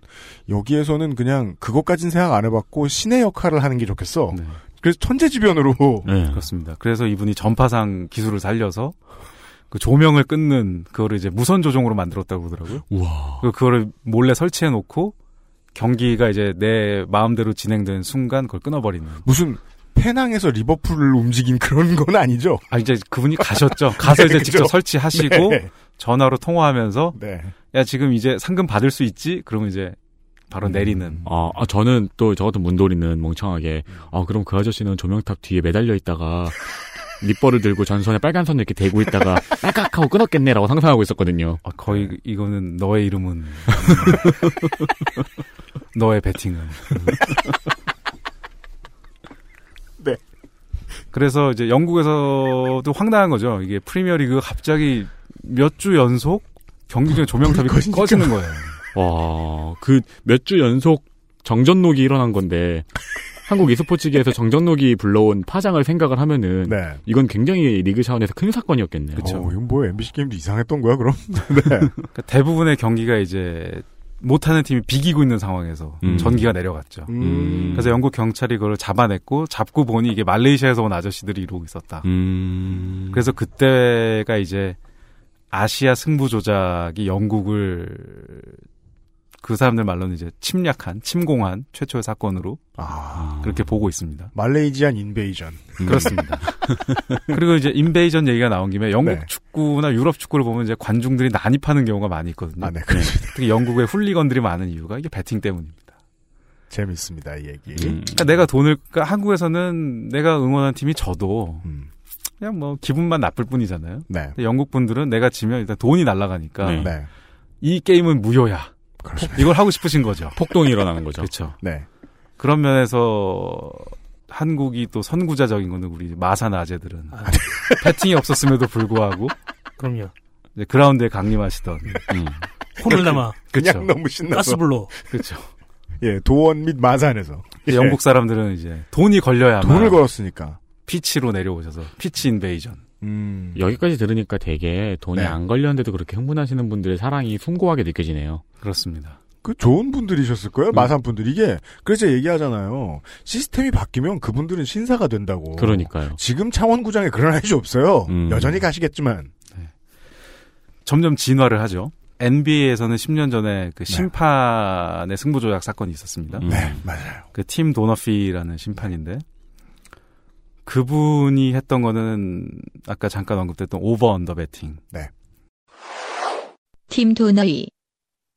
여기에서는 그냥 그것까진 생각 안 해봤고 신의 역할을 하는 게 좋겠어. 네. 그래서 천재지변으로 *laughs* 네. 그렇습니다. 그래서 이분이 전파상 기술을 살려서 그 조명을 끊는 그거를 이제 무선 조종으로 만들었다고 그러더라고요. 우와. 그리고 그거를 몰래 설치해 놓고 경기가 이제 내 마음대로 진행된 순간 그걸 끊어버리는. 무슨 페낭에서 리버풀을 움직인 그런 건 아니죠. 아 이제 그분이 가셨죠. 가서 *laughs* 이제 그죠? 직접 설치하시고 네. 전화로 통화하면서 네. 야 지금 이제 상금 받을 수 있지? 그러면 이제 바로 음. 내리는. 아, 아, 저는 또 저 같은 문돌이는 멍청하게 아 그럼 그 아저씨는 조명탑 뒤에 매달려 있다가 니뻘을 들고 전선에 빨간 선을 이렇게 대고 있다가 *laughs* 빨깍 하고 끊었겠네라고 상상하고 있었거든요. 아, 거의 이거는 너의 이름은 *laughs* 너의 배팅은. 네. 그래서 이제 영국에서도 황당한 거죠. 이게 프리미어리그 갑자기 몇 주 연속 경기 중에 조명탑이. 꺼지는 거예요. 와, 그 몇 주 연속 정전록이 일어난 건데 한국 e스포츠계에서 정전록이 불러온 파장을 생각을 하면은 네. 이건 굉장히 리그 차원에서 큰 사건이었겠네요. 어, 이건 뭐 MBC 게임도 이상했던 거야 그럼? *laughs* 네. 그러니까 대부분의 경기가 이제 못하는 팀이 비기고 있는 상황에서 음. 전기가 내려갔죠. 음. 그래서 영국 경찰이 그걸 잡아냈고 잡고 보니 이게 말레이시아에서 온 아저씨들이 이러고 있었다. 음. 그래서 그때가 이제 아시아 승부 조작이 영국을 그 사람들 말로는 이제 침략한, 침공한 최초의 사건으로 아. 그렇게 보고 있습니다. 말레이지안 인베이전. 그렇습니다. *laughs* 그리고 이제 인베이전 얘기가 나온 김에 영국 네. 축구나 유럽 축구를 보면 이제 관중들이 난입하는 경우가 많이 있거든요. 아, 네, 그렇습니다. 특히 영국의 훌리건들이 많은 이유가 이게 배팅 때문입니다. 재밌습니다 이 얘기. 음. 그러니까 내가 돈을 그러니까 한국에서는 내가 응원한 팀이 져도 음. 그냥 뭐 기분만 나쁠 뿐이잖아요. 네. 영국 분들은 내가 지면 일단 돈이 날아가니까 네. 네. 이 게임은 무효야. 그렇습니다. 이걸 하고 싶으신 거죠. 폭동이 일어나는 거죠. 그렇죠. 네. 그런 면에서 한국이 또 선구자적인 거는 우리 마산 아재들은 패팅이 없었음에도 불구하고 그럼요. 이제 그라운드에 강림하시던 음. 코를 담아 그쵸. 그냥 너무 신나서. 가스불로. 그렇죠. 예, 도원 및 마산에서 예. 영국 사람들은 이제 돈이 걸려야만 돈을 걸었으니까. 피치로 내려오셔서 피치 인베이전. 음. 여기까지 들으니까 되게 돈이 네. 안 걸렸는데도 그렇게 흥분하시는 분들의 사랑이 숭고하게 느껴지네요. 그렇습니다. 그 좋은 분들이셨을 음. 거예요. 마산 분들 이게 그래서 얘기하잖아요. 시스템이 바뀌면 그분들은 신사가 된다고. 그러니까요. 지금 창원구장에 그런 아저씨 없어요. 음. 여전히 가시겠지만. 점점 진화를 하죠. NBA에서는 10년 전에 그 심판의 승부조작 사건이 있었습니다. 음. 네, 맞아요. 그 팀 도너피라는 심판인데 그분이 했던 거는 아까 잠깐 언급됐던 over under 배팅. 팀 도너이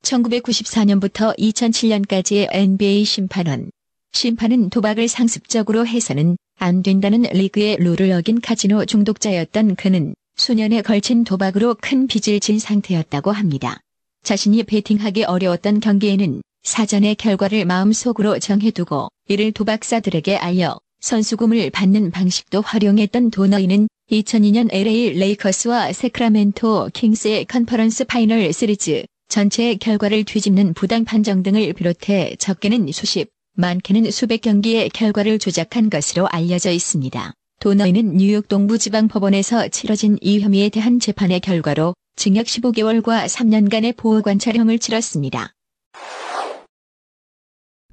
1994년부터 2007년까지의 NBA 심판원. 심판은 도박을 상습적으로 해서는 안 된다는 리그의 룰을 어긴 카지노 중독자였던 그는 수년에 걸친 도박으로 큰 빚을 진 상태였다고 합니다. 자신이 베팅하기 어려웠던 경기에는 사전에 결과를 마음속으로 정해두고 이를 도박사들에게 알려 선수금을 받는 방식도 활용했던 도너이는 2002년 LA 레이커스와 세크라멘토 킹스의 conference final 시리즈 전체의 결과를 뒤집는 부당 판정 등을 비롯해 적게는 수십, 많게는 수백 경기의 결과를 조작한 것으로 알려져 있습니다. 도너이는 뉴욕 동부지방법원에서 치러진 이 혐의에 대한 재판의 결과로 징역 15개월과 3년간의 보호관찰형을 치렀습니다.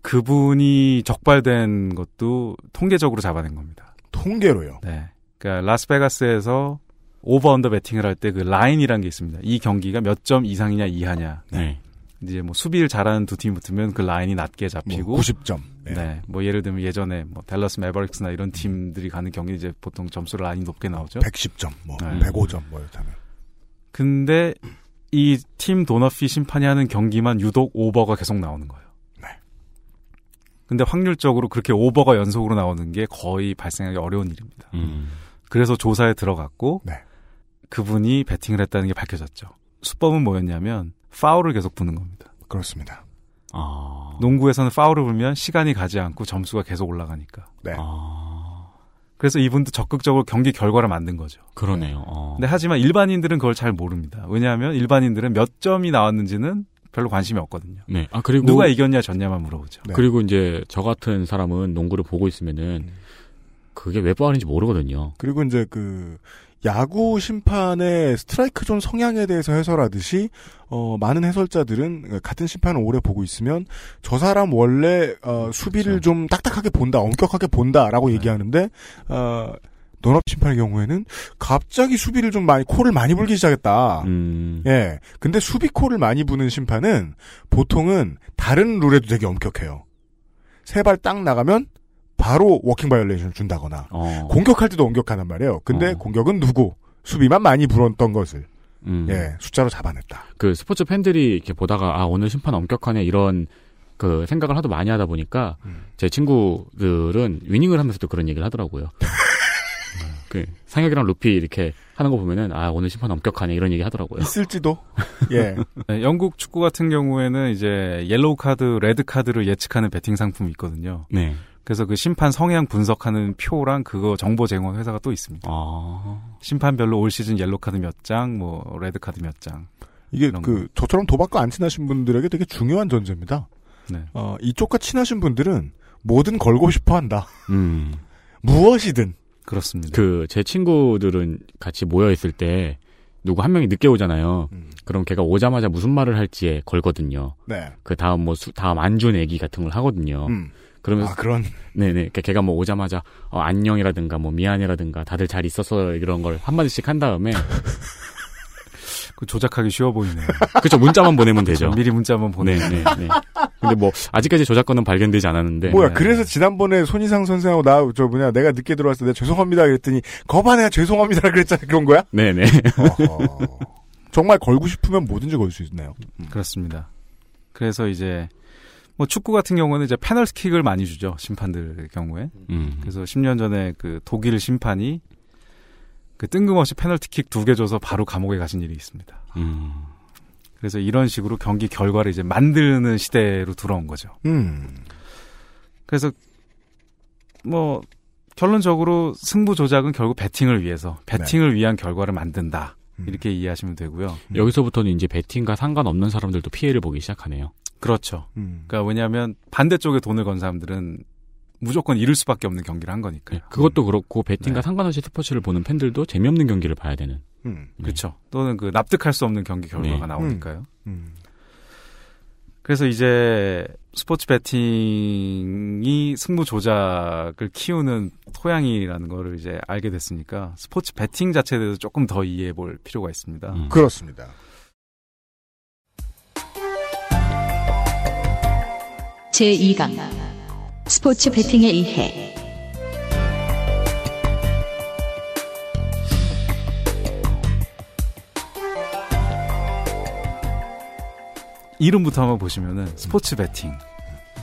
그분이 적발된 것도 통계적으로 잡아낸 겁니다. 통계로요. 네. 그러니까 라스베가스에서 over under 배팅을 할 때 그 라인이라는 게 있습니다. 이 경기가 몇 점 이상이냐 이하냐. 네. 이제 뭐 수비를 잘하는 두팀 붙으면 그 라인이 낮게 잡히고 뭐 90점. 네. 네. 뭐 예를 들면 예전에 뭐 댈러스 매버릭스나 이런 팀들이 가는 경기 이제 보통 점수를 라인이 높게 나오죠. 110점, 뭐 네. 105점 뭐 이렇다면. 근데 이 팀 도너피 심판이 하는 경기만 유독 오버가 계속 나오는 거예요. 네. 근데 확률적으로 그렇게 오버가 연속으로 나오는 게 거의 발생하기 어려운 일입니다. 음. 그래서 조사에 들어갔고 네. 그분이 배팅을 했다는 게 밝혀졌죠. 수법은 뭐였냐면 파울을 계속 부는 겁니다. 그렇습니다. 아. 농구에서는 파울을 불면 시간이 가지 않고 점수가 계속 올라가니까. 네. 아. 그래서 이분도 적극적으로 경기 결과를 만든 거죠. 그러네요. 어. 근데 하지만 일반인들은 그걸 잘 모릅니다. 왜냐하면 일반인들은 몇 점이 나왔는지는 별로 관심이 없거든요. 네. 아 그리고 누가 이겼냐 졌냐만 물어보죠. 네. 그리고 이제 저 같은 사람은 농구를 보고 있으면은 그게 왜 빠른지 모르거든요. 그리고 이제 그 야구 심판의 스트라이크 존 성향에 대해서 해설하듯이 어 많은 해설자들은 같은 심판을 오래 보고 있으면 저 사람 원래 어 수비를 그렇죠. 좀 딱딱하게 본다, 엄격하게 본다라고 네. 얘기하는데 어 농구 심판의 경우에는 갑자기 수비를 좀 많이 콜을 많이 불기 시작했다. 음. 예. 근데 수비 콜을 많이 부는 심판은 보통은 다른 룰에도 되게 엄격해요. 세 발 딱 나가면 바로 walking violation 준다거나 어. 공격할 때도 엄격하단 말이에요. 근데 어. 공격은 놔두고 수비만 많이 불었던 것을 음. 예 숫자로 잡아냈다. 그 스포츠 팬들이 이렇게 보다가 아 오늘 심판 엄격하네 이런 그 생각을 하도 많이 하다 보니까 음. 제 친구들은 위닝을 하면서도 그런 얘기를 하더라고요. *laughs* 그 상혁이랑 루피 이렇게 하는 거 보면은 아 오늘 심판 엄격하네 이런 얘기 하더라고요. 있을지도. *laughs* 예. 네, 영국 축구 같은 경우에는 이제 옐로우 카드, 레드 카드를 예측하는 베팅 상품이 있거든요. 네. 그래서 그 심판 성향 분석하는 표랑 그거 정보 제공 회사가 또 있습니다. 아. 심판별로 올 시즌 옐로우 카드 몇 장, 뭐 레드 카드 몇 장. 이게 그 저처럼 도박과 안 친하신 분들에게 되게 중요한 전제입니다. 네. 어, 이쪽과 친하신 분들은 뭐든 걸고 싶어 한다. 음. 무엇이든. 그렇습니다. 그 제 친구들은 같이 모여 있을 때 누구 한 명이 늦게 오잖아요. 그럼 걔가 오자마자 무슨 말을 할지에 걸거든요. 네. 그 다음 뭐 수- 다음 안주 내기 같은 걸 하거든요. 음. 그러면서 아, 그런. 네네. 그러니까 걔가 뭐 오자마자 어, 안녕이라든가 뭐 미안해라든가 다들 잘 있었어 이런 걸 한 마디씩 한 다음에 *laughs* 그 조작하기 쉬워 보이네요. 그쵸 문자만 보내면 되죠. 미리 문자만 보내. 네네. 네. 근데 뭐 아직까지 저작권은 발견되지 않았는데 뭐야, 네. 그래서 지난번에 손희상 선생하고 나, 저 뭐냐, 내가 늦게 들어왔을 때 내가 죄송합니다 그랬더니, 거봐 내가 죄송합니다 그랬잖아. 그런 거야? 네네. 어허. 정말 걸고 싶으면 뭐든지 걸 수 있네요. 그렇습니다. 그래서 이제 뭐 축구 같은 경우는 이제 페널티킥을 많이 주죠 심판들 경우에. 음. 그래서 10년 전에 그 독일 심판이 그 뜬금없이 페널티킥 두 개 줘서 바로 감옥에 가신 일이 있습니다. 음. 그래서 이런 식으로 경기 결과를 이제 만드는 시대로 돌아온 거죠. 음. 그래서 뭐 결론적으로 승부 조작은 결국 배팅을 위해서 배팅을 위한 결과를 만든다. 이렇게 이해하시면 되고요. 여기서부터는 이제 베팅과 상관없는 사람들도 피해를 보기 시작하네요. 그렇죠. 음. 그러니까 왜냐하면 반대쪽에 돈을 건 사람들은 무조건 잃을 수밖에 없는 경기를 한 거니까요. 그것도 그렇고 베팅과 네. 상관없이 스포츠를 보는 팬들도 재미없는 경기를 봐야 되는. 음. 그렇죠. 또는 그 납득할 수 없는 경기 결과가 네. 나오니까요. 음. 그래서 이제 스포츠 베팅이 승부 조작을 키우는 토양이라는 거를 이제 알게 됐으니까 스포츠 베팅 자체에 대해서 조금 더 이해해 볼 필요가 있습니다. 음. 그렇습니다. 제2강 스포츠 베팅에 의해. 이름부터 한번 보시면은 스포츠 베팅,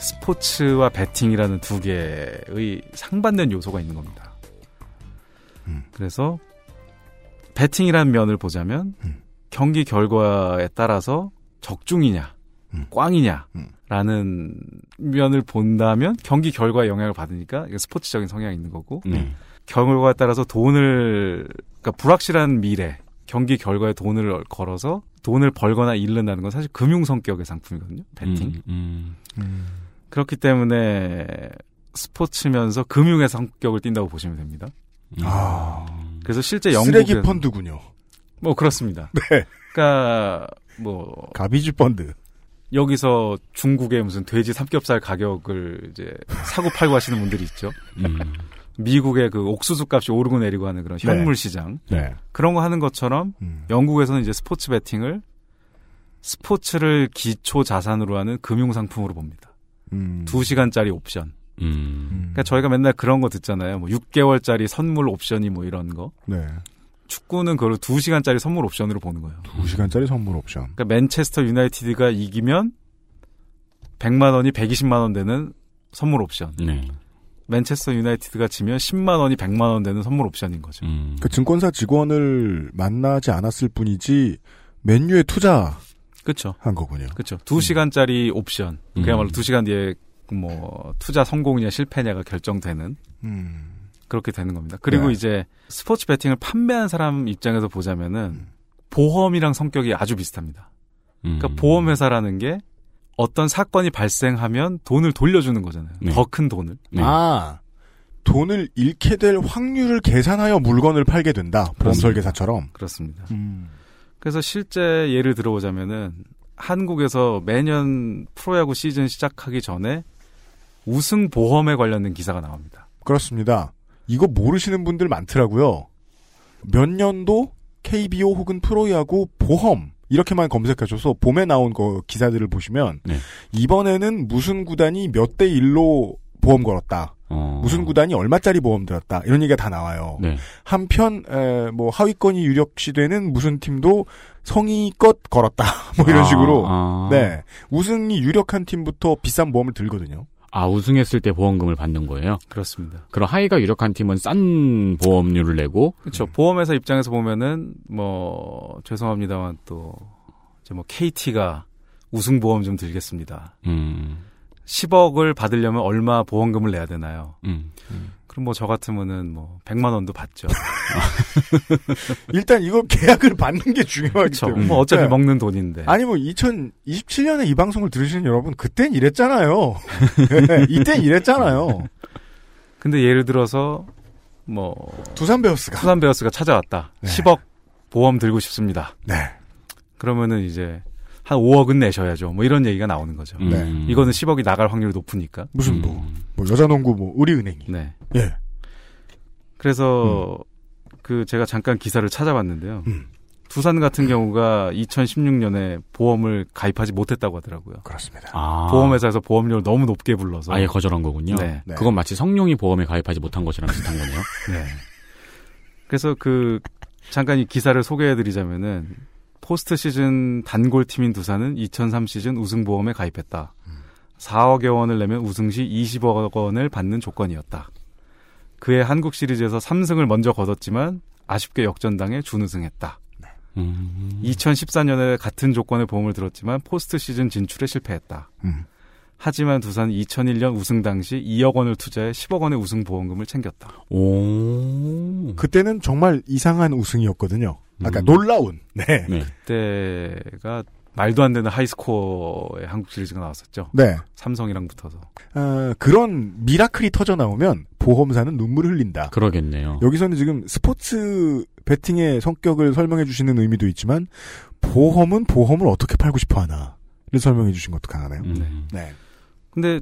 스포츠와 베팅이라는 두 개의 상반된 요소가 있는 겁니다. 그래서 베팅이라는 면을 보자면 경기 결과에 따라서 적중이냐, 꽝이냐 라는 면을 본다면 경기 결과에 영향을 받으니까 이게 스포츠적인 성향이 있는 거고 네. 결과에 따라서 돈을 그러니까 불확실한 미래 경기 결과에 돈을 걸어서 돈을 벌거나 잃는다는 건 사실 금융 성격의 상품이거든요. 베팅. 음, 음. 그렇기 때문에 스포츠면서 금융의 성격을 띈다고 보시면 됩니다. 아. 그래서 실제 영국 쓰레기 펀드군요. 뭐 그렇습니다. 네. 그러니까 뭐 가비지 펀드. 여기서 중국의 무슨 돼지 삼겹살 가격을 이제 사고 팔고 하시는 분들이 있죠. 음. 미국의 그 옥수수 값이 오르고 내리고 하는 그런 네. 현물 시장. 네. 그런 거 하는 것처럼 음. 영국에서는 이제 스포츠 베팅을 스포츠를 기초 자산으로 하는 금융 상품으로 봅니다. 음. 2시간짜리 옵션. 음. 그러니까 저희가 맨날 그런 거 듣잖아요. 뭐 6개월짜리 선물 옵션이 뭐 이런 거. 네. 축구는 그걸 2시간짜리 선물 옵션으로 보는 거예요. 2시간짜리 선물 옵션. 그러니까 맨체스터 유나이티드가 이기면 100만 원이 120만 원 되는 선물 옵션. 네. 맨체스터 유나이티드가 지면 10만 원이 100만 원 되는 선물 옵션인 거죠. 음. 그 증권사 직원을 만나지 않았을 뿐이지 맨유에 투자한 그렇죠. 거군요. 그렇죠. 2시간짜리 옵션. 음. 그야말로 2시간 뒤에 뭐 투자 성공이냐 실패냐가 결정되는 음. 그렇게 되는 겁니다. 그리고 네. 이제 스포츠 베팅을 판매한 사람 입장에서 보자면은 음. 보험이랑 성격이 아주 비슷합니다. 음. 그러니까 보험회사라는 게 어떤 사건이 발생하면 돈을 돌려주는 거잖아요. 네. 더큰 돈을. 네. 아, 돈을 잃게 될 확률을 계산하여 물건을 팔게 된다. 보험 그렇습니다. 설계사처럼. 그렇습니다. 음. 그래서 실제 예를 들어보자면은 한국에서 매년 프로야구 시즌 시작하기 전에 우승 보험에 관련된 기사가 나옵니다. 그렇습니다. 이거 모르시는 분들 많더라고요. 몇 년도 KBO 혹은 프로야구 보험 이렇게만 검색하셔서 봄에 나온 거 기사들을 보시면 네. 이번에는 무슨 구단이 몇 대 1로 보험 걸었다. 어. 무슨 구단이 얼마짜리 보험 들었다. 이런 얘기가 다 나와요. 네. 한편 에, 뭐 하위권이 유력시되는 무슨 팀도 성의껏 걸었다. *laughs* 뭐 이런 아, 식으로 아. 네 우승이 유력한 팀부터 비싼 보험을 들거든요. 아, 우승했을 때 보험금을 받는 거예요? 그렇습니다. 그럼 하위가 유력한 팀은 싼 보험료를 내고 그렇죠. 보험회사 입장에서 보면은 뭐 죄송합니다만 또 이제 뭐 KT가 우승 보험 좀 들겠습니다. 음. 10억을 받으려면 얼마 보험금을 내야 되나요? 음. 그럼 뭐 저 같으면은 뭐 100만 원도 받죠. *laughs* 일단 이거 계약을 받는 게. 때문에. 뭐 어차피 네. 먹는 돈인데. 아니 뭐 2027년에 이 방송을 들으시는 여러분 그땐 이랬잖아요. *laughs* 네, 이땐 이랬잖아요. 근데 예를 들어서 뭐 두산 베어스가 두산 베어스가 찾아왔다. 네. 10억 보험 들고 싶습니다. 네. 그러면은 이제 한 5억은 내셔야죠. 뭐 이런 얘기가 나오는 거죠. 음. 네. 이거는 10억이 나갈 확률이 높으니까. 무슨 뭐, 뭐 여자농구 뭐 우리은행이. 네. 예. 그래서 그 제가 잠깐 기사를 찾아봤는데요. 음. 두산 같은 경우가 2016년에 보험을 가입하지 못했다고 하더라고요. 그렇습니다. 아. 보험회사에서 보험료를 너무 높게 불러서 아예 거절한 거군요. 네. 네. 그건 마치 성룡이 보험에 가입하지 못한 것이랑 비슷한 거네요. *laughs* 네. 그래서 그 잠깐 이 기사를 소개해드리자면은 포스트 시즌 단골 팀인 두산은 2003 시즌 우승 보험에 가입했다. 4억여 원을 내면 우승 시 20억 원을 받는 조건이었다. 그해 한국 시리즈에서 3승을 먼저 거뒀지만 아쉽게 역전당해 준우승했다. 음. 2014년에 같은 조건의 보험을 들었지만 포스트 시즌 진출에 실패했다. 음. 하지만 두산 2001년 우승 당시 2억 원을 투자해 10억 원의 우승 보험금을 챙겼다. 오. 그때는 정말 이상한 우승이었거든요. 아까 음. 놀라운. 네. 네. 그때가 말도 안 되는 하이스코어의 한국 시리즈가 나왔었죠. 네. 삼성이랑 붙어서. 아, 그런 미라클이 터져 나오면 보험사는 눈물을 흘린다. 그러겠네요. 여기서는 지금 스포츠 베팅의 성격을 설명해 주시는 의미도 있지만 보험은 보험을 어떻게 팔고 싶어 하나를 설명해 주신 것도 강하네요. 음. 네. 근데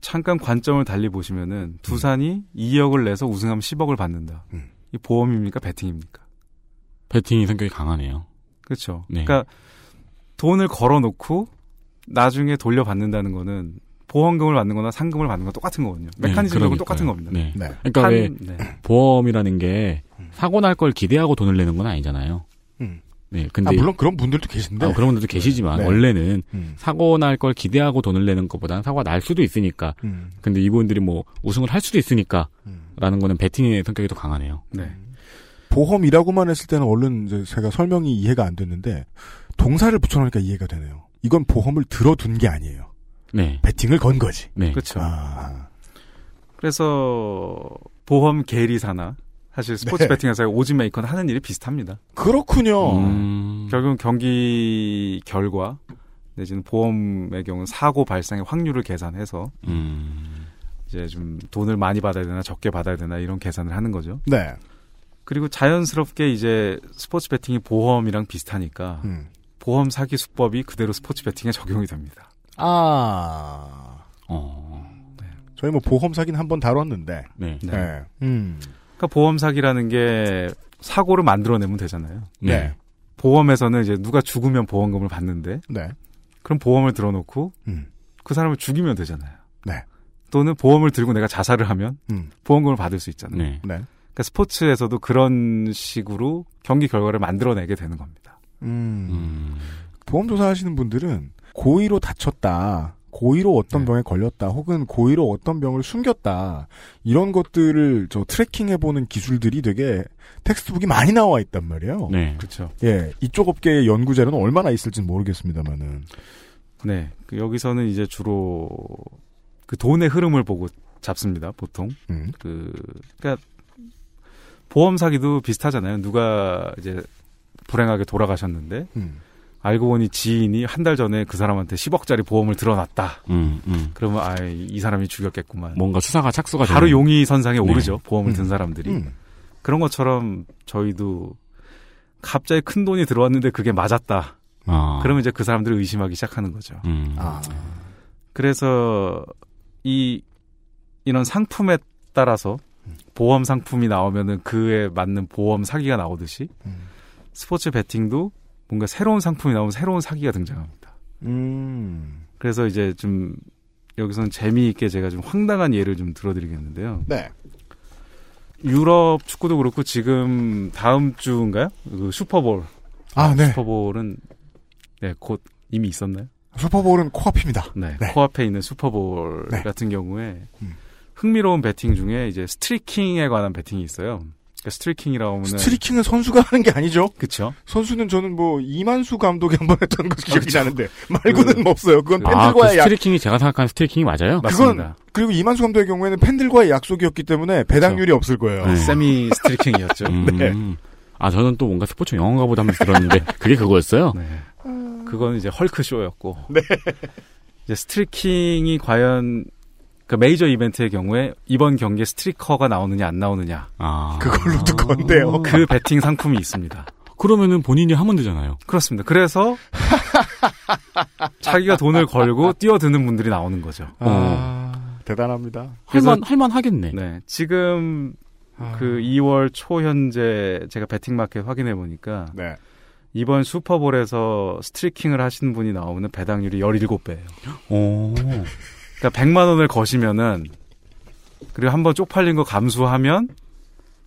잠깐 관점을 달리 보시면은 두산이 2억을 내서 우승하면 10억을 받는다. 음. 이 보험입니까? 베팅입니까? 배팅이 성격이 강하네요. 그렇죠. 네. 그러니까 돈을 걸어놓고 나중에 돌려받는다는 거는 보험금을 받는 거나 상금을 받는 건 똑같은 거거든요. 메커니즘적으로 네, 똑같은. 겁니다. 네. 네. 그러니까 한- 왜 네. 보험이라는 게 사고 날 걸 기대하고 돈을 내는 건 아니잖아요. 음. 네, 근데 아, 물론 그런 분들도 계신데. 아, 그런 분들도 계시지만 네. 원래는 음. 사고 날 걸 기대하고 돈을 내는 것보다는 사고가 날 수도 있으니까. 음. 근데 이분들이 뭐 우승을 할 수도 있으니까. 음. 라는 거는 배팅의 성격이 더 강하네요. 네. 보험이라고만 했을 때는 얼른 이제 제가 설명이 이해가 안 됐는데 동사를 붙여놓으니까 이해가 되네요. 이건 보험을 들어둔 게 아니에요. 네. 베팅을 건 거지. 네. 그렇죠. 아, 그래서 보험 계리사나 사실 스포츠 네. 베팅 회사의 오진 메이커는 하는 일이 비슷합니다. 그렇군요. 음. 결국은 경기 결과 내지는 보험의 경우는 사고 발생의 확률을 계산해서 음. 이제 좀 돈을 많이 받아야 되나 적게 받아야 되나 이런 계산을 하는 거죠. 네. 그리고 자연스럽게 이제 스포츠 베팅이 보험이랑 비슷하니까 음. 보험 사기 수법이 그대로 스포츠 베팅에 적용이 됩니다. 아. 어. 저희 뭐 보험 사기는 한 번 다뤘는데. 네. 네. 네. 음. 그러니까 보험 사기라는 게 사고를 만들어내면 되잖아요. 네. 보험에서는 이제 누가 죽으면 보험금을 받는데 네. 그럼 보험을 들어놓고 음. 그 사람을 죽이면 되잖아요. 네. 또는 보험을 들고 내가 자살을 하면 음. 보험금을 받을 수 있잖아요. 네. 네. 그러니까 스포츠에서도 그런 식으로 경기 결과를 만들어내게 되는 겁니다. 음. 음. 보험 조사하시는 분들은 고의로 다쳤다. 고의로 어떤 네. 병에 걸렸다. 혹은 고의로 어떤 병을 숨겼다. 이런 것들을 저 tracking해 보는 기술들이 되게 textbook이 많이 나와 있단 말이에요. 네. 그렇죠. 예, 이쪽 업계의 연구 자료는 얼마나 있을지는 모르겠습니다만은. 네. 그 여기서는 이제 주로 그 돈의 흐름을 보고 잡습니다. 보통. 음. 그 그러니까 보험 사기도 비슷하잖아요. 누가 이제 불행하게 돌아가셨는데 음. 알고 보니 지인이 한 달 전에 그 사람한테 10억짜리 보험을 들어놨다. 음, 음. 그러면 아 이 사람이 죽였겠구만. 뭔가 수사가 착수가 바로 되는- 용의 선상에 네. 오르죠. 보험을 음. 든 사람들이. 음. 그런 것처럼 저희도 갑자기 큰 돈이 들어왔는데 그게 맞았다. 아. 그러면 이제 그 사람들을 의심하기 시작하는 거죠. 음. 아. 그래서 이 이런 상품에 따라서 보험 상품이 나오면은 그에 맞는 보험 사기가 나오듯이 음. 스포츠 베팅도 뭔가 새로운 상품이 나오면 새로운 사기가 등장합니다. 음. 그래서 이제 좀 여기서는 재미있게 제가 좀 황당한 예를 좀 들어드리겠는데요. 네. 유럽 축구도 그렇고 지금 다음 주인가요? 그 슈퍼볼. 아, 네. 슈퍼볼은 네, 곧 이미 있었나요? 슈퍼볼은 코앞입니다. 네, 네. 코앞에 있는 슈퍼볼 네. 같은 경우에 음. 흥미로운 배팅 중에 이제 스트리킹에 관한 배팅이 있어요. 그러니까 스트리킹이라고 하면 스트리킹은 선수가 하는 게 아니죠. 그쵸. 선수는 저는 뭐 이만수 감독이 한 번 했던 거 기억이 나는데 말고는 그- 없어요. 그건 아, 그 팬들과의 약. 스트리킹이 제가 생각하는 스트리킹이 맞아요? 그건 그리고 이만수 감독의 경우에는 팬들과의 약속이었기 때문에 배당률이 없을 거예요. 네. 세미 스트리킹이었죠. 음. 네. 아, 저는 또 뭔가 스포츠 영화인가 보다 하면서 들었는데, *laughs* 그게 그거였어요? 네. 그건 이제 헐크 쇼였고. 네. 이제 스트리킹이 과연 그 메이저 이벤트의 경우에 이번 경기에 streaker가 나오느냐 안 나오느냐. 아. 그걸로도 건데요. 그 배팅 상품이 있습니다. 그러면은 본인이 하면 되잖아요. 그렇습니다. 그래서 자기가 돈을 걸고 뛰어드는 분들이 나오는 거죠. 아, 대단합니다. 할만, 할만 하겠네. 네. 지금 아. 그 2월 초 현재 제가 배팅 마켓 확인해 보니까 네. 이번 슈퍼볼에서 스트리킹을 하시는 분이 나오면 배당률이 17배예요. 오. 그러니까 100만 원을 거시면은 그리고 한번 쪽팔린 거 감수하면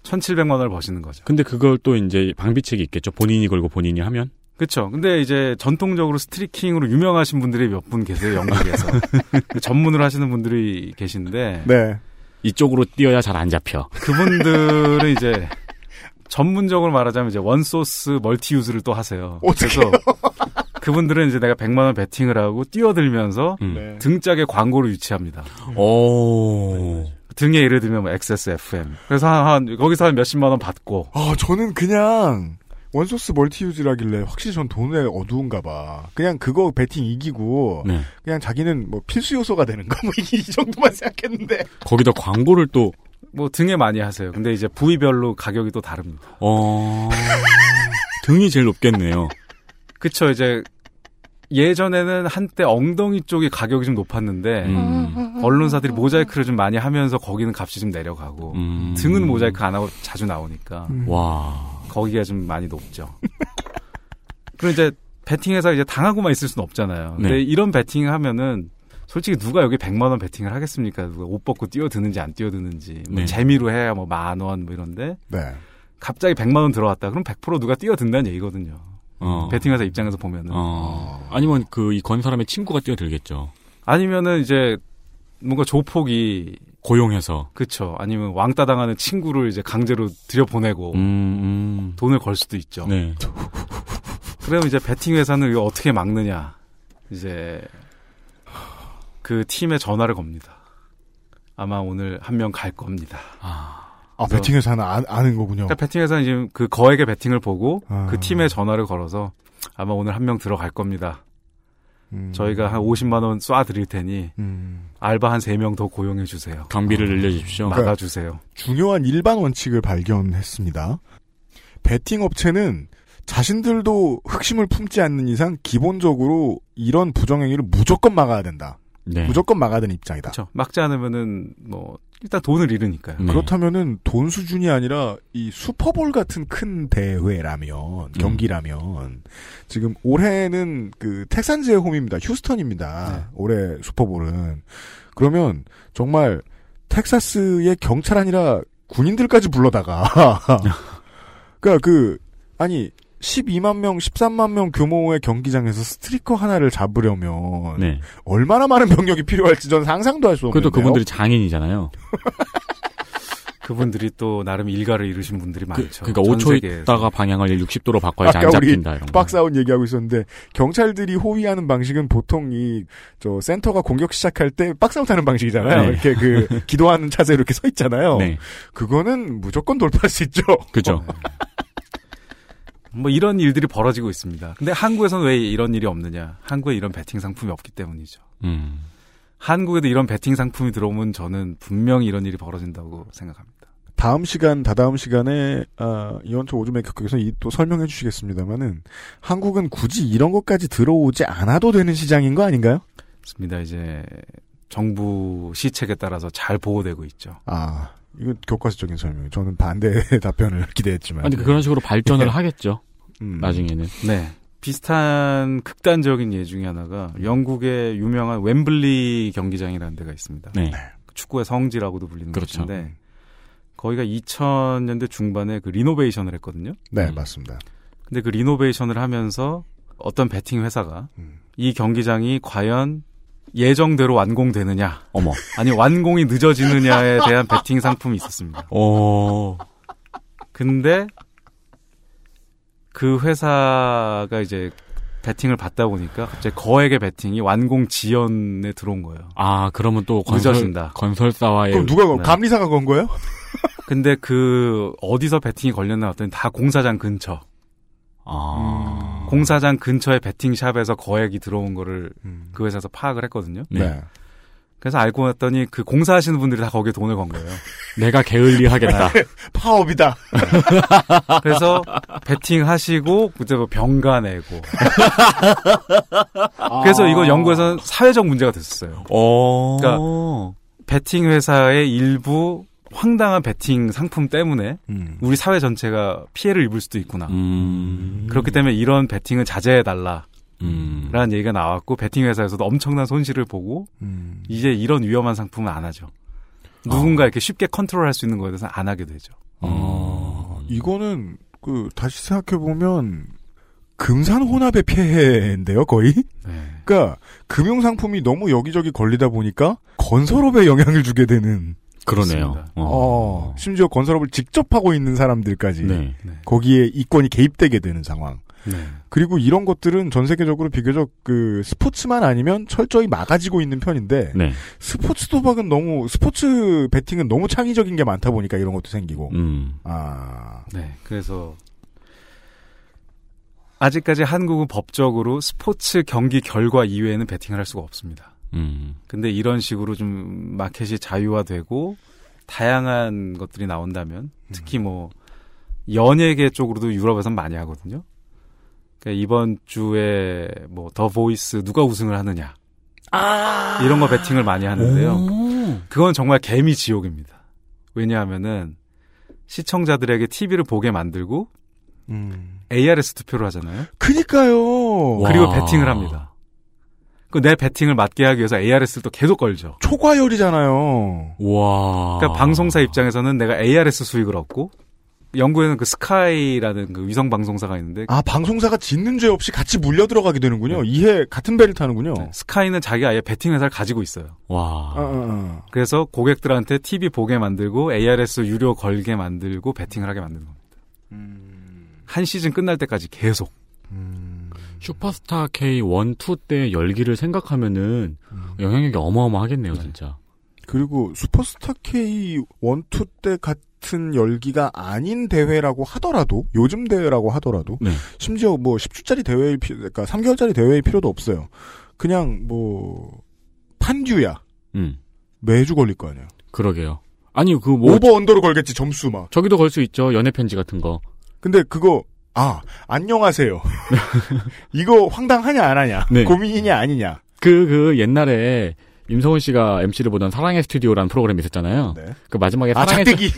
1,700만 원을 버시는 거죠. 근데 그걸 또 이제 방비책이 있겠죠. 본인이 걸고 본인이 하면. 그렇죠. 근데 이제 전통적으로 스트리킹으로 유명하신 분들이 몇 분 계세요, 영국에서. *laughs* 전문으로 하시는 분들이 계신데 네. 이쪽으로 뛰어야 잘 안 잡혀. 그분들은 이제 전문적으로 말하자면 이제 one source multi use를 또 하세요. 그래서 그분들은 이제 내가 100만 원 베팅을 하고 뛰어들면서 음. 네. 등짝에 광고를 유치합니다. 오. 등에 예를 들면 뭐 XSFM. 그래서 한, 한 거기서 한 몇십만 원 받고 아, 저는 그냥 원소스 멀티유즈라길래 확실히 전 돈에 어두운가 봐. 그냥 그거 배팅 이기고 네. 그냥 자기는 뭐 필수 요소가 되는 거 *laughs* 뭐 이 정도만 생각했는데. 거기다 광고를 또, 뭐 등에 많이 하세요. 근데 이제 부위별로 가격이 또 다릅니다. 어. *laughs* 등이 제일 높겠네요. 그쵸 이제 예전에는 한때 엉덩이 쪽이 가격이 좀 높았는데 음. 언론사들이 모자이크를 좀 많이 하면서 거기는 값이 좀 내려가고 음. 등은 모자이크 안 하고 자주 나오니까 와. 거기가 좀 많이 높죠. *laughs* 그리고 이제 베팅해서 이제 당하고만 있을 수는 없잖아요. 근데 네. 이런 베팅을 하면은 솔직히 누가 여기 100만 원 베팅을 하겠습니까? 누가 옷 벗고 뛰어드는지 안 뛰어드는지 뭐 네. 재미로 해야 뭐 만 원 뭐 이런데 네. 갑자기 100만 원 들어왔다. 그럼 100% 누가 뛰어든다는 얘기거든요. 어. 베팅회사 입장에서 보면은 어. 아니면 그 이 건 사람의 친구가 뛰어들겠죠. 아니면은 이제 뭔가 조폭이 고용해서. 그쵸. 아니면 왕따 당하는 친구를 이제 강제로 들여보내고 음, 음. 돈을 걸 수도 있죠. 네. 그러면 이제 베팅 회사는 이거 어떻게 막느냐? 이제 그 팀에 전화를 겁니다. 아마 오늘 한 명 갈 겁니다. 아, 그래서- 배팅 회사는 아, 아는 거군요. 그러니까 베팅 회사는 지금 그 거액의 베팅을 보고 아. 그 팀에 전화를 걸어서 아마 오늘 한 명 들어갈 겁니다. 음. 저희가 한 50만 원 쏴 드릴 테니 음. 알바 한 3명 더 고용해 주세요. 경비를 늘려 주십시오. 막아 주세요. 중요한 일반 원칙을 발견했습니다. 베팅 업체는 자신들도 흑심을 품지 않는 이상 기본적으로 이런 부정행위를 무조건 막아야 된다. 네. 무조건 막아야 되는 입장이다. 그렇죠. 막지 않으면은 뭐 일단 돈을 잃으니까요. 네. 그렇다면은 돈 수준이 아니라 이 슈퍼볼 같은 큰 대회라면 경기라면 지금 올해는 그 텍산즈의 홈입니다. 휴스턴입니다. 올해 슈퍼볼은 그러면 정말 텍사스의 경찰 아니라 군인들까지 불러다가 *laughs* 그러니까 그 아니 12만 명, 13만 명 규모의 경기장에서 streaker 하나를 잡으려면 네. 얼마나 많은 병력이 필요할지 저는 상상도 할 수 없는데요. 그래도 그분들이 장인이잖아요. *laughs* 그분들이 또 나름 일가를 이루신 분들이 많죠. 그러니까 전 5초 세계에서. 있다가 방향을 60도로 바꿔야지 안 잡힌다 이런 거. 박사원 얘기하고 있었는데 경찰들이 호위하는 방식은 보통 이 저 센터가 공격 시작할 때 박사웃 하는 방식이잖아요. 네. 이렇게 그 *laughs* 기도하는 차세로 이렇게 서 있잖아요. 네. 그거는 무조건 돌파할 수 있죠. 그죠. *laughs* 뭐 이런 일들이 벌어지고 있습니다. 근데 한국에서는 왜 이런 일이 없느냐? 한국에 이런 베팅 상품이 없기 때문이죠. 음. 한국에도 이런 베팅 상품이 들어오면 저는 분명히 이런 일이 벌어진다고 생각합니다. 다음 시간, 다다음 시간에 아, 이원초 오즈메 격에서 또 설명해 주시겠습니다만은 한국은 굳이 이런 것까지 들어오지 않아도 되는 시장인 거 아닌가요? 맞습니다. 이제 정부 시책에 따라서 잘 보호되고 있죠. 아, 이건 교과서적인 설명. 저는 반대 *laughs* 답변을 기대했지만. 아니 그런 식으로 발전을 네. 하겠죠. 음. 나중에는. 네. 비슷한 극단적인 예 중에 하나가 영국의 유명한 웸블리 경기장이라는 데가 있습니다. 네. 축구의 성지라고도 불리는 그렇죠. 곳인데 거기가 2000년대 중반에 그 리노베이션을 했거든요. 네, 음. 맞습니다. 근데 그 리노베이션을 하면서 어떤 베팅 회사가 음. 이 경기장이 과연 예정대로 완공되느냐, 어머. 아니 완공이 늦어지느냐에 *laughs* 대한 베팅 상품이 있었습니다. 오. 근데 그 회사가 이제 베팅을 받다 보니까 갑자기 거액의 베팅이 완공 지연에 들어온 거예요. 아, 그러면 또 건설, 늦어진다. 건설사와의. 그럼 누가 네. 감리사가 건 거예요? *laughs* 근데 그 어디서 베팅이 걸렸나 봤더니 다 공사장 근처. 아. 공사장 근처에 베팅샵에서 거액이 들어온 거를 음. 그 회사에서 파악을 했거든요. 네. 그래서 알고 봤더니 그 공사하시는 분들이 다 거기에 돈을 건 거예요. *laughs* 내가 게을리 하겠다. 파업이다. *laughs* 그래서 베팅 하시고 그때 뭐 병가 내고. *laughs* 그래서 이거 연구에서는 사회적 문제가 됐었어요. 어. 그러니까 베팅 회사의 일부 황당한 베팅 상품 때문에 음. 우리 사회 전체가 피해를 입을 수도 있구나. 음. 그렇기 때문에 이런 베팅을 자제해 달라. 음. 라는 얘기가 나왔고 베팅 회사에서도 엄청난 손실을 보고 음. 이제 이런 위험한 상품은 안 하죠. 누군가 이렇게 쉽게 컨트롤할 수 있는 거에 대해서는 안 하게 되죠. 어. 이거는 그 다시 생각해 보면 금산 혼합의 폐해인데요, 거의. 네. 그러니까 금융 상품이 너무 여기저기 걸리다 보니까 건설업에 영향을 주게 되는. 그러네요. 그렇습니다. 어, 심지어 건설업을 직접 하고 있는 사람들까지 네. 네. 거기에 이권이 개입되게 되는 상황. 네. 그리고 이런 것들은 전 세계적으로 비교적 그 스포츠만 아니면 철저히 막아지고 있는 편인데 네. 스포츠 도박은 너무 스포츠 베팅은 너무 창의적인 게 많다 보니까 이런 것도 생기고. 음. 아. 네. 그래서 아직까지 한국은 법적으로 스포츠 경기 결과 이외에는 베팅을 할 수가 없습니다. 음. 근데 이런 식으로 좀 마켓이 자유화되고 다양한 것들이 나온다면 특히 뭐 연예계 쪽으로도 유럽에선 많이 하거든요. 그러니까 이번 주에 뭐 The Voice 누가 우승을 하느냐 이런 거 베팅을 많이 하는데요. 오. 그건 정말 개미 지옥입니다. 왜냐하면은 시청자들에게 TV를 보게 만들고 음. ARS 투표를 하잖아요. 그니까요. 와. 그리고 베팅을 합니다. 그내 베팅을 맞게 하기 위해서 ARS를 또 계속 걸죠. 초과열이잖아요. 와. 그러니까 방송사 입장에서는 내가 ARS 수익을 얻고 영국에는 그 스카이라는 그 위성 방송사가 있는데 아, 방송사가 짓는 죄 없이 같이 물려 들어가게 되는군요. 이해 같은 배를 타는군요. 네, 스카이는 자기 아예 베팅 회사를 가지고 있어요. 와. 어, 어, 어. 그래서 고객들한테 TV 보게 만들고 ARS 유료 걸게 만들고 베팅을 하게 만드는 겁니다. 한 시즌 끝날 때까지 계속. 슈퍼스타 K 1, 2 때 열기를 생각하면은 영향력이 어마어마하겠네요, 진짜. 그리고 슈퍼스타 K 1, 2 때 같은 열기가 아닌 대회라고 하더라도 요즘 대회라고 하더라도 네. 심지어 뭐 10주짜리 대회일 필요 그러니까 3개월짜리 대회일 필요도 없어요. 그냥 뭐 판듀야. 음. 매주 걸릴 거 아니에요. 그러게요. 아니, 그 뭐. 오버 언더로 걸겠지 점수 막. 저기도 걸 수 있죠. 연애 편지 같은 거. 근데 그거 아 안녕하세요. *laughs* 이거 황당하냐 안 하냐 네. 고민이냐 아니냐. 그, 그, 옛날에, 임성훈 씨가 MC를 보던 사랑의 스튜디오라는 프로그램이 있었잖아요. 네. 그 마지막에 아 사랑의 작대기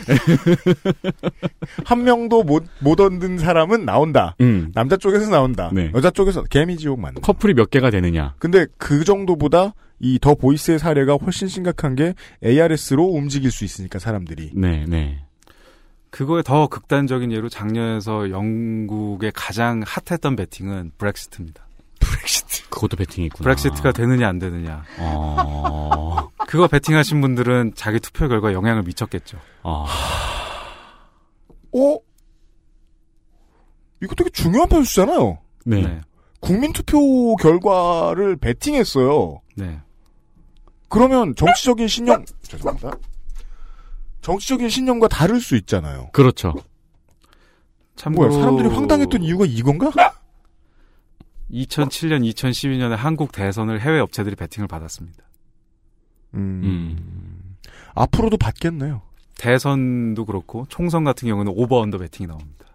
*laughs* 한 명도 못 못 얻은 사람은 나온다. 음. 남자 쪽에서 나온다. 네. 여자 쪽에서 개미지옥 맞는. 커플이 몇 개가 되느냐. 근데 그 정도보다 이 더 보이스의 사례가 훨씬 심각한 게 ARS로 움직일 수 있으니까 사람들이. 네, 네. 그거에 더 극단적인 예로 작년에서 영국의 가장 핫했던 베팅은 브렉시트입니다. 브렉시트. 그것도 베팅이 있구나. 브렉시트가 되느냐 안 되느냐. 어. 그거 베팅하신 분들은 자기 투표 결과에 영향을 미쳤겠죠. 어. 어? 이거 되게 중요한 변수잖아요. 네. 네. 국민 투표 결과를 베팅했어요. 네. 그러면 정치적인 신념 죄송합니다. 정치적인 신념과 다를 수 있잖아요. 그렇죠. 참고로 뭐야 사람들이 황당했던 이유가 이건가? 2007년, 2012년에 한국 대선을 해외 업체들이 베팅을 받았습니다. 음. 앞으로도 받겠네요. 대선도 그렇고 총선 같은 경우는 over under 베팅이 나옵니다.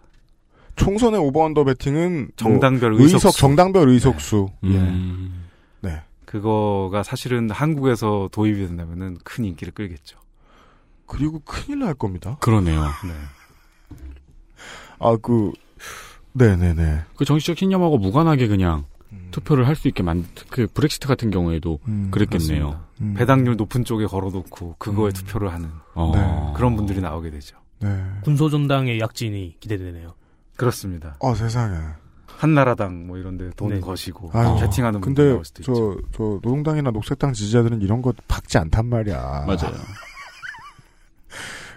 총선의 over under 베팅은 뭐 정당별 의석 의석수. 정당별 의석수. 음. 예. 네. 그거가 사실은 한국에서 도입이 된다면은 큰 인기를 끌겠죠. 그리고 큰일 날 겁니다. 그러네요. 네. 아 그 네네네. 그 정치적 신념하고 무관하게 그냥 음. 투표를 할 수 있게 만, 그 브렉시트 같은 경우에도 그랬겠네요. 그렇습니다. 음. 배당률 높은 쪽에 걸어놓고 그거에 투표를 하는 어. 네. 그런 분들이 나오게 되죠. 네. 군소전당의 약진이 기대되네요. 그렇습니다. 아 세상에. 한나라당 뭐 이런 데 돈 네. 거시고 아유, 배팅하는 분들 근데 나올 수도 저, 있죠. 저 노동당이나 녹색당 지지자들은 이런 거 박지 않단 말이야. 맞아요.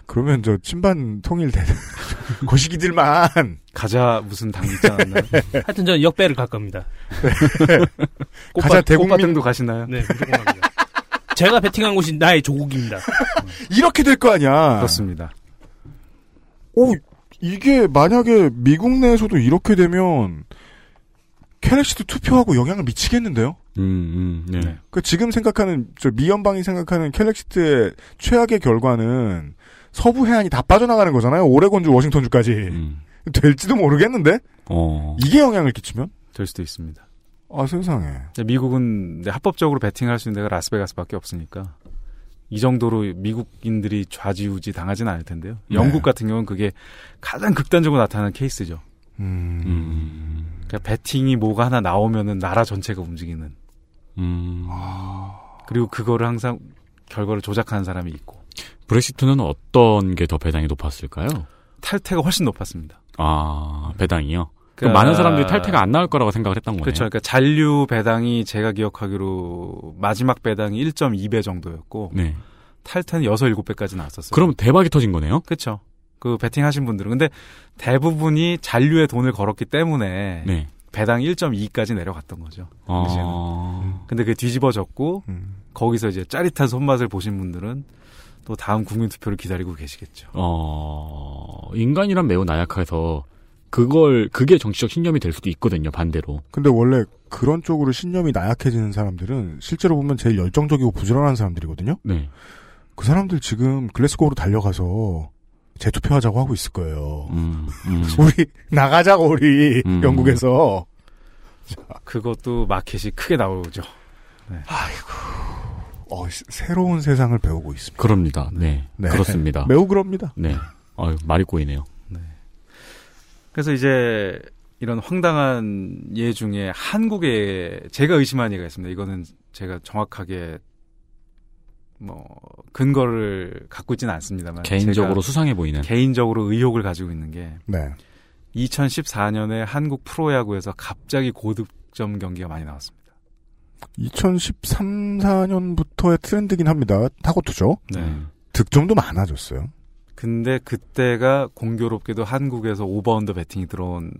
그러면 저 친반 통일 되는 *laughs* 거시기들만 가자 무슨 당 있지 않나요? 하여튼 저는 역배를 갈 겁니다. *laughs* 가자 대국민 꽃밭등도 가시나요? 네, 무조건 갑니다. 제가 배팅한 곳이 나의 조국입니다. *laughs* 이렇게 될 거 아니야. 그렇습니다. 오 이게 만약에 미국 내에서도 이렇게 되면 캘렉시트 투표하고 영향을 미치겠는데요? 음, 음, 네. 그 지금 생각하는 저 미연방이 생각하는 캘렉시트의 최악의 결과는 서부 해안이 다 빠져나가는 거잖아요. 오레곤주, 워싱턴주까지 음. 될지도 모르겠는데 어. 이게 영향을 끼치면 될 수도 있습니다. 아 세상에 미국은 네, 합법적으로 베팅할 수 있는 데가 라스베가스밖에 없으니까 이 정도로 미국인들이 좌지우지 당하지는 않을 텐데요. 네. 영국 같은 경우는 그게 가장 극단적으로 나타나는 케이스죠. 음. 음. 그러니까 배팅이 뭐가 하나 나오면은 나라 전체가 움직이는. 음. 그리고 그거를 항상 결과를 조작하는 사람이 있고 브렉시트는 어떤 게 더 배당이 높았을까요? 탈퇴가 훨씬 높았습니다. 아, 배당이요? 그 그러니까- 많은 사람들이 탈퇴가 안 나올 거라고 생각을 했던 거네요. 그렇죠. 그러니까 잔류 배당이 제가 기억하기로 마지막 배당이 1.2배 정도였고 네. 탈퇴는 6, 7배까지 나왔었어요. 그럼 대박이 터진 거네요? 그렇죠. 그 배팅 하신 분들은 근데 대부분이 잔류에 돈을 걸었기 때문에 네. 배당 1.2까지 내려갔던 거죠. 아, 근데 그게 뒤집어졌고 음. 거기서 이제 짜릿한 손맛을 보신 분들은 또 다음 국민 투표를 기다리고 계시겠죠. 어, 인간이란 매우 나약해서 그걸, 그게 정치적 신념이 될 수도 있거든요, 반대로. 근데 원래 그런 쪽으로 신념이 나약해지는 사람들은 실제로 보면 제일 열정적이고 부지런한 사람들이거든요. 네. 그 사람들 지금 글래스고로 달려가서 재투표하자고 하고 있을 거예요. 음, 음. *laughs* 우리 나가자고 우리 음. 영국에서 그것도 마켓이 크게 나오죠. 어, 시- 새로운 세상을 배우고 있습니다. 그럽니다. 네. 네. 그렇습니다. 매우 그럽니다. 네. 어유 말이 꼬이네요. 그래서 이제 이런 황당한 예 중에 한국에 제가 의심한 예가 있습니다. 이거는 제가 정확하게 뭐 근거를 갖고 있지는 않습니다만 개인적으로 수상해 보이는. 개인적으로 의혹을 가지고 있는 게 네. 2014년에 한국 프로야구에서 갑자기 고득점 경기가 많이 나왔습니다. 2013, 4년부터의 트렌드긴 합니다. 타고투죠. 네. 득점도 많아졌어요. 근데 그때가 공교롭게도 한국에서 오버언더 배팅이 들어온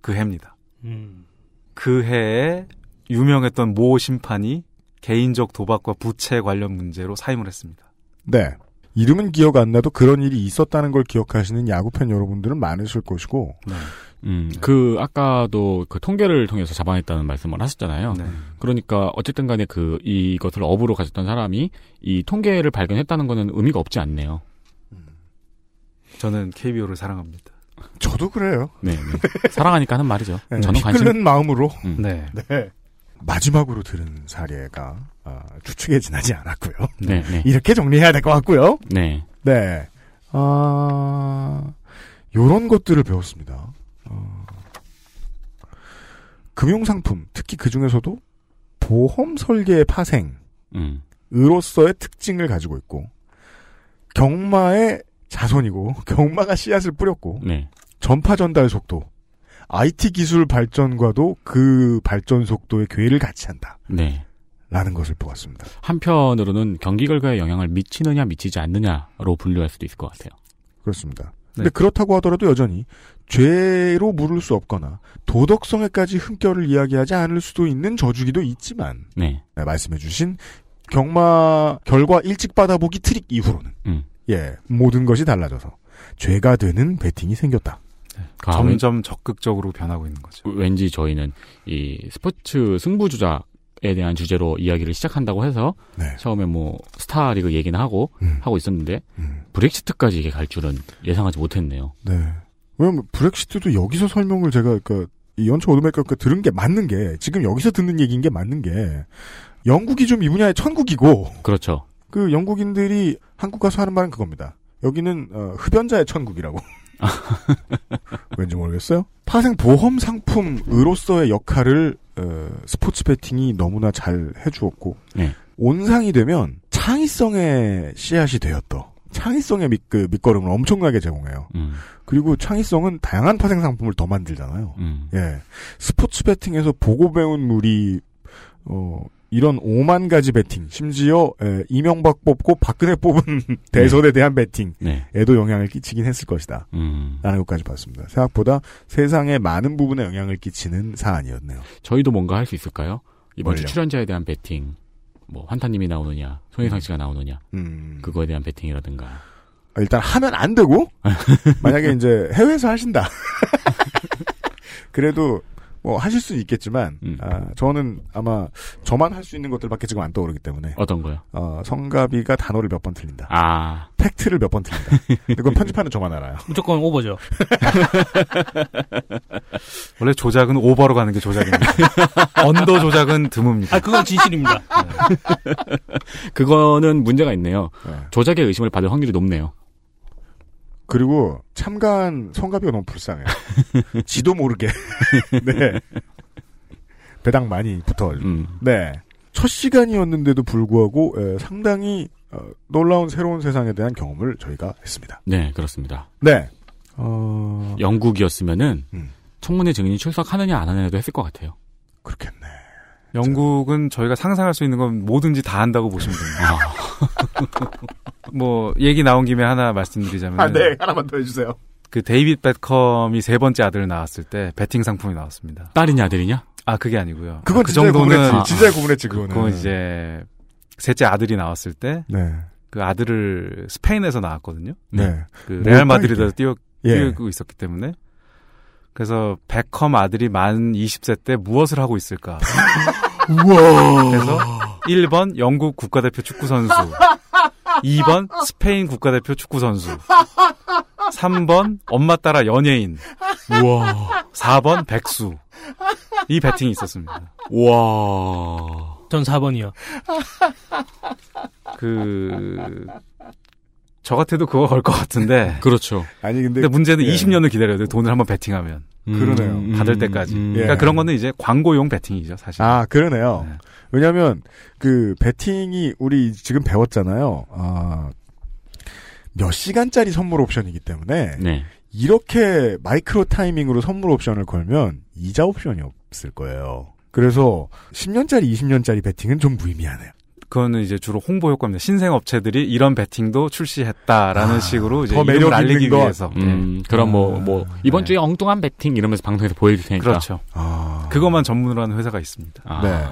그 해입니다. 음. 그 해에 유명했던 모 심판이 개인적 도박과 부채 관련 문제로 사임을 했습니다. 네. 이름은 기억 안 나도 그런 일이 있었다는 걸 기억하시는 야구팬 여러분들은 많으실 것이고, 음, 그, 아까도 그 통계를 통해서 잡아냈다는 말씀을 하셨잖아요. 네. 그러니까, 어쨌든 간에 그, 이것을 업으로 가졌던 사람이 이 통계를 발견했다는 거는 의미가 없지 않네요. 저는 KBO를 사랑합니다. 저도 그래요. 네. 네. 사랑하니까 하는 말이죠. 네, 저는 피 관심. 끓는 마음으로. 음. 네. 네. 마지막으로 들은 사례가, 아, 추측에 지나지 않았고요. 네, 네. 이렇게 정리해야 될 것 같고요. 네. 네. 아, 요런 것들을 배웠습니다. 어, 금융상품, 특히 그 중에서도 보험 설계의 파생, 음. 으로서의 특징을 가지고 있고, 경마의 자손이고, *laughs* 경마가 씨앗을 뿌렸고, 네. 전파 전달 속도, IT 기술 발전과도 그 발전 속도의 괴를 같이 한다. 네. 라는 것을 보았습니다. 한편으로는 경기 결과에 영향을 미치느냐 미치지 않느냐로 분류할 수도 있을 것 같아요. 그렇습니다. 네. 근데 그렇다고 하더라도 여전히 죄로 물을 수 없거나 도덕성에까지 흠결을 이야기하지 않을 수도 있는 저주기도 있지만 네. 네, 말씀해주신 경마 결과 일찍 받아보기 트릭 이후로는 음. 예 모든 것이 달라져서 죄가 되는 베팅이 생겼다. 아, 점점 적극적으로 변하고 있는 거죠. 왠지 저희는 이 스포츠 승부 주작 에 대한 주제로 이야기를 시작한다고 해서 네. 처음에 뭐 스타리그 얘기는 하고 음. 하고 있었는데 음. 브렉시트까지 이게 갈 줄은 예상하지 못했네요. 네. 왜냐면 브렉시트도 여기서 설명을 제가 그 이원채 oddsmaker 들은 게 맞는 게 지금 여기서 듣는 얘기인 게 맞는 게 영국이 좀 이 분야의 천국이고 그렇죠. 그 영국인들이 한국 가서 하는 말은 그겁니다. 여기는 어, 흡연자의 천국이라고. *laughs* 왠지 모르겠어요. 파생 보험 상품으로서의 역할을 어, 스포츠 베팅이 너무나 잘 해주었고 네. 온상이 되면 창의성의 씨앗이 되었더. 창의성의 밑, 그 밑거름을 엄청나게 제공해요. 음. 그리고 창의성은 다양한 파생 상품을 더 만들잖아요. 음. 예. 스포츠 베팅에서 보고 배운 물이, 어, 이런 5만 가지 베팅, 심지어, 에, 이명박 뽑고 박근혜 뽑은 *laughs* 대선에 대한 베팅에도 네. 영향을 끼치긴 했을 것이다. 음. 라는 것까지 봤습니다. 생각보다 세상의 많은 부분에 영향을 끼치는 사안이었네요. 저희도 뭔가 할 수 있을까요? 이번 주? 출연자에 대한 배팅, 뭐 환타님이 나오느냐, 송혜상 씨가 나오느냐, 음. 그거에 대한 배팅이라든가. 아, 일단 하면 안 되고, *laughs* 만약에 이제 해외에서 하신다. *laughs* 그래도 뭐 하실 수는 있겠지만, 음. 아, 저는 아마 저만 할 수 있는 것들밖에 지금 안 떠오르기 때문에, 어떤 거요? 어, 성가비가 단어를 몇 번 틀린다. 아, 팩트를 몇 번 틀린다. 그건 편집하는 저만 알아요. *laughs* 무조건 오버죠. *laughs* 원래 조작은 오버로 가는 게 조작입니다. *laughs* 언더 조작은 드뭅니다. 아, 그건 진실입니다. 그거는 문제가 있네요. 네. 조작의 의심을 받을 확률이 높네요. 그리고 참가한 성가비가 너무 불쌍해요. *laughs* 지도 모르게. *laughs* 네. 배당 많이 붙어. 음. 네. 첫 시간이었는데도 불구하고 에, 상당히 어, 놀라운 새로운 세상에 대한 경험을 저희가 했습니다. 네, 그렇습니다. 네. 어... 영국이었으면은 음. 청문회 증인이 출석하느냐 안 하느냐도 했을 것 같아요. 그렇겠네. 영국은 저희가 상상할 수 있는 건 뭐든지 다 한다고 보시면 됩니다. *laughs* 뭐 얘기 나온 김에 하나 말씀드리자면 아, 네. 하나만 더 해주세요. 그 데이빗 베컴이 세 번째 아들 낳았을 때 베팅 상품이 나왔습니다. 딸이냐 아들이냐? 아 그게 아니고요. 그건 아, 그 진짜 정도는 구분했지. 진짜 구분했지, 그거는. 그건 이제 셋째 아들이 나왔을 때그 네. 아들을 스페인에서 낳았거든요. 네. 그 레알 마드리드에서? 뛰어 예. 뛰고 있었기 때문에 그래서 베컴 아들이 만 20세 때 무엇을 하고 있을까? *laughs* 우와. 그래서 1번 영국 국가대표 축구 선수, 2번 스페인 국가대표 축구 선수, 3번 엄마 따라 연예인, 우와. 4번 백수. 이 배팅이 있었습니다. 와. 전 4번이요. 그, 저 같아도 그거 걸 것 같은데. 그렇죠. 아니, 근데. 근데 문제는 예. 20년을 기다려야 돼. 돈을 한번 배팅하면. 그러네요. 받을 때까지. 음. 그러니까 예. 그런 거는 이제 광고용 배팅이죠, 사실. 아, 그러네요. 네. 왜냐면, 그, 베팅이, 우리 지금 배웠잖아요. 아, 몇 시간짜리 선물 옵션이기 때문에, 네. 이렇게 마이크로 타이밍으로 선물 옵션을 걸면, 이자 옵션이 없을 거예요. 그래서, 10년짜리, 20년짜리 베팅은 좀 무의미하네요. 그거는 이제 주로 홍보 효과입니다. 신생 업체들이 이런 배팅도 출시했다라는 아, 식으로 이제 더 매력 알리기 것. 위해서. 음, 그럼 뭐, 아, 뭐, 이번 네. 주에 엉뚱한 배팅 이러면서 방송에서 보여줄 테니까. 그렇죠. 아. 그것만 전문으로 하는 회사가 있습니다. 아. 네.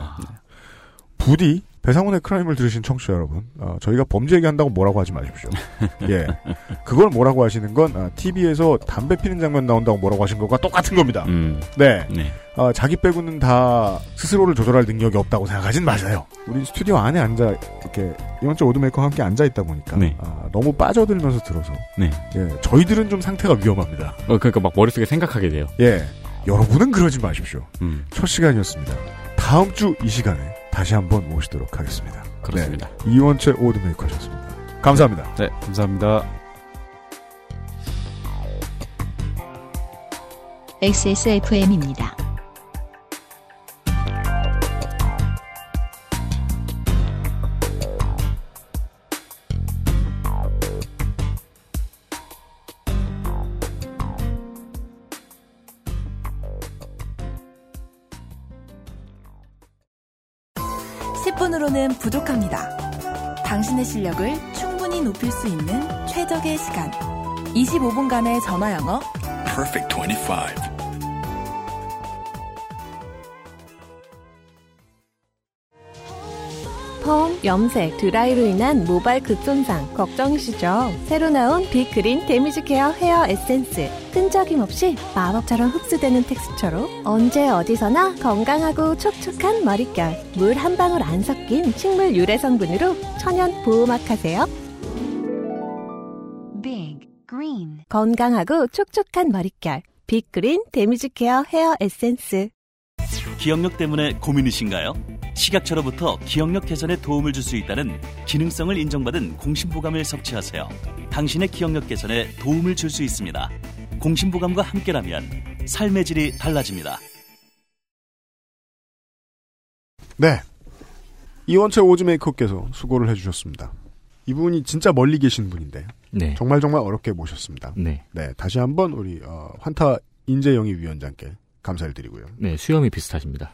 부디, 배상훈의 크라임을 들으신 청취자 여러분, 어, 저희가 범죄 얘기한다고 뭐라고 하지 마십시오. 예. 그걸 뭐라고 하시는 건, 아, TV에서 담배 피는 장면 나온다고 뭐라고 하신 것과 똑같은 겁니다. 음. 네. 네. 어, 자기 빼고는 다 스스로를 조절할 능력이 없다고 생각하진 마세요. 우리 스튜디오 안에 앉아 이렇게 이번주 오드메이커와 함께 앉아 있다 보니까 네. 아, 너무 빠져들면서 들어서 네. 예, 저희들은 좀 상태가 위험합니다. 어, 그러니까 막 머릿속에 생각하게 돼요. 예, 여러분은 그러지 마십시오. 음. 첫 시간이었습니다. 다음 주 이 시간에 다시 한번 모시도록 하겠습니다. 그렇습니다. 네, 이원채 오드메이커셨습니다. 감사합니다. 네, 감사합니다. XSFM입니다. 높일 수 있는 최적의 시간. 25분간의 전화 영어. Perfect 25. 펌, 염색, 드라이로 인한 모발 급손상 걱정이시죠? 새로 나온 빅그린 damage care hair 에센스. 끈적임 없이 마법처럼 흡수되는 텍스처로 언제 어디서나 건강하고 촉촉한 머릿결. 물 한 방울 안 섞인 식물 유래 성분으로 천연 보호막 하세요. Green. 건강하고 촉촉한 머릿결. 빅그린 damage care hair 에센스. 기억력 때문에 고민이신가요? 식약처로부터 기억력 개선에 도움을 줄 수 있다는 기능성을 인정받은 공심보감을 섭취하세요. 당신의 기억력 개선에 도움을 줄 수 있습니다. 공심보감과 함께라면 삶의 질이 달라집니다. 네. 이원채 오즈메이커께서 수고를 해주셨습니다. 이분이 진짜 멀리 계신 분인데 네. 정말 정말 어렵게 모셨습니다. 네. 다시 한번 우리 어, 환타 인재영입 위원장께 감사를 드리고요. 네, 수염이 비슷하십니다.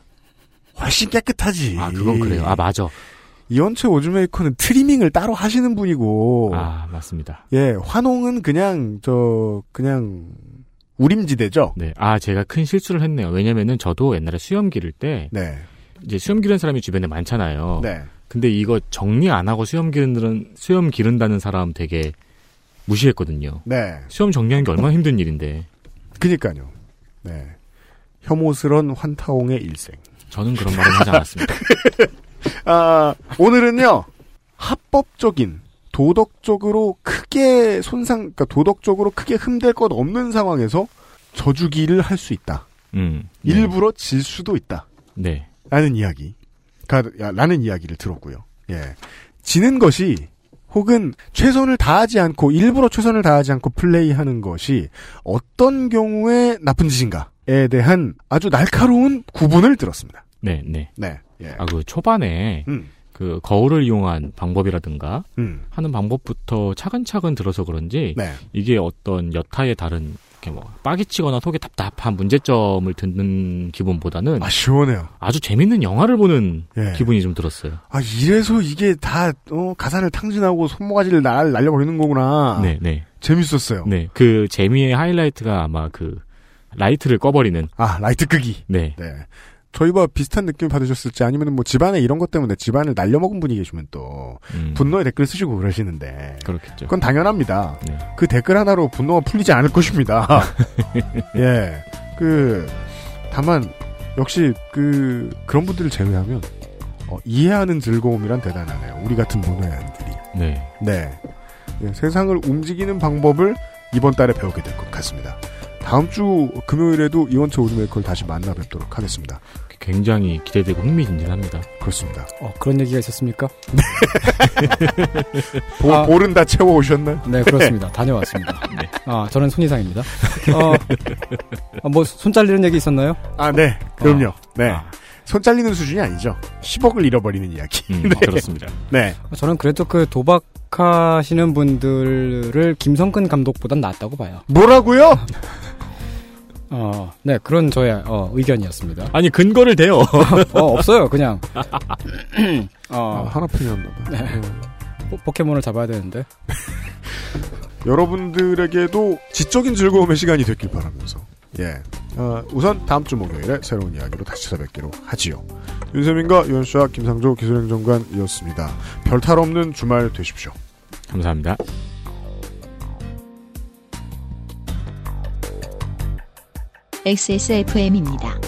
훨씬 깨끗하지. 아, 그건 그래요. 아, 맞아. 이원채 오즈메이커는 트리밍을 따로 하시는 분이고. 아, 맞습니다. 예, 환홍은 그냥 저 그냥 우림지대죠. 네. 아, 제가 큰 실수를 했네요. 왜냐면은 저도 옛날에 수염 기를 때 네. 이제 수염 기르는 사람이 주변에 많잖아요. 네. 근데 이거 정리 안 하고 수염 기르는 수염 기른다는 사람 되게 무시했거든요. 네. 수염 정리하는 게 얼마나 힘든 일인데. 그니까요. 네. 혐오스런 환타홍의 일생. 저는 그런 말은 하지 않았습니다. *laughs* 아, 오늘은요, 합법적인, 도덕적으로 크게 손상, 그러니까 도덕적으로 크게 흠될 것 없는 상황에서 저주기를 할 수 있다. 음. 일부러 질 수도 있다. 네. 라는 이야기. 가, 야, 라는 이야기를 들었고요. 예. 지는 것이 혹은 최선을 다하지 않고 일부러 최선을 다하지 않고 플레이하는 것이 어떤 경우에 나쁜 짓인가에 대한 아주 날카로운 구분을 들었습니다. 네, 네. 네. 예. 아, 그 초반에 음. 그 거울을 이용한 방법이라든가 음. 하는 방법부터 차근차근 들어서 그런지 네. 이게 어떤 여타의 다른 이렇게 뭐 빡치거나 속에 답답한 문제점을 듣는 기분보다는 아, 시원해요. 아주 재밌는 영화를 보는 예. 기분이 좀 들었어요. 아, 이래서 이게 다, 어, 가산을 탕진하고 손모가지를 날, 날려버리는 거구나. 네, 네. 재밌었어요. 네, 그 재미의 하이라이트가 아마 그 라이트를 꺼버리는. 아, 라이트 끄기. 네. 네. 저희와 비슷한 느낌 받으셨을지 아니면 뭐 집안에 이런 것 때문에 집안을 날려먹은 분이 계시면 또 음, 분노의 댓글 쓰시고 그러시는데 그렇겠죠. 그건 당연합니다. 네. 그 댓글 하나로 분노가 풀리지 않을 것입니다. *laughs* 예. 그 다만 역시 그 그런 분들을 제외하면 어, 이해하는 즐거움이란 대단하네요. 우리 같은 문외한들이. 네. 네. 예, 세상을 움직이는 방법을 이번 달에 배우게 될 것 같습니다. 다음 주 금요일에도 이원철 오즈메이커를 다시 만나 뵙도록 하겠습니다. 굉장히 기대되고 흥미진진합니다. 그렇습니다. 어, 그런 얘기가 있었습니까? *laughs* 보, 아. 볼은 다 채워 오셨나요? 네, 그렇습니다. 다녀왔습니다. *laughs* 네. 아, 저는 손이상입니다. 어, 아, 뭐, 손 잘리는 얘기 있었나요? 아, 네. 그럼요. 아. 네. 아. 손 잘리는 수준이 아니죠. 10억을 잃어버리는 이야기. 음, *laughs* 네. 그렇습니다. 네. 저는 그래도 그 도박하시는 분들을 김성근 감독보단 낫다고 봐요. 뭐라고요? 어, 네, 그런 저의 어, 의견이었습니다. 아니 근거를 대요. *laughs* 어, 없어요, 그냥. *laughs* 아, 어, 하나 풀렸나 봐. 네. 포- 포켓몬을 잡아야 되는데. *laughs* 여러분들에게도 지적인 즐거움의 시간이 됐길 바라면서. 예. 어, 우선 다음 주 목요일에 새로운 이야기로 다시 찾아뵙기로 하지요. 윤세민과 유현수와 김상조 기술행정관이었습니다. 별탈 없는 주말 되십시오. 감사합니다. XSFM입니다.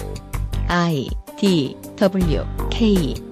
I D W K